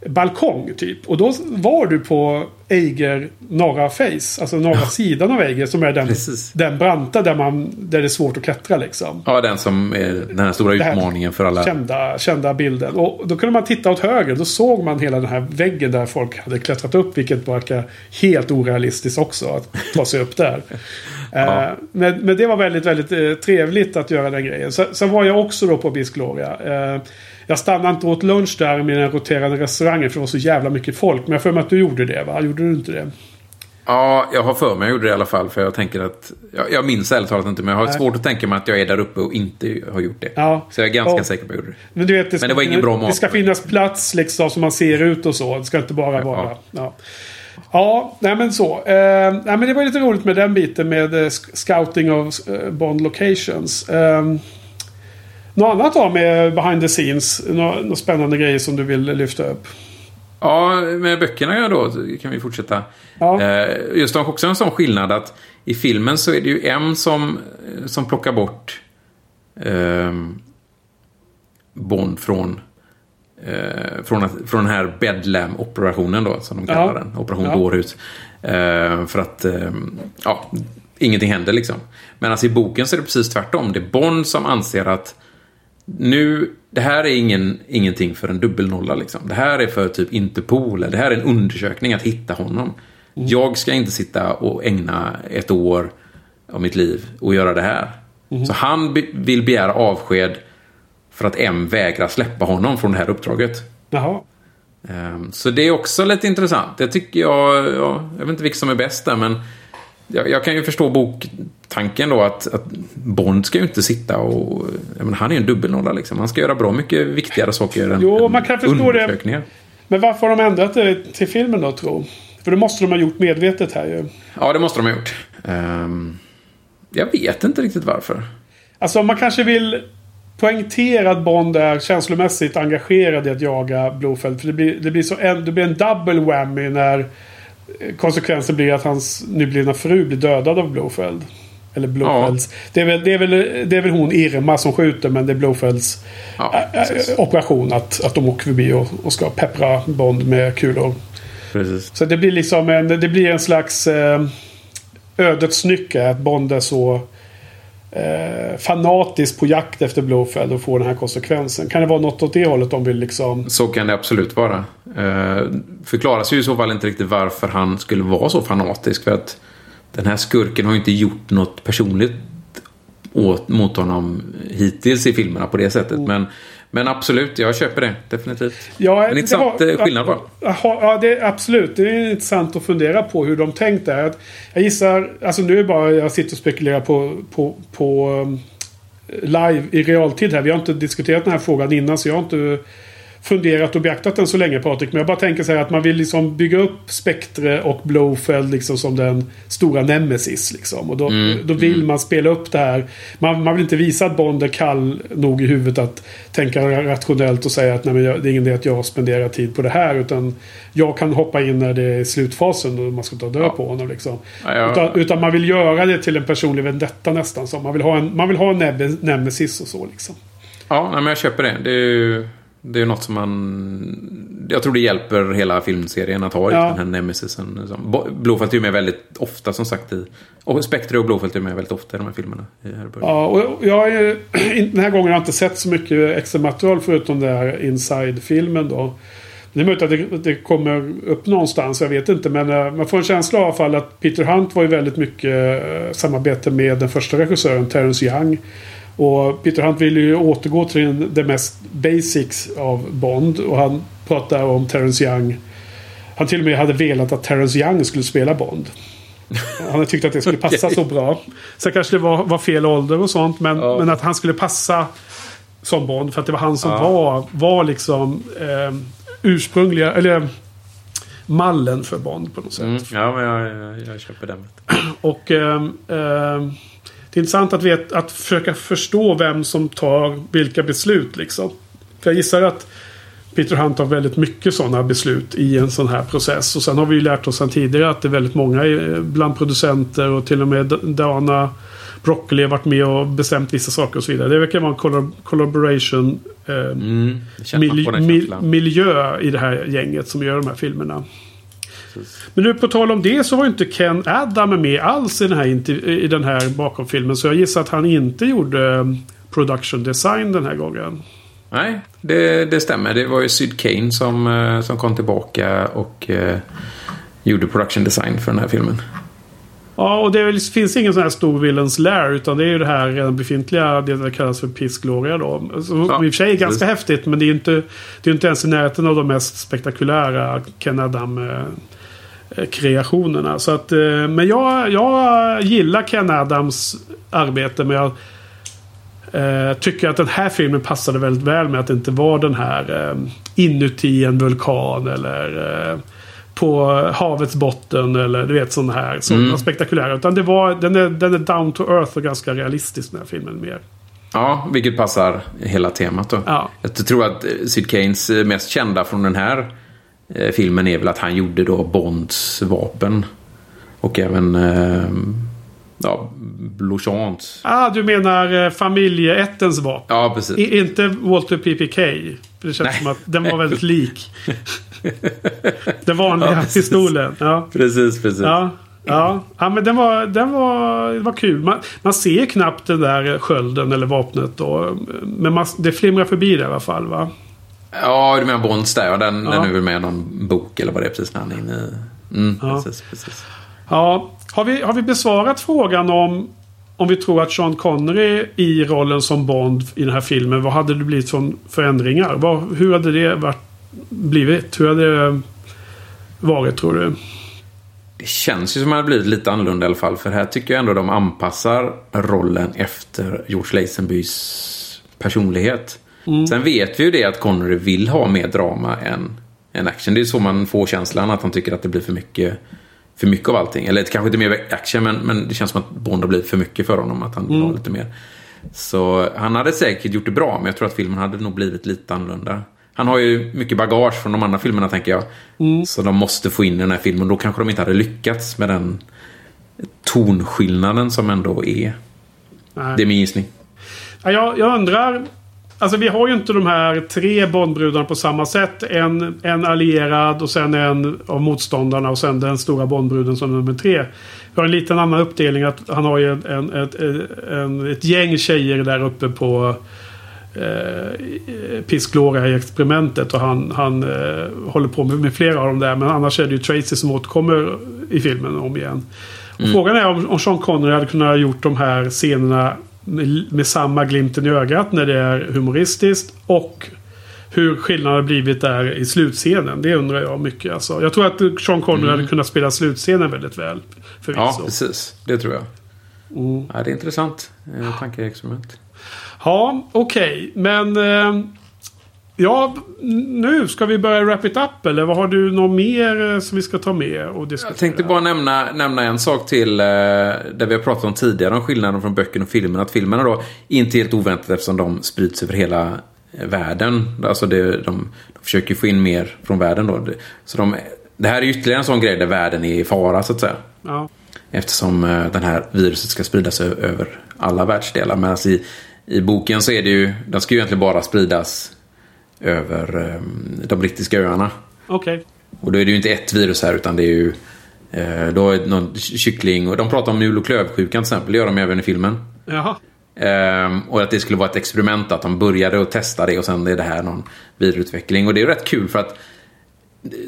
balkong typ. Och då var du på Eiger norra face. Alltså norra sidan av Eiger som är den, Precis. den branta där, man, där det är svårt att klättra liksom. ja den som är den här stora här utmaningen för alla. Kända, kända bilden. Och då kunde man titta åt höger. Då såg man hela den här väggen där folk hade klättrat upp. Vilket verkar helt orealistiskt också. Att ta sig upp där. Ja. Eh, men, men det var väldigt, väldigt eh, trevligt att göra den grejen. Sen, var jag också då på Bisk Gloria. Eh, jag stannade inte åt lunch där med den roterande restaurangen. För det var så jävla mycket folk. Men jag för mig att du gjorde det va? Gjorde du inte det? Ja, jag har för mig jag gjorde det i alla fall. För jag tänker att... Jag, jag minns ärligt talat inte, men jag har Nej. svårt att tänka mig att jag är där uppe och inte har gjort det. Ja. Så jag är ganska Och- säker på att jag gjorde det. Men, du vet, det, ska Men det var ingen bra mat. Det ska finnas plats liksom som man ser ut och så. Det ska inte bara vara... Ja, ja nej men så. Eh, nej, men det var lite roligt med den biten med eh, sc- scouting of eh, Bond locations. Eh, något annat då med behind the scenes? Några, några spännande grejer som du vill lyfta upp? Ja, med böckerna då kan vi fortsätta. Ja. Eh, Just det, också en sån skillnad att i filmen så är det ju en som, som plockar bort ehm, Bond från, eh, från, från den här Bedlam-operationen då, som de kallar Ja. den. Operation Ja. Dårhus. Eh, för att, ehm, ja, ingenting händer liksom. Men alltså i boken så är det precis tvärtom. Det är Bond som anser att nu, det här är ingen, ingenting för en dubbelnolla liksom. Det här är för typ Interpol. Det här är en undersökning att hitta honom. Jag ska inte sitta och ägna ett år av mitt liv och göra det här. Så han be- vill begära avsked för att M vägrar släppa honom från det här uppdraget. Jaha. Ehm, Så det är också lite intressant. Det tycker jag, ja, jag vet inte vilket som är bäst där, men jag, jag kan ju förstå boktanken då att, att Bond ska ju inte sitta och... Menar, han är ju en dubbelnolla liksom. Han ska göra bra mycket viktigare saker än Jo, än man kan förstå det. Men varför har de ändrat det till filmen då tro? För det måste de ha gjort medvetet här ju. Ja, det måste de ha gjort. Ehm, jag vet inte riktigt varför. Alltså man kanske vill poängtera att Bond är känslomässigt engagerad i att jaga Blofeld. För det blir, det blir, så en, det blir en double whammy när konsekvensen blir att hans nyblivna fru blir dödad av Blofeld. Eller Blofelds. Det, är väl, det, är väl, det är väl hon Irma som skjuter men det är Blofelds Ja, operation att, att de åker förbi och, och ska peppra Bond med kulor. precis. Så det blir liksom en, det blir en slags eh, ödets nycke. Att Bond är så eh, fanatisk på jakt efter Blofeld och får den här konsekvensen. Kan det vara något åt det hållet de vill liksom... Så kan det absolut vara. Eh, förklaras ju i så fall inte riktigt varför han skulle vara så fanatisk. För att den här skurken har ju inte gjort något personligt åt, mot honom hittills i filmerna på det sättet. Men, men absolut, jag köper det. Definitivt. Ja, en intressant det eh, skillnad bara. Ja, det är absolut. Det är intressant att fundera på hur de tänkt där. Jag gissar, alltså nu är det bara jag sitter och spekulerar på, på, på um, live i realtid här. Vi har inte diskuterat den här frågan innan så jag har inte funderat och beaktat den så länge Patrik. Men jag bara tänker så här att man vill liksom bygga upp Spectre och Blowfeld liksom som den stora nemesis. Liksom. Och då, Mm, då vill man spela upp det här. Man, man vill inte visa att Bond är kall nog i huvudet att tänka rationellt och säga att Nej, men jag, det är ingen idé att jag spenderar tid på det här. Utan jag kan hoppa in när det är slutfasen och man ska ta död Ja. på honom. Liksom. Ja, ja. Utan, utan man vill göra det till en personlig vendetta nästan. Så man vill ha en, man vill ha en nemesis och så liksom. Ja, nej, men jag köper det. Det är ju det är något som man... Jag tror det hjälper hela filmserien att ha Ja. den här nemesisen. Liksom. Blåfält är ju med väldigt ofta som sagt i... Och Spectre och Blåfält är med väldigt ofta i de här filmerna. I. Ja, och jag ju, den här gången har jag inte sett så mycket extra material förutom det här Inside-filmen då. Det är möjligt att det, det kommer upp någonstans, jag vet inte. Men eh, man får en känsla av i alla fall att Peter Hunt var ju väldigt mycket eh, samarbete med den första regissören, Terence Young. Och Peter Hunt ville ju återgå till det mest basics av Bond. Och han pratar om Terence Young. Han till och med hade velat att Terence Young skulle spela Bond. Han hade tyckt att det skulle passa Okej. så bra. Sen kanske det var, var fel ålder och sånt. Men, Ja. men att han skulle passa som Bond. För att det var han som Ja. var, var liksom eh, ursprungliga, eller mallen för Bond på något sätt. Mm, ja, men jag, jag, jag köper den. Och ehm, ehm, det är intressant att, vet, att försöka förstå vem som tar vilka beslut liksom. För jag gissar att Peter Hunt har väldigt mycket sådana beslut i en sån här process. Och sen har vi ju lärt oss sedan tidigare att det är väldigt många bland producenter och till och med Dana Broccoli har varit med och bestämt vissa saker och så vidare. Det verkar vara en collab collaboration eh, Mm, mil miljö i det här gänget som gör de här filmerna. Men nu på tal om det så var ju inte Ken Adam med alls i den här, i den här bakomfilmen. Så jag gissar att han inte gjorde eh, production design den här gången. Nej, det, det stämmer. Det var ju Syd Kane som, eh, som kom tillbaka och eh, gjorde production design för den här filmen. Ja, och det väl- finns ingen sån här stor villains lair. Utan det är ju det här redan befintliga, det som kallas för Piss Gloria då. Som Ja, i och för sig är ganska precis. häftigt. Men det är ju inte, det är inte ens i närheten av de mest spektakulära Ken Adam eh, eh, kreationerna. Så att, eh, men jag, jag gillar Ken Adams arbete. Men jag eh, tycker att den här filmen passade väldigt väl med att det inte var den här eh, inuti en vulkan eller eh, på havets botten eller du vet sådana här sådana Mm. spektakulära. Utan det var, den, är, den är down to earth och ganska realistisk den här filmen mer. Ja, vilket passar hela temat då. Ja. Jag tror att eh, Kanes eh, mest kända från den här eh, filmen är väl att han gjorde då Bonds vapen. Och även eh, ja, Blouchant. Ah, du menar eh, familjeättens vapen? Ja, precis. I, inte Walter PPK. Det känns Nej. som att den var väldigt lik. den vanliga Ja, precis. pistolen. Ja. Precis, precis. Ja, ja. ja men den var, den var, det var kul. Man, man ser knappt den där skölden eller vapnet då. Men man, det flimrar förbi det i alla fall va? Ja, du menar Bonds där. Ja, den, Ja. den är väl med i någon bok eller vad det är precis när han är inne i... Mm, Ja. precis, precis. Ja, har vi, har vi besvarat frågan om om vi tror att Sean Connery i rollen som Bond i den här filmen. Vad hade det blivit för förändringar? Vad, hur hade det varit, blivit? Hur hade det varit tror du? Det känns ju som att det hade blivit lite annorlunda i alla fall. För här tycker jag ändå de anpassar rollen efter George Lazenbys personlighet. Sen vet vi ju det att Connery vill ha mer drama än, än action. Det är så man får känslan att han tycker att det blir för mycket, för mycket av allting. Eller kanske inte mer action men, men det känns som att Bond har blivit för mycket för honom. Att han vill ha lite mer. Så han hade säkert gjort det bra men jag tror att filmen hade nog blivit lite annorlunda. Han har ju mycket bagage från de andra filmerna tänker jag. Så de måste få in i den här filmen. Då kanske de inte hade lyckats med den tonskillnaden som ändå är. Nej. Det är min gissning. Ja, jag, jag undrar. Alltså vi har ju inte de här tre Bondbrudarna på samma sätt. En, en allierad och sen en av motståndarna och sen den stora Bondbruden som nummer tre. Vi har en liten annan uppdelning att han har ju en, en, ett, en, ett gäng tjejer där uppe på eh, Piss Gloria i experimentet och han, han eh, håller på med, med flera av dem där. Men annars är det ju Tracy som återkommer i filmen om igen. Och Frågan är om, om Sean Connery hade kunnat ha gjort de här scenerna med, med samma glimten i ögat när det är humoristiskt. Och hur skillnaden har blivit där i slutscenen. Det undrar jag mycket. Alltså. Jag tror att Sean Connery hade kunnat spela slutscenen väldigt väl. Förvisso. Ja, precis. Det tror jag. Mm. Ja, det är intressant. Eh, tankeexperiment. Ja, okej. Men... Eh, ja, nu ska vi börja wrap it up eller? Vad har du något mer eh, som vi ska ta med och diskutera? Jag tänkte bara nämna, nämna en sak till. Eh, där vi har pratat om tidigare om skillnaden från böckerna och filmerna. Att filmerna då, inte helt oväntat eftersom de sprids över hela eh, världen. Alltså det, de, de försöker få in mer från världen då. Så de, det här är ytterligare en sån grej där världen är i fara så att säga. Ja. Eftersom eh, den här viruset ska spridas över alla världsdelar. Men alltså i, i boken så är det ju, den ska ju egentligen bara spridas över eh, de brittiska öarna. Okej. Och då är det ju inte ett virus här utan det är ju eh, då är det någon kyckling och de pratar om mul och klövsjukan till exempel. Det gör de även i filmen. Jaha. Ehm, och att det skulle vara ett experiment att de började att testa det och sen är det här någon vidareutveckling. Och det är rätt kul för att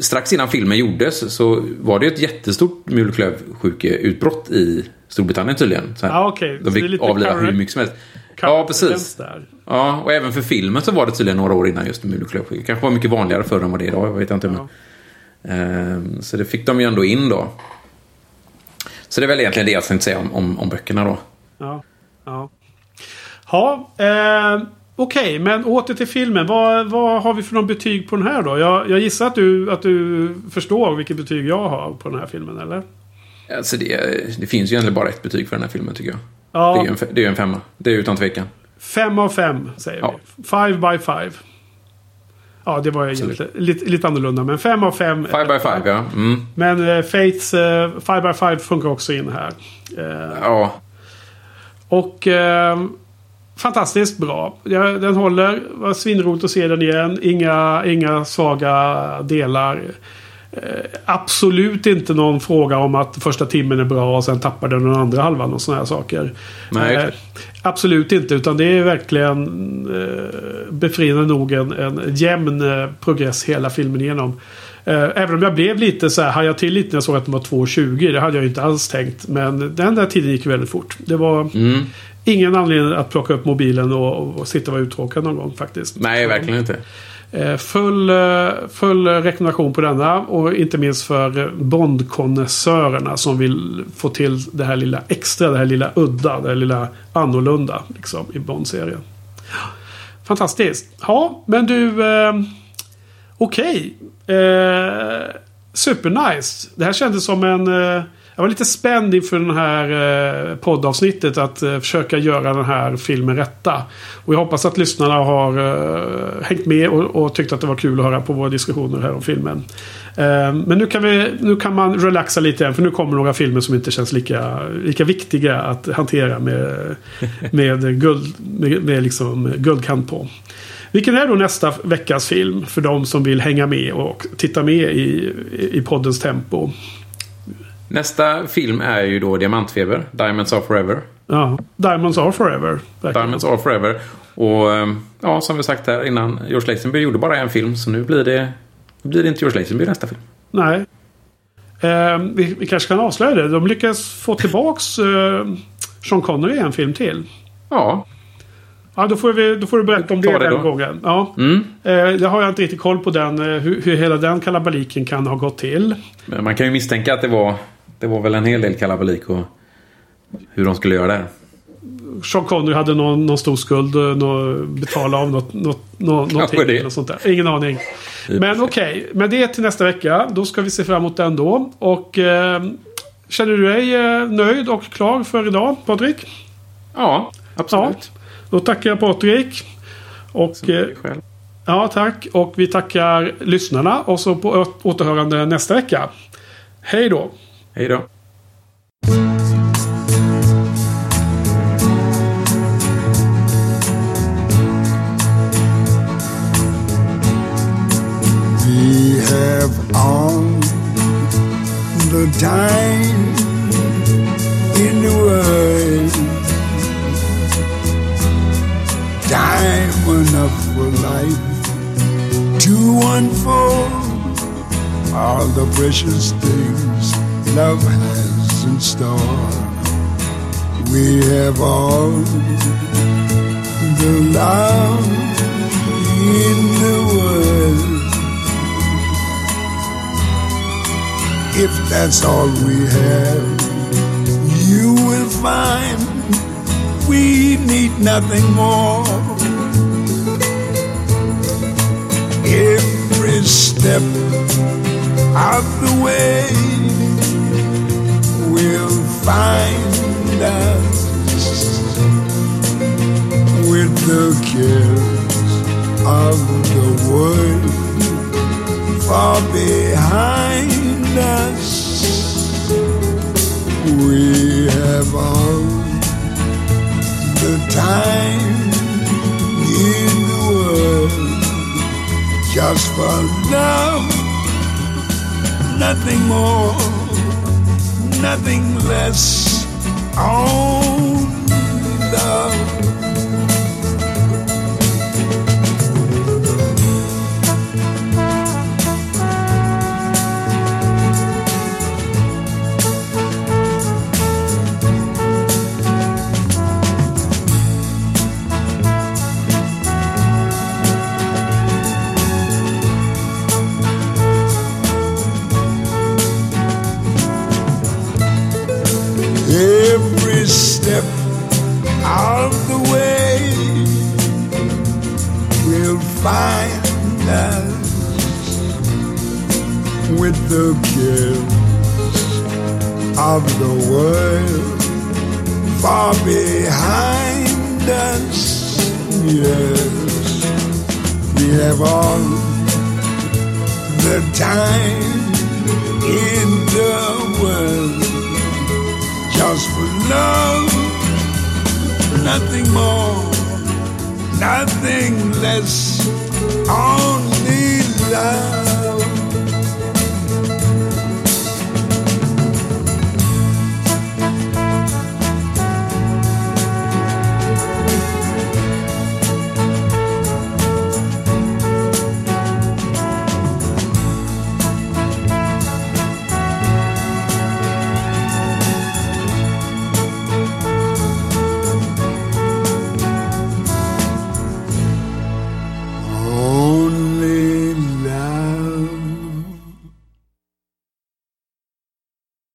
strax innan filmen gjordes så var det ett jättestort mul och klövsjukeutbrott i Storbritannien tydligen. Så här. Ja, okej. De fick avliva hur mycket som helst. Ja, precis. Där. Ja, och även för filmen så var det tydligen några år innan just mul och klövsjuka. kanske var mycket vanligare förr än vad det är idag. Jag vet inte. Men. Ehm, så det fick de ju ändå in då. Så det är väl egentligen det jag tänkte säga om, om, om böckerna då. Ja. Ja. Ja, eh, okej, men åter till filmen. Vad, vad har vi för någon betyg på den här då? Jag, jag gissar att du, att du förstår vilket betyg jag har på den här filmen, eller? Alltså det, det finns ju egentligen bara ett betyg för den här filmen tycker jag. Ja. Det är ju en, det är en femma. Det är utan tvekan. Fem av fem säger Ja. vi. Five by five. Ja, det var lite, lite annorlunda. Men fem av fem. Five by five, ja. Mm. Men uh, Fates uh, five by five funkar också in här. Eh, Ja, och fantastiskt bra. Ja, den håller. Det var svinroligt att se den igen. Inga, inga svaga delar. Eh, absolut inte någon fråga om att första timmen är bra och sen tappar den den andra halvan och sådana här saker. Nej, Eh, absolut inte. Utan det är verkligen eh, befriande nog en, en jämn eh, progress hela filmen igenom. Även om jag blev lite så här, hajade till lite när jag såg att de var 2.20. Det hade jag inte alls tänkt. Men den där tiden gick väldigt fort. Det var Mm. ingen anledning att plocka upp mobilen och, och sitta och vara uttråkad någon gång faktiskt. nej verkligen inte. Eh, full, eh, full rekommendation på denna och inte minst för Bondkonnässörerna som vill få till det här lilla extra, det här lilla udda, det här lilla annorlunda liksom, i Bond-serien. Fantastiskt. Ja, men du... Eh, Okej. Eh, supernice. Det här kändes som en... Eh, jag var lite spänd inför den här eh, poddavsnittet att eh, försöka göra den här filmen rätta. Och jag hoppas att lyssnarna har eh, hängt med och, och tyckt att det var kul att höra på våra diskussioner här om filmen. Men nu kan, vi, nu kan man relaxa lite igen för nu kommer några filmer som inte känns lika, lika viktiga att hantera med, med, guld, med, med liksom guldkant på. Vilken är då nästa veckas film för de som vill hänga med och titta med i, i poddens tempo? Nästa film är ju då Diamantfeber. Diamonds are forever. Ja, Diamonds are forever. verkligen. Diamonds are forever. Och eh, ja, som vi sagt här innan. George Lazenby gjorde bara en film. Så nu blir det, blir det inte George Lazenby nästa film. Nej. Eh, vi, vi kanske kan avslöja det. De lyckas få tillbaks eh, Sean Connery i en film till. Ja. Ja, då får, vi, då får du berätta om det, det den då. gången. Ja. Mm. Eh, jag har inte riktigt koll på den. eh, Hur, hur hela den kalabaliken kan ha gått till. Men man kan ju misstänka att det var, det var väl en hel del kalabalik och hur de skulle göra där. Sean Connery hade någon, någon stor skuld. eh, Nå, betala av något, något, nå, någonting. det. Eller sånt där. Ingen aning. Men okej, men det är till nästa vecka. Då ska vi se fram emot den då. Och eh, känner du dig eh, nöjd och klar för idag, Patrik? Ja, absolut. Då tackar jag Patrik. Och, eh, Själv. ja, tack. Och vi tackar lyssnarna. Och så på återhörande nästa vecka. Hej då! Hej då. We have all the time in the world. Time enough for life to unfold all the precious store. We have all the love in the world. If that's all we have, you will find we need nothing more. Every step of the way find us with the cares of the world far behind us. We have all the time in the world just for love, nothing more, nothing less. Only